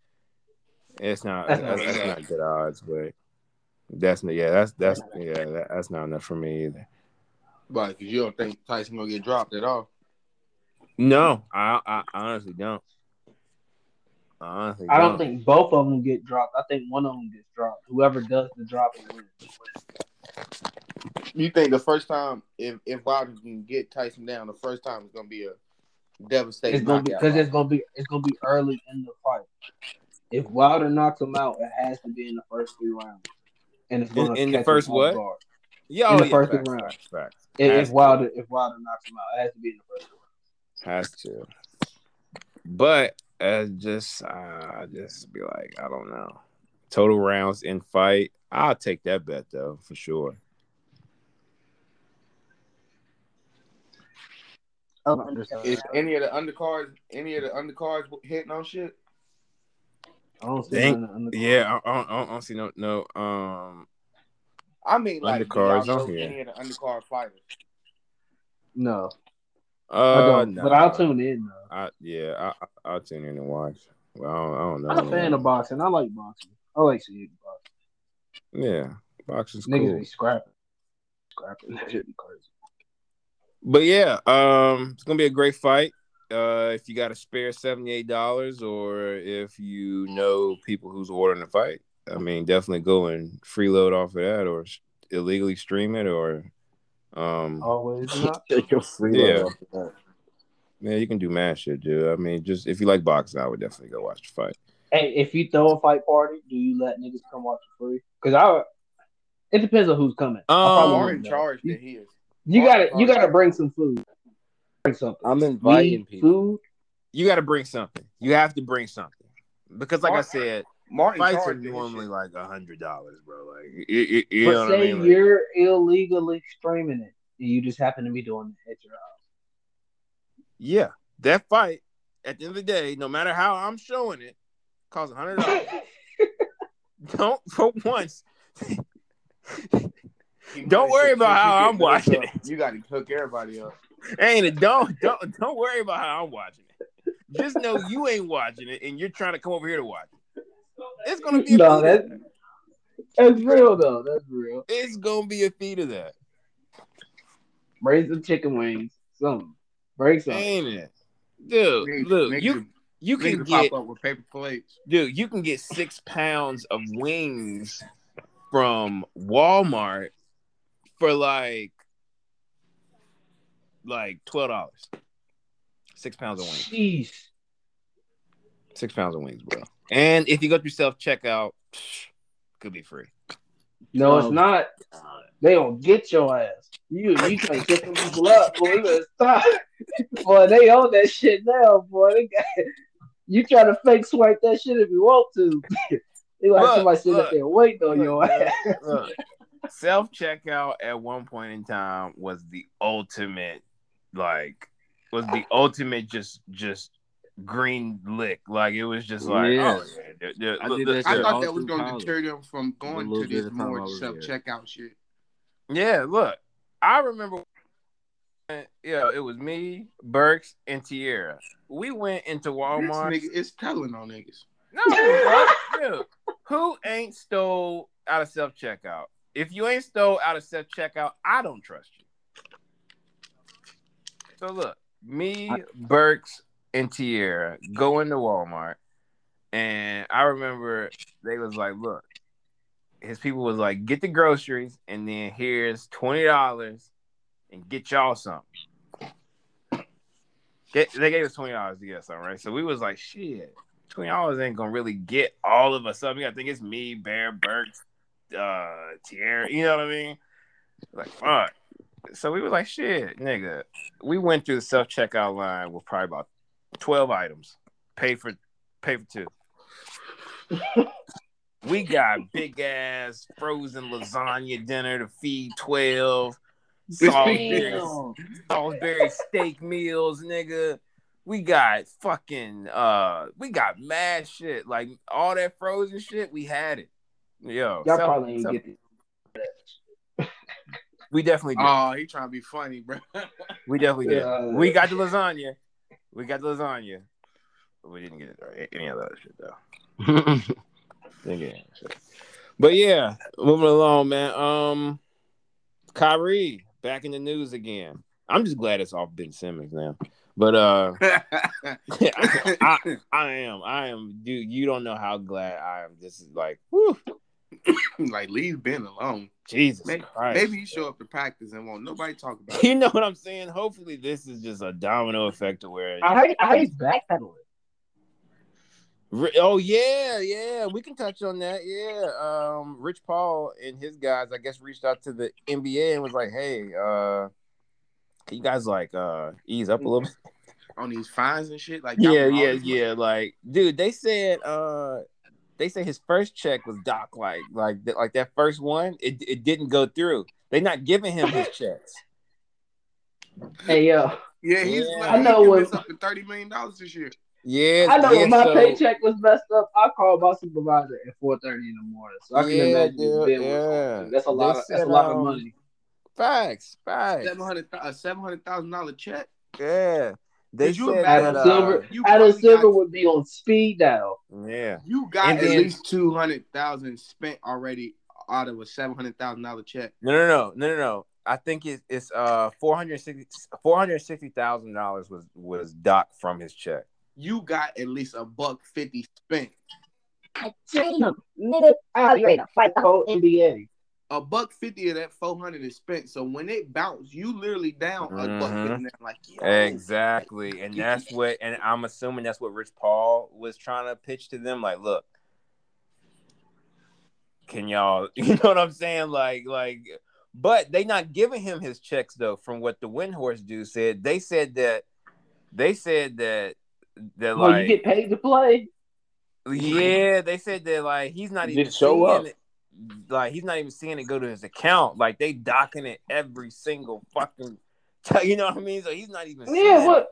It's not That's that's, not that's not good odds, but that's yeah that's that's yeah that, that's not enough for me either. But because you don't think Tyson gonna get dropped at all. No, I I honestly don't. I honestly I don't think both of them get dropped. I think one of them gets dropped. Whoever does the dropping wins. You think the first time if if Wilder can get Tyson down, the first time is gonna be a devastating It's gonna be because it's gonna be it's gonna be early in the fight. If Wilder knocks him out, it has to be in the first three rounds, and it's In- gonna in the catch first him what? guard. Yeah, in oh, the oh, yeah, first facts, round. facts, facts. If, Has if to. Wilder if Wilder knocks him out, it has to be in the first round. Has to. But uh, just uh, just be like, I don't know. Total rounds in fight. I'll take that bet though for sure. I. Is any of the undercards, any of the undercards hitting on shit? I don't see Think- none on the- Yeah, I, I, I don't see no no um I mean, like, do Undercards y'all on here. any of the undercard fighters? No, I uh don't. no. But I'll tune in though. I, yeah, I, I I'll tune in and watch. Well, I don't, I don't know. I'm a fan of boxing. I like boxing. I like seeing boxing. Yeah, boxing's Niggas cool. be scrapping, scrapping. That shit be crazy. But yeah, um, it's gonna be a great fight. Uh, if you got a spare seventy eight dollars, or if you know people who's ordering the fight, I mean, definitely go and freeload off of that, or illegally stream it, or um, Always not. Take your free Yeah. load off that. yeah, you can do mad shit, dude. I mean, just if you like boxing, I would definitely go watch the fight. Hey, if you throw a fight party, do you let niggas come watch for free? Because I, it depends on who's coming. I Um, probably More wouldn't in charge You, than he is. you gotta, you gotta bring some food. Bring something. I'm inviting Weed, people. food. You got to bring something. You have to bring something because, like I said, Martin fights are normally shit. like a hundred dollars, bro. Like, you, you, you but know what I say mean? Like- you're illegally streaming it, and you just happen to be doing it at your house. Yeah, that fight at the end of the day, no matter how I'm showing it, costs a hundred dollars. Don't for once. Don't worry about how I'm watching up, You got to hook everybody up. Ain't it? Don't don't don't worry about how I'm watching it. Just know you ain't watching it, and you're trying to come over here to watch it. It's gonna be a no, feed that, of that. that's real though. That's real. It's gonna be a feed of that, Bring some chicken wings. Something. Bring something. ain't it? Dude, Niggas- look, niggas- you you can get pop up with paper plates. dude, you can get six pounds of wings from Walmart for like like twelve dollars. Six pounds of wings. Jeez. Six pounds of wings, bro. And if you go through self checkout, could be free. No, it's Um, not. They don't get your ass. You you trying to get them people up, boy. You better stop. boy, they own that shit now, boy. They got, you try to fake swipe that shit if you want to. they like Look, somebody sitting look. up there waiting on your ass. Look, self checkout at one point in time was the ultimate, like, was the ultimate just just green lick. Like it was just like, Yeah. oh yeah, dude, dude, I look, did look, that I thought that was going to deter them from going to this of time I more self checkout shit. Yeah, look, I remember. Yeah, it was me, Burks, and Tierra. We went into This Walmart. nigga is telling on niggas. No, bro, who ain't stole out of self checkout? If you ain't stole out of self checkout, I don't trust you. So look, me, Burks, and Tierra go into Walmart, and I remember they was like, "Look," his people was like, "Get the groceries, and then here's twenty dollars, and get y'all something." Get, they gave us twenty dollars to get something, right? So we was like, "Shit." Twenty dollars ain't gonna really get all of us something. I think it's me, Bear, Burks, uh, Tierra. You know what I mean? Like fuck. So we were like, shit, nigga. We went through the self checkout line with probably about twelve items. Pay for, pay for two. we got big ass frozen lasagna dinner to feed twelve. Salisbury, Damn. Salisbury steak meals, nigga. We got fucking uh we got mad shit. Like all that frozen shit, we had it. Yo, Y'all probably ain't get it. we definitely did. Oh, he trying to be funny, bro. we definitely did. Yeah. We got the lasagna. We got the lasagna. But we didn't get it, any of that shit though. Didn't get shit. But yeah, moving along, man. Um Kyrie back in the news again. I'm just glad it's off Ben Simmons now. But uh I, I am. I am dude, you don't know how glad I am. This is like whew, like leave Ben alone. Jesus Maybe, Christ. maybe he show up to practice and won't nobody talk about it. You know what I'm saying? Hopefully this is just a domino effect to where I hate, I hate backpedaling. Ri- Oh yeah, yeah, we can touch on that. Yeah, um, Rich Paul and his guys, I guess, reached out to the NBA and was like, "Hey, uh, can you guys like uh ease up a little bit?" on these fines and shit. Like Yeah, y'all yeah, always- yeah. Like, dude, they said uh they said his first check was Doc like like th- like that first one, it it didn't go through. They're not giving him his checks. Hey yo, Yeah, he's Yeah. like, I know can when- up to thirty million dollars this year. Yeah, I know yeah, when my so- paycheck was messed up, I called my supervisor at four thirty in the morning. So I can Yeah, imagine dude, his bill was yeah. That's a lot. Of, that's a lot of money. Facts, facts. Seven hundred a seven hundred thousand dollar check. Yeah. They Could you said imagine that, Adam uh, Silver, you Adam Silver got- would be on speed dial. Yeah. You got And at then- least two hundred thousand spent already out of a seven hundred thousand dollar check. No, no, no, no, no, no. I think it, it's uh four hundred sixty four hundred sixty thousand dollars was was Doc from his check. You got at least a buck fifty spent. I tell you, nigga, I'll be ready to fight the whole NBA. A buck fifty of that four hundred is spent. So when it bounced, you literally down a buck fifty. Mm-hmm. Like yo, Exactly. And that's what and I'm assuming that's what Rich Paul was trying to pitch to them. Like, look, can y'all you know what I'm saying? Like, like but they not giving him his checks though, from what the Windhorst dude said. They said that they said that that Well, like you get paid to play. Yeah, they said that like he's not Just even show up. it. Like he's not even seeing it go to his account. Like they docking it every single fucking. You know what I mean? So he's not even. seeing Yeah, it. what?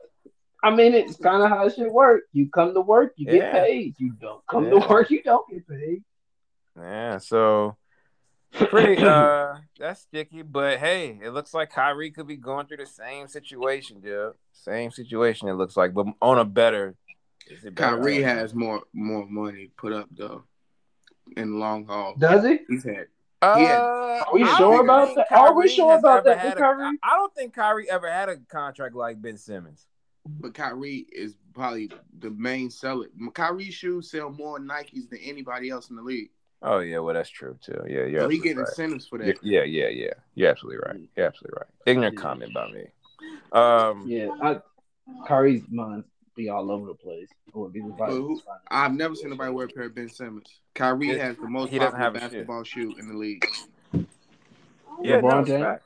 I mean, it's kind of how it should work. You come to work, you get paid. You don't come Yeah. to work, you don't get paid. Yeah. So pretty. uh That's sticky, but hey, it looks like Kyrie could be going through the same situation, dude. Same situation. It looks like, but on a better. is it better? Kyrie has more more money put up though in the long haul. Does he? He's had Uh, Yeah. Are we I sure don't about think that? Are we sure about ever that had a- Kyrie? I I don't think Kyrie ever had a contract like Ben Simmons. but Kyrie is probably the main seller. Kyrie shoes sell more Nikes than anybody else in the league. Oh yeah, well that's true too. Yeah, you're so he absolutely getting right. incentives for Yeah, that. yeah, yeah, yeah. You're absolutely right. You're absolutely right. Ignorant Yeah. comment by me. Um, Yeah, I, Kyrie's mind be all over the place. I wouldn't be surprised But if who- he signed. I've never seen anybody wear a pair of Ben Simmons. Kyrie It- has the most he popular have a shoe. basketball shoe in the league. yeah, LeBron no, James? facts.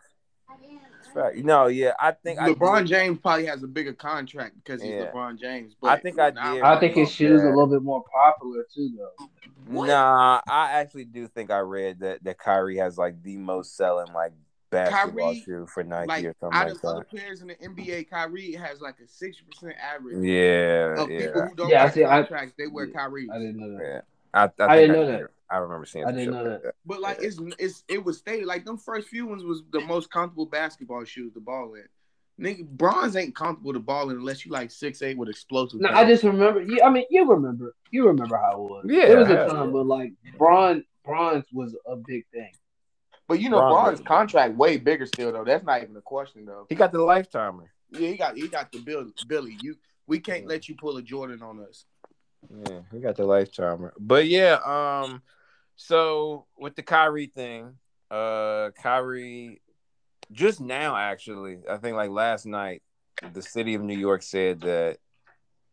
It's fact. No, yeah, I think I LeBron did- James probably has a bigger contract because he's Yeah. LeBron James. I But think I now- did. I think his shoes are a little bit more popular too, though. Nah, I actually do think I read that that Kyrie has like the most selling like basketball Kyrie, shoe for Nike like or something out like of other players in the NBA, Kyrie has like a sixty percent average Yeah, of people yeah, who don't Yeah, I have see, I- contracts. they wear Kyrie. I didn't know that. yeah. I, I, I didn't know that. I remember seeing. I didn't know like that. But like it's it's it was stated like them first few ones was the most comfortable basketball shoes to ball in. Nigga, bronze ain't comfortable to ball in unless you like six eight with explosive. No, power. I just remember. You, I mean, you remember. You remember how it was. Yeah, it was a hell time yeah. when like bronze, bronze was a big thing. But you know, Bron's contract way bigger still though. That's not even a question though. He got the lifetimer. Yeah, he got he got the bill, Billy. You we can't let you pull a Jordan on us. Yeah, he got the lifetimer. But yeah, um, so with the Kyrie thing, uh, Kyrie just now actually, I think like last night, the city of New York said that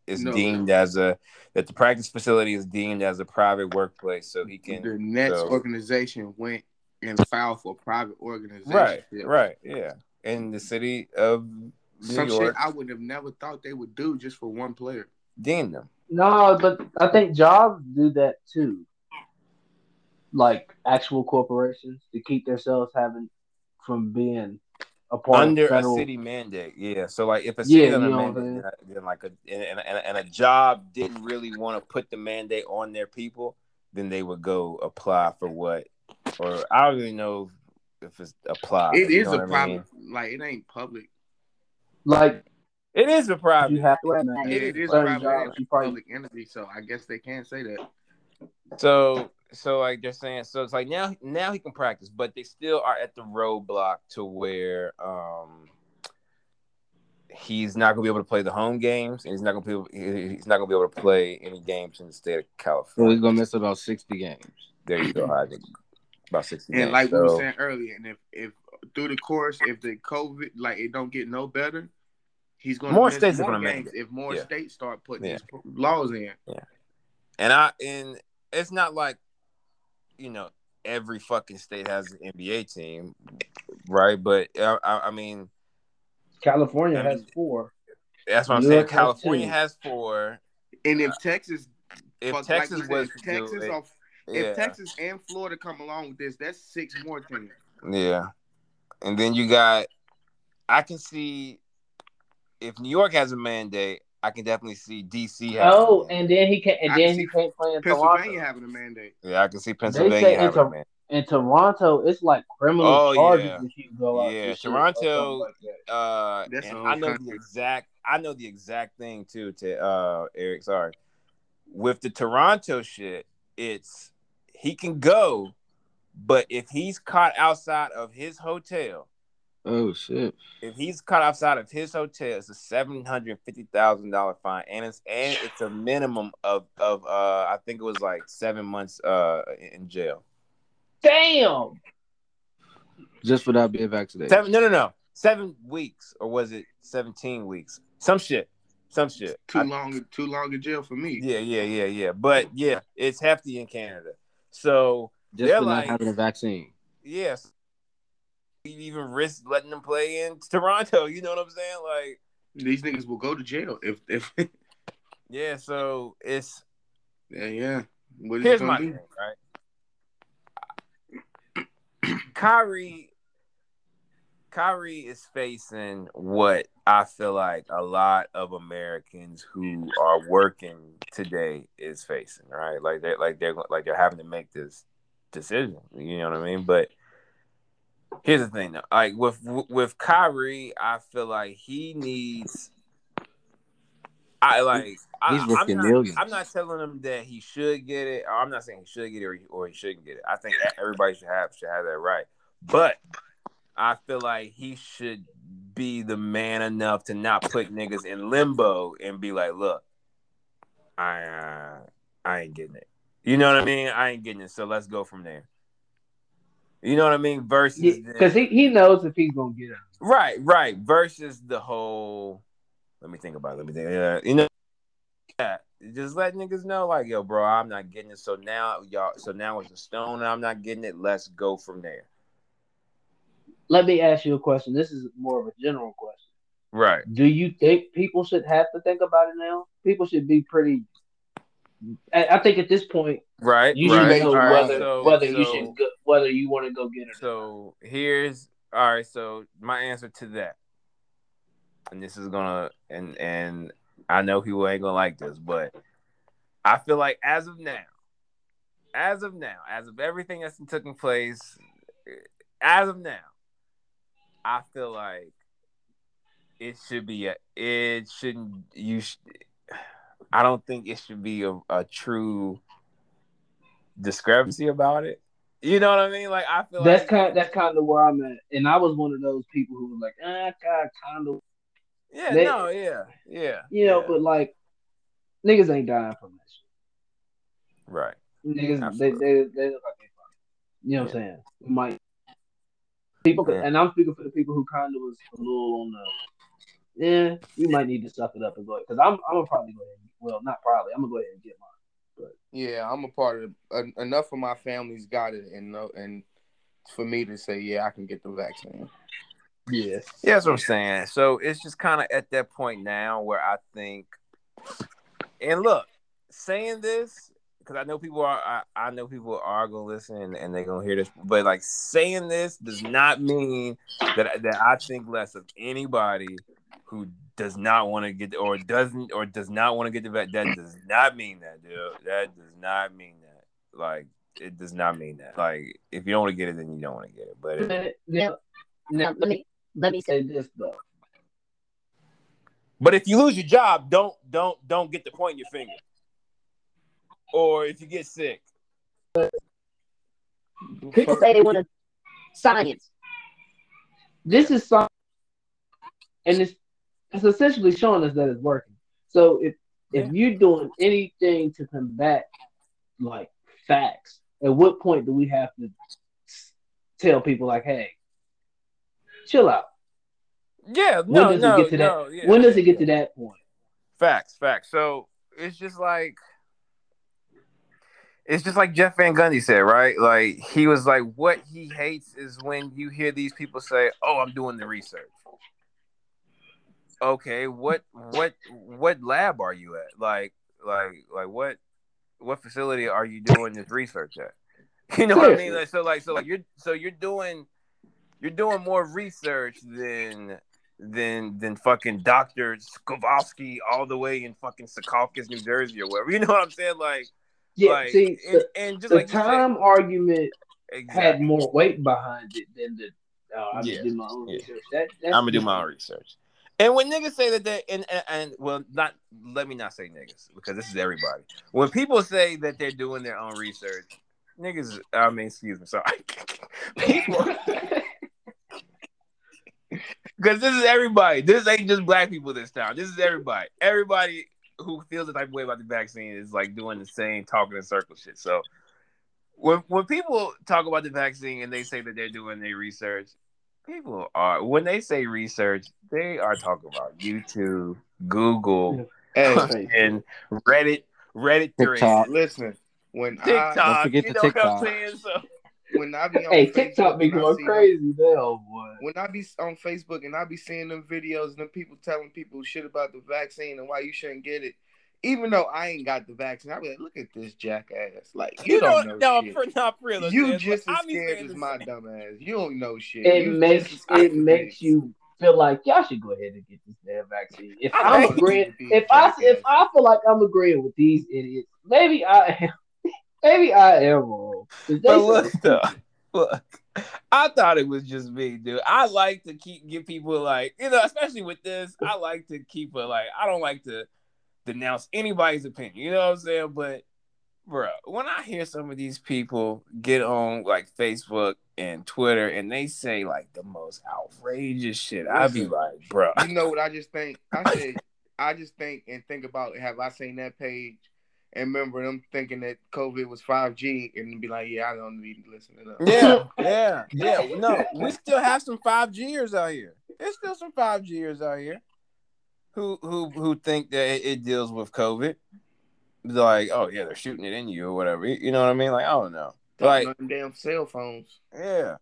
it's No. deemed as a that the practice facility is deemed as a private workplace, so he can The Nets so- organization went and filed for private organization. right, right, yeah, in the city of New Some York, shit I would have never thought they would do just for one player. deemed them. No, but I think jobs do that too. Like actual corporations to keep themselves having from being a part under of federal. a city mandate. Yeah. So like if a city Yeah, under you a know what I'm mandate, then, then like a and, and, and a job didn't really want to put the mandate on their people, then they would go apply for what, or I don't really know if it's apply. It you is know a what I private, mean? like it ain't public. Like It is a private. you have to have Yeah, it is a certain private jobs. and probably public entity, so I guess they can't say that. So so like they're saying so it's like now now he can practice, but they still are at the roadblock to where um he's not gonna be able to play the home games and he's not gonna be able, he's not gonna be able to play any games in the state of California. So he's gonna miss about sixty games. There you go, I think about sixty And games. like we were saying earlier, and if if through the course, if the COVID like it don't get no better, he's gonna More miss states are more gonna games mandate. if more Yeah. states start putting Yeah. these laws in. Yeah. And I and it's not like you know every fucking state has an NBA team, right? But I, I, I mean, California I mean, has four. That's what I'm New saying. York has California has four. And if Texas, If Texas like was Texas, do or, yeah, if Texas and Florida come along with this, that's six more teams. yeah, and then you got. I can see if New York has a mandate. I can definitely see DC. Having Oh, a mandate. and then he can't. And I then see he can't play in Pennsylvania Toronto. having a mandate. yeah, I can see Pennsylvania having a- a mandate. In Toronto, it's like criminal Oh, charges yeah. if you go out. Yeah, to Toronto- Like that. Uh, and I whole know the exact. I know the exact thing too. To uh, Eric, sorry. With the Toronto shit, it's he can go, but if he's caught outside of his hotel, Oh shit. if he's caught outside of his hotel, it's a seven hundred fifty thousand dollar fine, and it's and it's a minimum of of uh, I think it was like seven months uh in jail. Damn. Just for not being vaccinated. Seven? No, no, no. Seven weeks, or was it seventeen weeks? Some shit. Some shit. Too I- long, too long in jail for me. Yeah, yeah, yeah, yeah. But yeah, it's hefty in Canada. So Just they're for like- not having a vaccine. yes, you even risk letting them play in Toronto. You know what I'm saying? Like, These niggas will go to jail if if yeah. So it's yeah yeah. What is here's it my gonna thing, right? Kyrie, Kyrie is facing what I feel like a lot of Americans who are working today is facing, right? Like they're like they're like they're having to make this decision. You know what I mean? But here's the thing, though. Like with with Kyrie, I feel like he needs. I like. He's I'm not, millions. I'm not telling him that he should get it. I'm not saying he should get it or he, or he shouldn't get it. I think everybody should have should have that right. But I feel like he should be the man enough to not put niggas in limbo and be like, look, I uh, I ain't getting it. You know what I mean? I ain't getting it. So let's go from there. You know what I mean? Versus Because he, he knows if he's gonna get it. right, right. Versus the whole. Let me think about. It. Let me think. Yeah, you know. Yeah, just let niggas know, like, yo, bro, I'm not getting it. So now, y'all. So now it's a stone, and I'm not getting it. Let's go from there. Let me ask you a question. This is more of a general question. Right. Do you think people should have to think about it now? People should be pretty. I, I think at this point Right. you should right. know right, whether so- whether you should go, whether you want to go get it. So here's all right. So my answer to that, and this is gonna and and I know people ain't gonna like this, but I feel like as of now, as of now, as of everything that's taking place, as of now, I feel like it should be a. It shouldn't. You. Sh- I don't think it should be a, a true discrepancy about it. You know what I mean? Like I feel That's like kind that's kind of where I'm at, and I was one of those people who was like, ah, God, kind of, Yeah, They- no, yeah, yeah. you know, yeah. but like, niggas ain't dying from that shit. right. Niggas, they, Absolutely. they, they look like they fine. You know what I'm saying? Might people, Yeah. and I'm speaking for the people who kind of was a little on the, yeah, we might need to suck it up and go because I'm, I'm gonna probably go ahead. And, well, not probably. I'm gonna go ahead and get mine. But yeah, I'm a part of en- enough of my family's got it, and no, and for me to say, yeah, I can get the vaccine. Yeah. Yeah, that's what I'm saying. So it's just kind of at that point now where I think, and look, saying this because I know people are, I, I know people are gonna listen and, and they're gonna hear this, but like saying this does not mean that that I think less of anybody who does not want to get or doesn't or does not want to get the vet. That does not mean that, dude. That does not mean that. Like it does not mean that. Like if you don't want to get it, then you don't want to get it. But it, Now, now, let me let me say this though. But if you lose your job, don't don't don't get the point in your finger. Or if you get sick. People say they want to science. This is something, and it's it's essentially showing us that it's working. So if if you're doing anything to combat like facts, at what point do we have to tell people like, hey, chill out? Yeah, When no, does no, it get to no, that? yeah, when does it get to that point? Facts, facts. So it's just like it's just like Jeff Van Gundy said, right? Like he was like, what he hates is when you hear these people say, "Oh, I'm doing the research." okay, what what what lab are you at? Like like like what what facility are you doing this research at? You know what I mean? Like so like so like you're so you're doing you're doing more research than than than fucking Doctor Skovowski all the way in fucking Secaucus, New Jersey or wherever. You know what I'm saying? Like Yeah, like see, and, the, and just the like you said- time argument exactly. had more weight behind it than the. Oh, I'm Yeah, gonna do my own yeah. research. That, I'm gonna do my own research. And when niggas say that they and, and and well, not let me not say niggas because this is everybody. When people say that they're doing their own research, niggas. I mean, excuse me, sorry. people, because this is everybody. This ain't just black people this time. This is everybody. Everybody who feels the type of way about the vaccine is like doing the same talking in circle shit. So when when people talk about the vaccine and they say that they're doing their research, people are when they say research, they are talking about YouTube, Google, Hey, and Reddit, Reddit threads, TikTok. listen. When TikTok. Don't forget you the know what I'm TikTok. saying? So I when I be on Hey, Facebook TikTok be and I going see- crazy now, boy. When I be on Facebook and I be seeing them videos and them people telling people shit about the vaccine and why you shouldn't get it, even though I ain't got the vaccine, I be like, look at this jackass. Like you, you, don't know, know, no, shit. for not for real. you man, just but as I be scared saying as my dumb ass. You don't know shit. It You makes just as it makes you feel like y'all should go ahead and get this damn vaccine. If I I'm agreeing, if I if. I feel like I'm agreeing with these idiots, maybe I am. Maybe I am wrong. 'Cause they But look, though, look, I thought it was just me, dude. I like to keep give people like you know, especially with this. I like to keep it like I don't like to denounce anybody's opinion. You know what I'm saying? But bro, when I hear some of these people get on like Facebook and Twitter and they say like the most outrageous shit, I'd be like, bro, You know what I just think? I said I just think and think about have I seen that page and remember them thinking that COVID was five G and be like, yeah, I don't need to listen to them. Yeah, yeah, yeah. No, we still have some five Gers out here. There's still some five Gers out here who who who think that it, it deals with COVID. Like, oh yeah, they're shooting it in you or whatever. You you know what I mean? Like, I don't know. Talking Like, on them damn cell phones. yeah,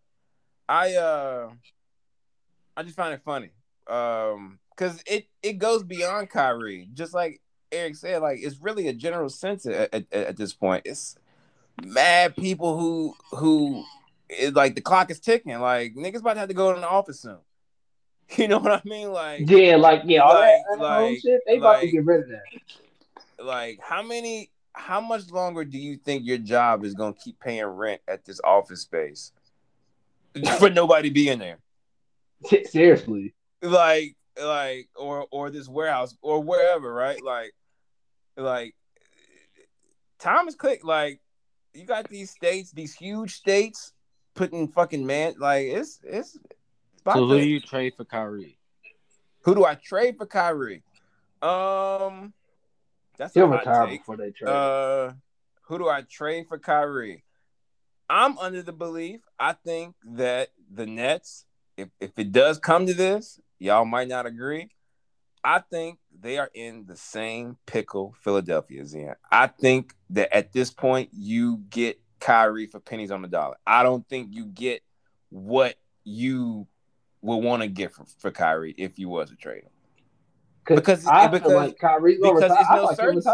I uh, I just find it funny, um, because it it goes beyond Kyrie. Just like Eric said, like it's really a general sense at, at, at this point. It's mad people who who it, like the clock is ticking. Like niggas about to have to go to the office soon. You know what I mean? Like, Yeah, like yeah, all Like- that like- shit. They about to get rid of that. like how many? How much longer do you think your job is gonna keep paying rent at this office space for nobody being there? Seriously. like like or or this warehouse or wherever right like like time is quick like you got these states these huge states putting fucking man like it's it's, it's about So who to- do you trade for Kyrie? who do i trade for Kyrie? um that's a He'll hot retire take. before they trade. Uh, who do I trade for Kyrie? I'm under the belief. I think that the Nets, if if it does come to this, y'all might not agree. I think they are in the same pickle Philadelphia is in. I think that at this point you get Kyrie for pennies on the dollar. I don't think you get what you would want to get for, for Kyrie if you was to trade him. because- I because- feel like Kyrie's because retire. it's no like certainty.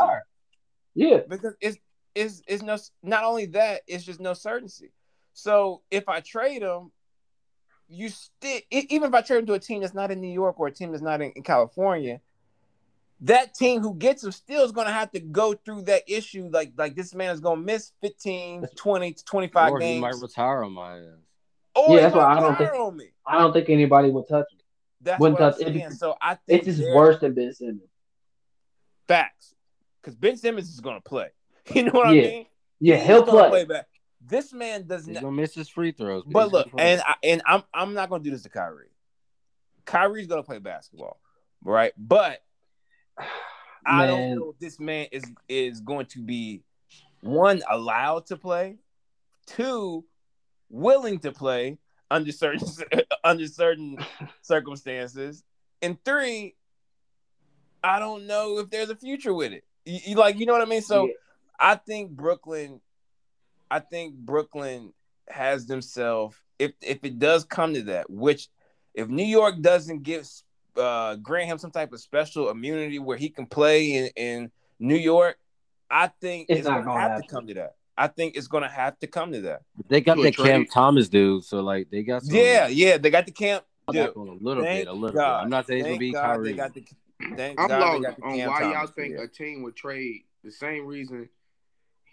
Yeah, because it's it's it's no not only that it's just no certainty. So if I trade him, you still even if I trade him to a team that's not in New York or a team that's not in, in California, that team who gets him still is going to have to go through that issue. Like like this man is going to miss 15, 20, to 25 Or he games. might retire on my ass. or Yeah, that's why I don't think- me. I don't think anybody would touch him. That's wouldn't what I'm touch- it'd saying. So I think It's just worse than Ben Simmons. facts because Ben Simmons is going to play. You know what Yeah. I mean? Yeah, He's he'll gonna play. back. This man does He's not. gonna miss his free throws. But look, and I, and I'm I'm not gonna do this to Kyrie. Kyrie's gonna play basketball, right? But I don't know if this man is is going to be one allowed to play, two willing to play under certain under certain circumstances, and three, I don't know if there's a future with it. You, you like, you know what I mean? So Yeah. I think Brooklyn, I think Brooklyn has themselves. If if it does come to that, which if New York doesn't give uh, grant him some type of special immunity where he can play in, in New York, I think It's it's, not gonna, gonna have happen. to come to that. I think it's gonna have to come to that. They got To a that Cam. Thomas dude, so like they got some Yeah, yeah, they got the camp. Dude, on a little thank bit, a little God. bit. I'm not saying it's gonna be God Kyrie. They got the. Thank I'm God lost they got the on Cam why y'all think for a team would trade the same reason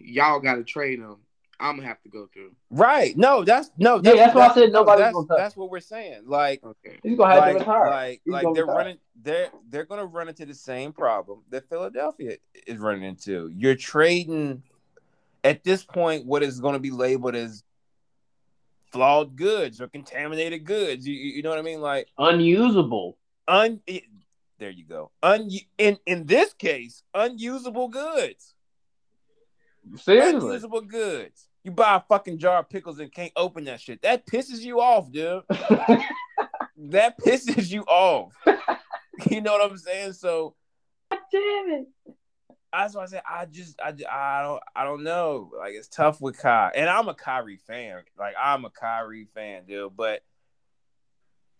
y'all got to trade him. I'm gonna have to go through. Right? No, that's no. Yeah, that's why I said no, nobody's that's, gonna touch that's what we're saying. Like, Okay. He's gonna have like, to retire. like, He's like they're retire. running. They're they're gonna run into the same problem that Philadelphia is running into. You're trading at this point what is going to be labeled as flawed goods or contaminated goods. You, you you know what I mean? Like Unusable. un. it- there you go. Un in in this case, unusable goods. Seriously. Unusable goods. You buy a fucking jar of pickles and can't open that shit. That pisses you off, dude. That pisses you off. you know what I'm saying? So Damn it. that's why I said I just I, I don't I don't know. Like it's tough with Kai, and I'm a Kyrie fan. Like I'm a Kyrie fan, dude. But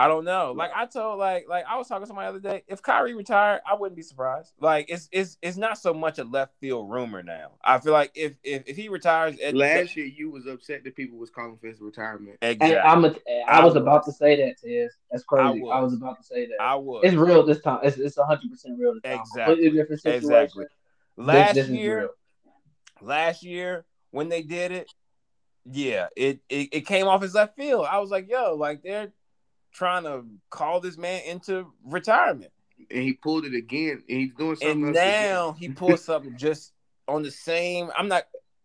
I don't know. Like I told like like I was talking to somebody the other day. If Kyrie retired, I wouldn't be surprised. Like it's it's it's not so much a left field rumor now. I feel like if if, if he retires, it, Last year you was upset that people was calling for his retirement. exactly. And I'm a, I I was was. about to say that, Tez. That's crazy. I I was. was. about to say that. I would It's real this time. It's it's hundred percent real this time. Exactly. Different situation. Exactly. last this is year. last year when they did it, yeah, it, it it came off as left field. I was like, yo, like they're trying to call this man into retirement. And he pulled it again. And he's doing something And else now he pulled something just on the same. I'm not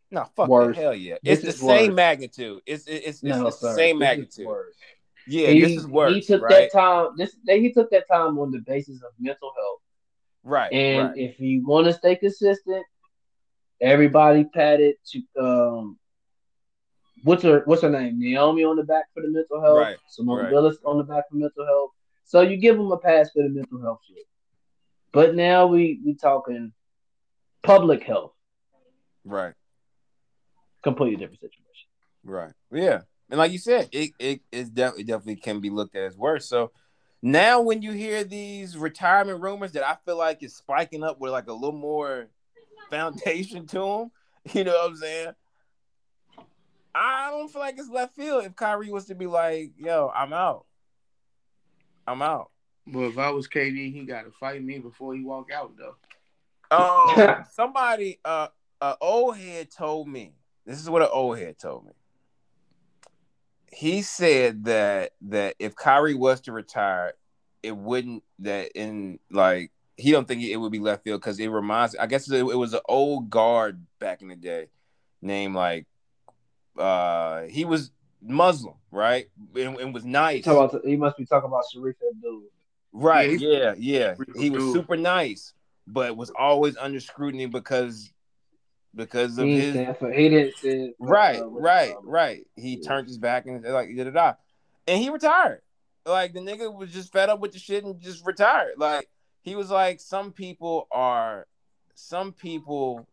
no fuck Worse. that, hell yeah. This It's the is same worse. magnitude. It's it's it's, No, it's the same magnitude. Yeah, he, this is worse. He took right? that time. This he took that time on the basis of mental health. right, And right. if you want to stay consistent, everybody patted to um what's her what's her name? Naomi on the back for the mental health. Right, Simone right. Biles on the back for mental health. So you give them a pass for the mental health shit. But now we we talking public health, right. completely different situation. Right. Yeah. And like you said, it it is definitely definitely can be looked at as worse. So now when you hear these retirement rumors that I feel like is spiking up with like a little more foundation to them, you know what I'm saying? I don't feel like it's left field if Kyrie was to be like, yo, I'm out. I'm out. But if I was KD, he got to fight me before he walk out though. Um, somebody, uh, an old head told me. This is what an old head told me. He said that that if Kyrie was to retire, it wouldn't that in like he don't think it would be left field because it reminds. I guess it, it was an old guard back in the day, named like, uh, he was Muslim, right, and, and was nice. Talk about, he must be talking about Sharif Abdul. Right. Yeah, Yeah, yeah. Pretty He was super nice, but was always under scrutiny because because of He, his for, he didn't stand for, right, uh, right, um, right. He yeah. turned his back and like da da da, and he retired. Like the nigga was just fed up with the shit and just retired. Like he was like, some people are, some people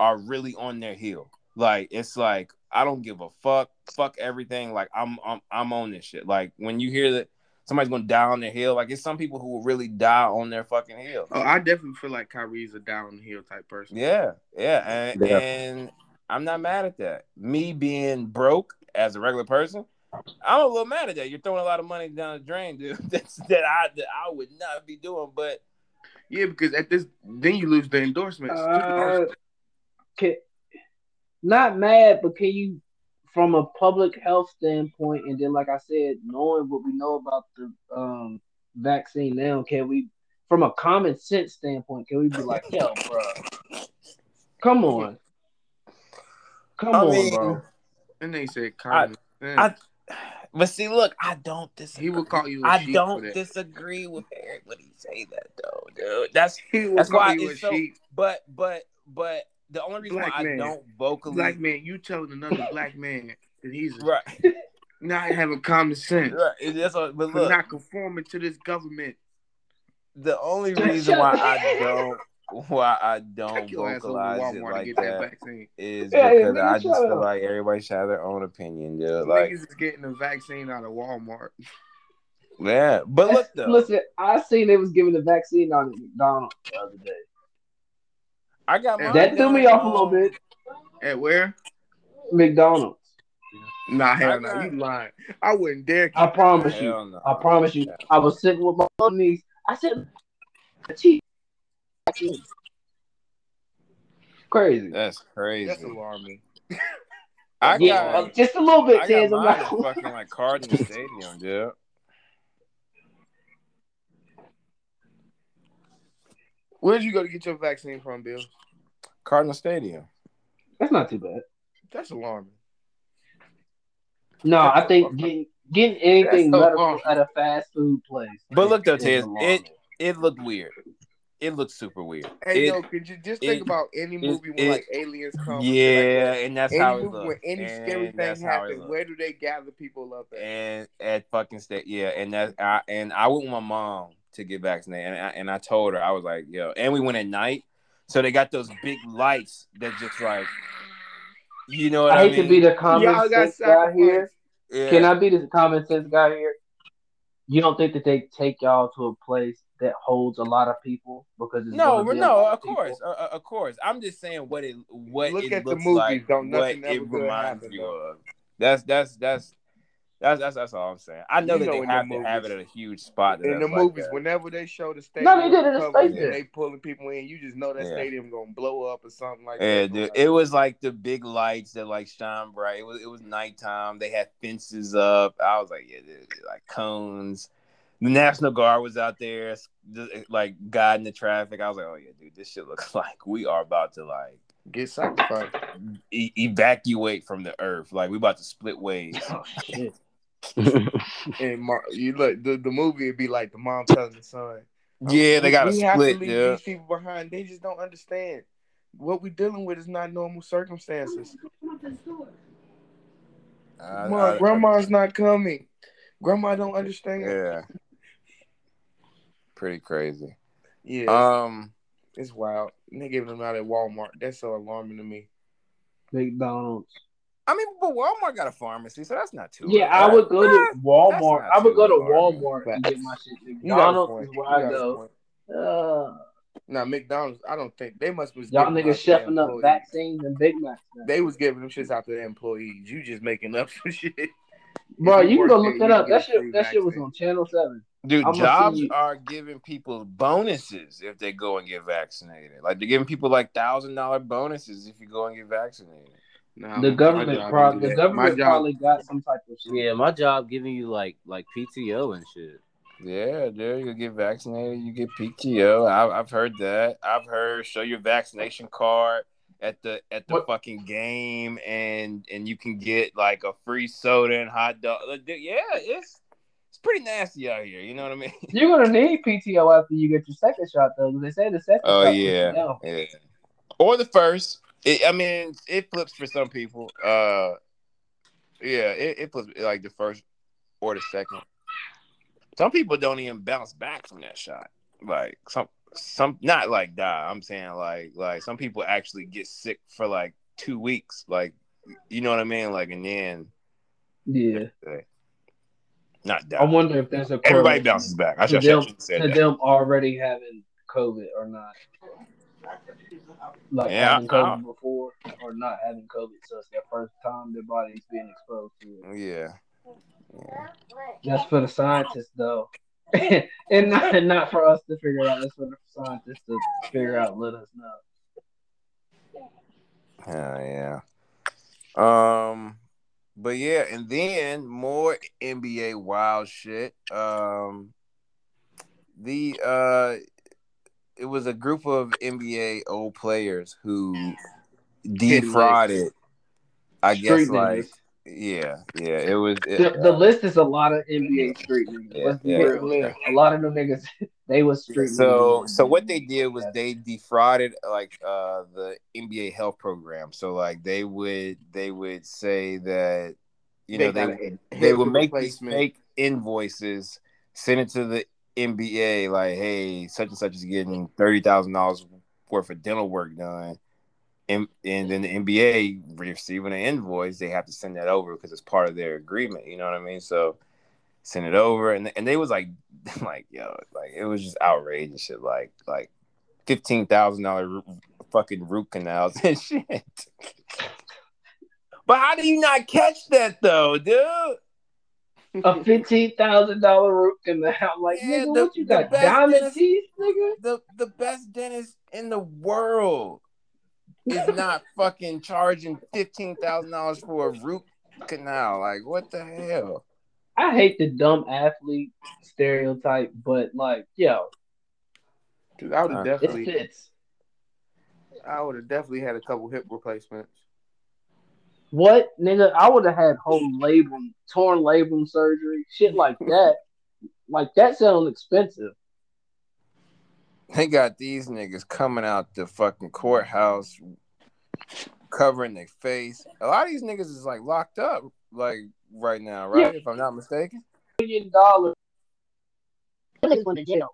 are really on their heel. Like it's like I don't give a fuck, fuck everything. Like I'm I'm I'm on this shit. Like when you hear that somebody's gonna die on their heel, like it's some people who will really die on their fucking heel. Oh, I definitely feel like Kyrie's a downhill type person. Yeah, yeah, and, Yeah. and I'm not mad at that. Me being broke as a regular person, I'm a little mad at that. You're throwing a lot of money down the drain, dude. That's that I that I would not be doing. But Yeah, because at this, then you lose the endorsements. Uh, can, not mad, but can you, from a public health standpoint, and then like I said, knowing what we know about the um, vaccine now, can we, from a common sense standpoint, can we be like, yo, bro, come on, come I on, mean, bro. and they said Kyrie. man, I, but see, look, I don't disagree. he will call you. A I sheep don't for that. disagree with Eric when he say that though, dude. That's He will that's call why you a it's so. sheep. But but but the only reason Black why man. I don't vocally Black man, you telling another black man that he's right, not having common sense right. That's what, but look, not conforming to this government. the only reason why. I don't why I don't Take your ass to vocalize it like and get that that vaccine. is Yeah, yeah, because nigga, I just feel like everybody should have their own opinion, dude. Like Niggas is getting the vaccine out of Walmart. Yeah, but look though, Listen, I seen they was giving the vaccine on at McDonald's the other day. I got mine That threw me off a little bit. At where? McDonald's. Nah, hell no, got- you lying. I wouldn't dare. I promise you. No. I promise you. I was sitting with my little niece. I said, "Cheap." Crazy. That's crazy. That's alarming. I yeah, got, just a little bit, I got I'm mine not at gonna fucking like Cardinal Stadium, dude. Where'd you go to get your vaccine from, Bill? Cardinal Stadium. That's not too bad. That's alarming. No, I think getting getting anything so medical at a fast food place. But look though, is Tez, it it looked weird. It looked super weird. Hey, It- yo, could you just think it- about any movie when it- like aliens come? yeah, shit like and that's Any how it movie looked. when any And scary that's thing happens, where do they gather people up at? and at fucking state, yeah, and that I and I went with my mom to get vaccinated, and I, and I told her I was like, yo, and we went at night, so they got those big lights that just like, you know what I, I hate mean? to be the common Y'all got sense guy here. yeah. Can I be the common sense guy here? You don't think that they take y'all to a place that holds a lot of people because it's No, be no, of people? course, uh, uh, of course. I'm just saying what it what Look it at the looks movies, like, don't what nothing it ever reminds happen, you though. of. That's that's that's that's that's that's all I'm saying. I know You that know they in have the to have it at a huge spot. In the that's like movies, that. whenever they show the stadium, No, they did it in covered Space and they pulling people in, you just know that Yeah. stadium gonna blow up or something like Yeah, that. dude. It was like the big lights that like shine bright. It was it was nighttime. They had fences up. I was like, yeah, dude, like cones. The National Guard was out there, s- like guiding the traffic. I was like, oh yeah, dude, this shit looks like we are about to like Get sacrificed. e- evacuate from the earth. Like we about to split ways. Oh shit. And Mar- you look, the, the movie would be like the mom telling the son. Yeah, they got to split. Yeah, these people behind. They just don't understand. What we're dealing with is not normal circumstances. I- Ma, I- grandma's not coming. Grandma don't understand. Yeah, pretty crazy. Yeah, Um, it's wild. And they giving them out at Walmart. That's so alarming to me. McDonald's. I mean, but Walmart got a pharmacy, so that's not too. Yeah, bad. I would go to Walmart. I would go to alarming. Walmart and get my shit. You got a McDonald's point. is where I got go. Uh, Now McDonald's, I don't think they must was y'all niggas out chefing up vaccines and Big Macs. now. They was giving them shits out to their employees. You just making up some shit. Bro, If you can go look there, that up. That shit, that shit was on Channel Seven. Dude, I'ma jobs are giving people bonuses if they go and get vaccinated. Like they're giving people like thousand dollar bonuses if you go and get vaccinated. Nah, The government, job pro- the government job- probably got some type of shit. Yeah, my job giving you like like PTO and shit. Yeah, dude, you get vaccinated, you get PTO. I, I've heard that. I've heard show your vaccination card at the at the What- fucking game, and and you can get like a free soda and hot dog. Like, dude, Yeah, it's it's pretty nasty out here. You know what I mean? You're gonna need PTO after you get your second shot, though, they say the second. Oh shot yeah, yeah. Or the first. It, I mean, it flips for some people. Uh, yeah, it, it flips like the first or the second. Some people don't even bounce back from that shot. Like some, some not like die. I'm saying like like some people actually get sick for like two weeks. Like you know what I mean? Like and then Yeah, not die. I wonder if there's a Everybody bounces back. I should I them, should have said to that. them already having COVID or not. Like Yeah, having I- COVID before or not having COVID, so it's their first time their body's being exposed to it. Yeah. yeah. That's for the scientists, though, and not and not for us to figure out. That's for the scientists to figure out. Let us know. Hell yeah. Um, but yeah, and then more NBA wild shit. Um, the uh, it was a group of NBA old players who defrauded. I guess Street like yeah, yeah. It was it, The, the list is a lot of NBA street niggas. Yeah, Let's yeah, yeah. A lot of them niggas, they was street so niggas. so what they did was they defrauded like uh the NBA health program. So like they would they would say that you know they would, they would make these replacement. fake invoices, send it to the NBA like, hey, such and such is getting thirty thousand dollars worth of dental work done. And, and then the NBA receiving an invoice, they have to send that over because it's part of their agreement. You know what I mean? So send it over, and and they was like, like yo, like it was just outrageous shit, like like fifteen thousand dollar fucking root canals and shit. but how do you not catch that though, dude? A fifteen thousand dollar root canal. Like, Yeah, nigga, the- what you got? best Diamond dentist- teeth, nigga? The the best dentist in the world is not fucking charging fifteen thousand dollars for a root canal. Like, what the hell? I hate the dumb athlete stereotype, but like, yo, Dude, I would Uh, have it definitely, fits. I would have definitely had a couple hip replacements. What, nigga? I would have had whole labrum, torn labrum surgery, shit like that. like that sounds expensive. They got these niggas coming out the fucking courthouse covering their face. A lot of these niggas is like locked up, like right now, right? If I'm not mistaken. Million dollars. Niggas going to jail.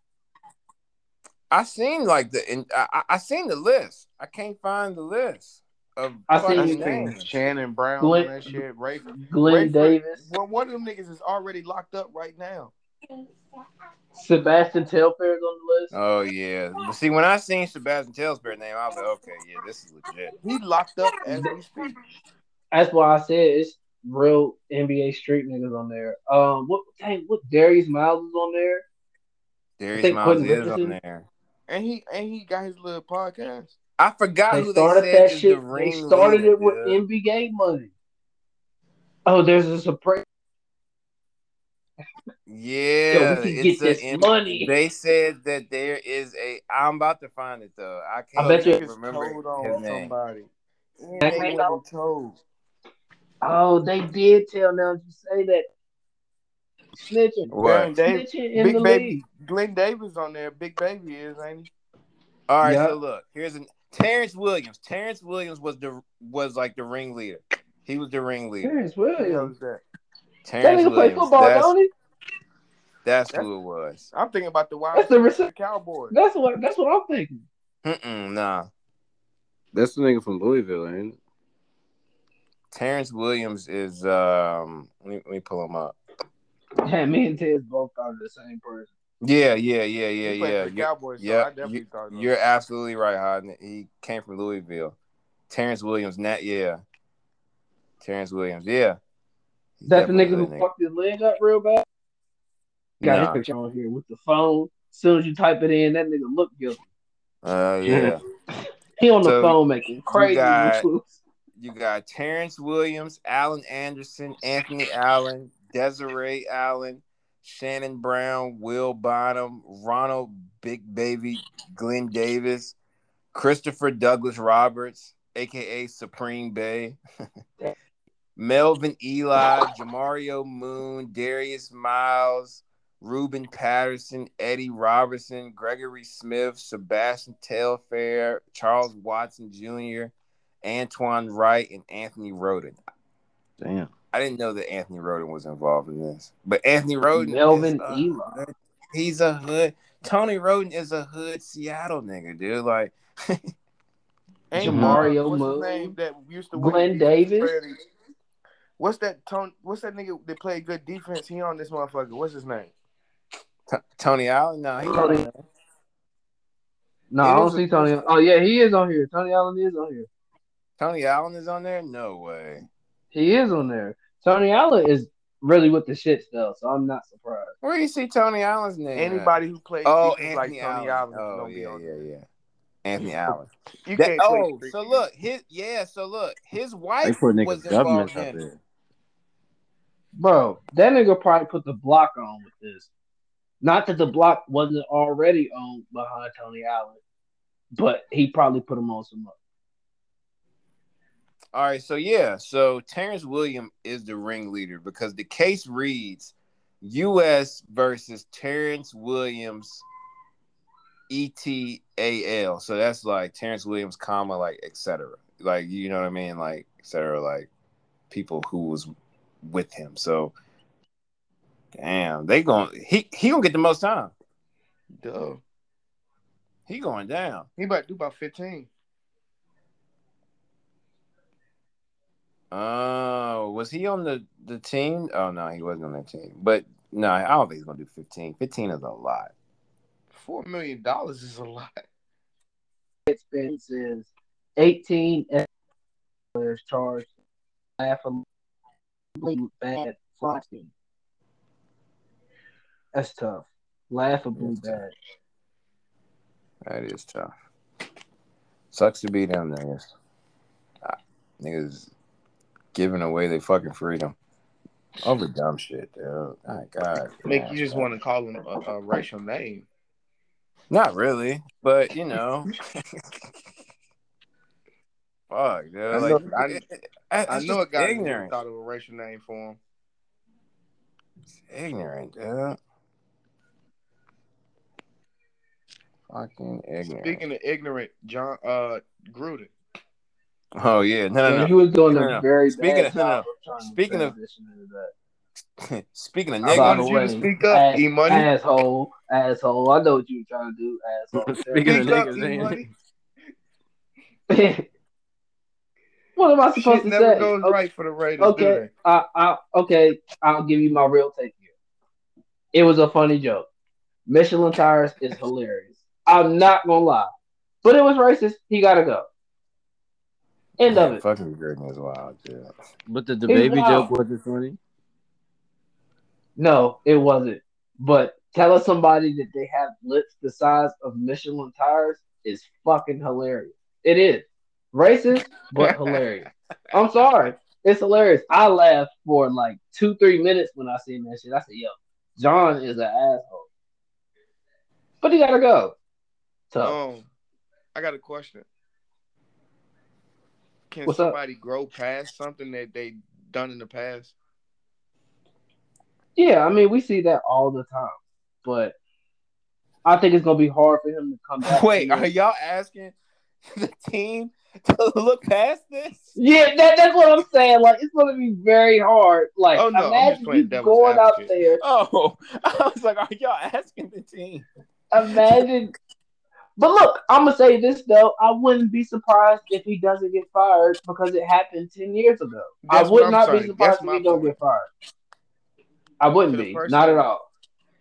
I seen like the I, I I seen the list. I can't find the list of I I seen fucking you just can. think. Shannon Brown Glenn- on that shit. Ray, Glenn Rayford- Davis, Well, one of them niggas is already locked up right now. Sebastian Telfair's on the list. Oh yeah, but see when I seen Sebastian Telfair's name, I was like, okay, yeah, this is legit. He locked up as we speak. That's why I said it's real NBA street niggas on there. Um, what? Dang, what? Darius Miles is on there. Darius Miles Quentin is on there. And he and he got his little podcast. I forgot They who started they said that is shit. the They started it with dude. NBA money. Oh, there's a Supreme. Yeah, Yo, we can it's get this M- money. They said that there is a. I'm about to find it though. I can't I bet you- remember told on his name. somebody. And they came went told. Oh, they did tell them to say that. Snitching. What? Baron Davis, Snitching in Big the Baby, league. Glen Davis on there. Big Baby is, ain't he? All right, Yeah. so look, here's an Terrence Williams. Terrence Williams was the was like the ringleader. He was the ringleader. Terrence Who the Williams. is that? That nigga play football, that's, don't he? that's That's- who it was. I'm thinking about the wild That's the rece- Cowboys. That's what. That's what I'm thinking. Mm-mm, nah. That's the nigga from Louisville, ain't it? Terrence Williams is um. Let me, let me pull him up. Yeah, me and Tez both thought of the same person. Yeah, yeah, yeah, yeah, he played yeah. the Cowboys, so yeah, I definitely you- thought. of him. You're absolutely right, Hodden. He came from Louisville. Terrence Williams, not yeah. Terrence Williams, yeah. He's That's the nigga who hood fucked his leg up real bad. Got his picture on here with the phone. As soon as you type it in, that nigga look guilty. Uh, yeah. He on the So, phone making crazy got- moves. You got Terrence Williams, Alan Anderson, Anthony Allen, Desiree Allen, Shannon Brown, Will Bynum, Ronald Big Baby, Glen Davis, Christopher Douglas Roberts, aka Supreme Bay, Melvin Ely, Jamario Moon, Darius Miles, Ruben Patterson, Eddie Robertson, Gregory Smith, Sebastian Telfair, Charles Watson Jr., Antoine Wright, and Anthony Wroten. Damn. I didn't know that Anthony Wroten was involved in this, but Anthony Wroten, Melvin is a Ely. he's a hood. Tony Wroten is a hood Seattle nigga, dude. Like, Ain't Jamario uh, Moon, name that used to Glen Davis. What's that tone? What's that nigga that played good defense? He on this motherfucker. What's his name? T- Tony Allen, no, he Tony- No, It I don't is a- see Tony. Oh yeah, he is on here. Tony Allen is on here. Tony Allen is on there. No way. He is on there. Tony Allen is really with the shit still, so I'm not surprised. Where do you see Tony Allen's name? Anybody who plays Oh, Anthony like Tony Allen. Allen Oh, gonna be yeah, on yeah, there. yeah. Anthony Allen. You That- can't oh, so defense. look, his yeah, so look, his wife for was niggas government involved in. there. Bro, that nigga probably put the block on with this. Not that the block wasn't already on behind Tony Allen, but he probably put him on some. All right, so yeah, so Terrence William is the ringleader because the case reads U.S. versus Terrence Williams, ETAL. So that's like Terrence Williams, comma like etc. Like you know what I mean, like etc. Like people who was with him. So damn, they going he he gonna get the most time. Duh. He going down. He about to do about fifteen. Oh, was he on the the team? Oh no, he wasn't on that team. But No, I don't think he's gonna do 15. 15 is a lot. Four million dollars is a lot. expenses, 18 players charged laughably bad flight. That's tough. Laughably bad. That is tough. Sucks to be them niggas. Ah, Niggas giving away their fucking freedom over dumb shit, dude. My God. Make you just want to call him a, a racial name. Not really, but you know. Fuck, dude. I like, know- I- it- it- it's I know a guy ignorant. thought of a racial name for him. It's ignorant, dude. Fucking ignorant. Speaking of ignorant, John uh Gruden. Oh yeah, no, no, no. he was doing No, a very Speaking bad of- no, no. job of trying Speaking of- transition. Speaking of I niggas, the wanted you to speak up, ass- E Money. Asshole, asshole. I know what you were trying to do, asshole. Speaking of Speak up, niggas, E what am I supposed Shit to never say? goes okay, right for the Raiders, okay. I, I, okay. I'll give you my real take here. It was a funny joke. Michelin tires is hilarious. I'm not gonna lie, but it was racist. He gotta go. End of it. fucking Gruden is wild, dude. But the, the He's baby wild. joke wasn't funny. No, it wasn't. But telling somebody that they have lips the size of Michelin tires is fucking hilarious. It is racist, but hilarious. I'm sorry, it's hilarious. I laughed for like two, three minutes when I seen that shit. I said, "Yo, John is an asshole," but he gotta go. So Um, I got a question. Can What's up? somebody grow past something that they done in the past? yeah, I mean, we see that all the time, but I think it's gonna be hard for him to come back. Wait, are y'all asking the team to look past this? Yeah, that, that's what I'm saying. Like, it's going to be very hard. Like, Oh, no, imagine you going out there. Oh, I was like, are y'all asking the team? Imagine. But look, I'm gonna say this though. I wouldn't be surprised if he doesn't get fired because it happened ten years ago. That's I would not be surprised if he don't get fired. I wouldn't be, person- not at all.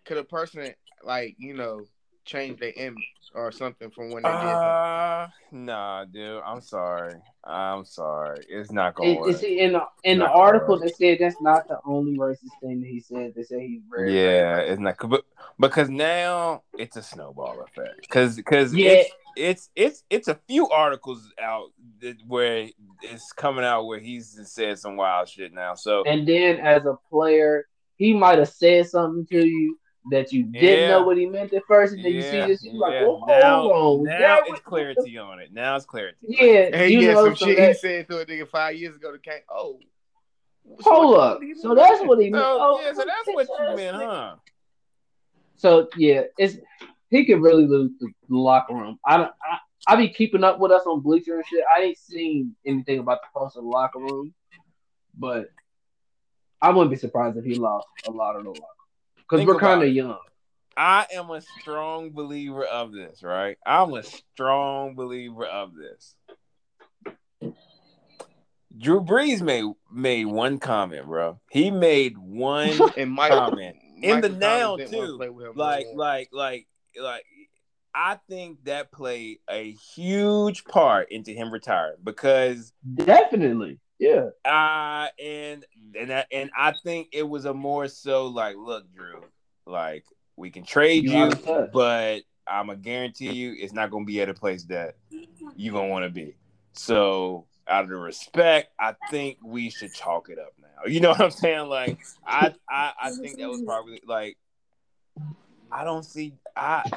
Could a person like you know change their image or something from when they did that? Uh, nah, dude. I'm sorry. I'm sorry. It's not gonna And, see, in the in the article, work. they said that's not the only racist thing that he said. They say he's very, very yeah, racist. it's not but, because now it's a snowball effect. Because because Yeah. it's it's it's it's a few articles out that, where it's coming out where he's just said some wild shit now. So And then as a player, he might have said something to you that you didn't Yeah. know what he meant at first, and then you see this, you're like, yeah. well, now hold on. now that it's was- clarity on it. Now it's clarity. Yeah, Hey, you yeah, know, some so shit he said to a nigga five years ago that came. Oh, hold up. So that's what he So, meant. Oh, yeah, so that's what you meant, huh? So yeah, it's he could really lose the locker room. I don't. I, I be keeping up with us on Bleacher and shit. I ain't seen anything about the post of the locker room, but I wouldn't be surprised if he lost a lot of the locker because we're kind of young. I am a strong believer of this, right? I'm a strong believer of this. Drew Brees made made one comment, bro. He made one and Mike comment in the Michael now Thomas didn't wanna too. him Like, more. like, like, like. I think that played a huge part into him retiring because Definitely, yeah. uh and and I, and I think it was a more so like, look, Drew, like we can trade You you, out of touch. but I'm gonna guarantee you it's not gonna be at a place that you're gonna want to be. So out of the respect, I think we should chalk it up now. You know what I'm saying? Like I I, I think that was probably like I don't see I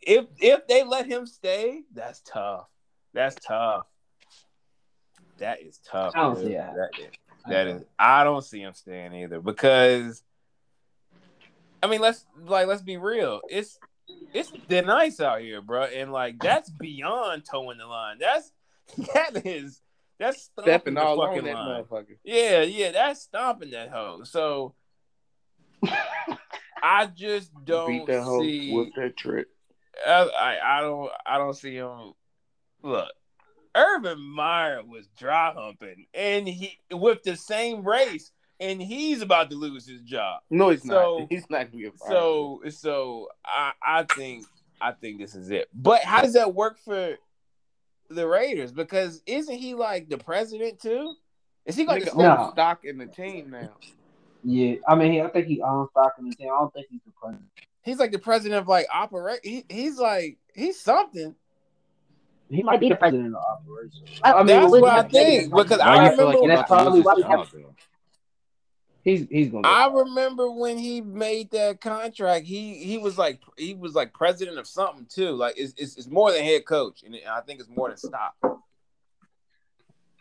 if if they let him stay, that's tough. That's tough. That is tough. I don't dude. see it. That is that is I don't see him staying either because I mean let's like let's be real. It's it's they're nice out here, bro. And like that's beyond towing the line. That's that is that's stepping the all fucking on that line. motherfucker. Yeah, yeah, that's stomping that hoe. So I just don't Beat that hoe see with that trick. I, I I don't I don't see him. Look, Urban Meyer was dry humping, and he with the same race and he's about to lose his job. No, he's So- not. He's not gonna get fired. So so I I think I think this is it. But how does that work for the Raiders? Because isn't he like the president too? Is he like nigga the, No. stock in the team now. Yeah, I mean, I think he owns stock in the team. I don't think he's the president. he's like the president of like operate? He, he's like he's something. He might be the president of operations. I I mean, That's what I think because I you feel like remember that's probably lose why we have- he's he's gonna. I remember when he made that contract. He he was like he was like president of something too. Like it's it's, it's more than head coach, and I think it's more than stock.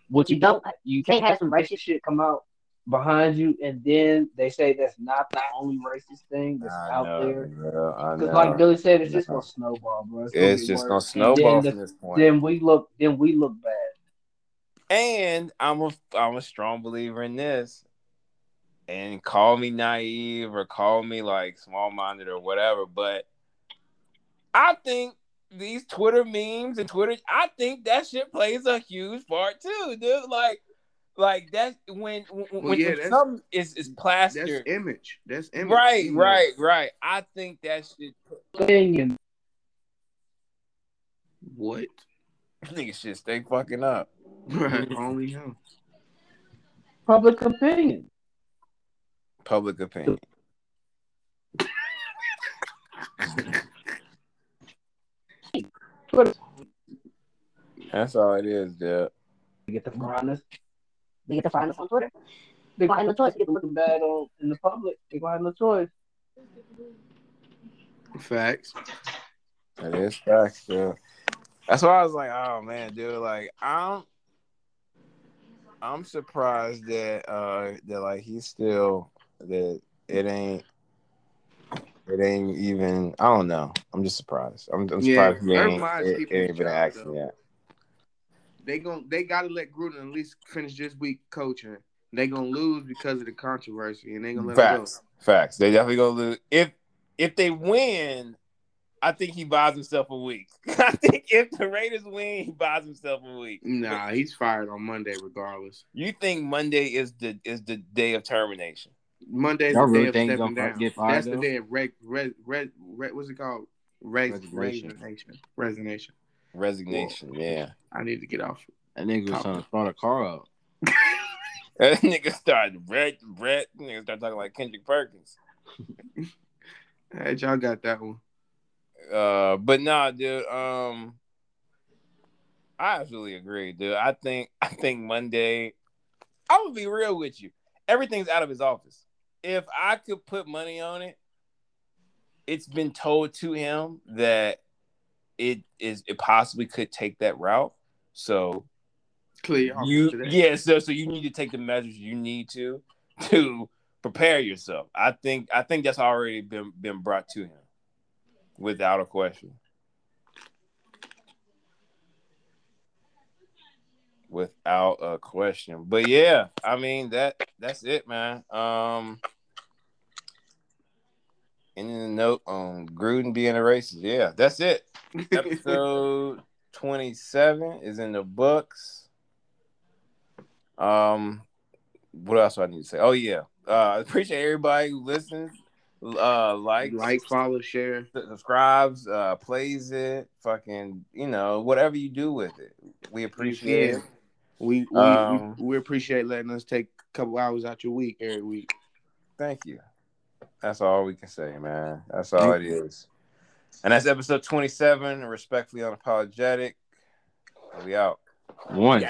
What you don't, you can't have some racist shit come out behind you, and then they say that's not the only racist thing that's I out know, there. Because like Billy said, it's just gonna snowball, bro. It's, it's get just worse. gonna snowball then from the- this point. Then we look, then we look bad. And I'm a I'm a strong believer in this. And call me naive or call me like small minded or whatever, but I think these Twitter memes and Twitter, I think that shit plays a huge part too, dude. Like, like that when when, when yeah, if that's- something is is That's plastered, image. That's image. right, You know. right, right. I think that shit Opinion. What? nigga shit stay fucking up. Only him. Public opinion. Public opinion. That's all it is, dude. They get the find us. They get to find us on Twitter. They gonna have no choice. They get to looking bad on in the public. They gonna have no choice. Facts. It is facts, dude. That's why I was like, oh man, dude, like I'm I'm surprised that uh that like he's still that it ain't it ain't even I don't know. I'm just surprised. I'm, I'm Yeah, surprised he ain't, it, it ain't his been an job, yet. They gon' they gotta let Gruden at least finish this week coaching. They gonna lose because of the controversy, and they gonna let Facts. Facts. They definitely gonna lose. If if they win, I think he buys himself a week. I think if the Raiders win, he buys himself a week. him go. Nah, he's fired on Monday regardless. You think Monday is the is the day of termination? Monday's Y'all the really day of think he's stepping down. get fired, That's the day of red, red, red, reg, what's it called? Res, Resignation. resignation. Resignation. Resignation. Yeah. I need to get off. That nigga was trying to start a car up. That nigga started red red. Nigga started talking like Kendrick Perkins. Hey, y'all got that one. Uh, but nah, dude. Um, I absolutely agree, dude. I think I think Monday. I'm gonna be real with you. Everything's out of his office. If I could put money on it, it's been told to him that it is it possibly could take that route. So Clear you yeah, so so you need to take the measures you need to to prepare yourself. I think I think that's already been been brought to him without a question. Without a question. But yeah, I mean that that's it, man. Um and then the note on Gruden being a racist. Yeah, that's it. Episode 27 is in the books. Um, what else do I need to say? Oh yeah, uh, I appreciate everybody who listens, uh, likes, like, follow, share. subscribes, uh, plays it, fucking, you know, whatever you do with it, we appreciate Yeah. it. We we, Um, we we appreciate letting us take a couple hours out your week every week. Thank you. That's all we can say, man. That's all it is. And that's episode 27, respectfully unapologetic. We out. One.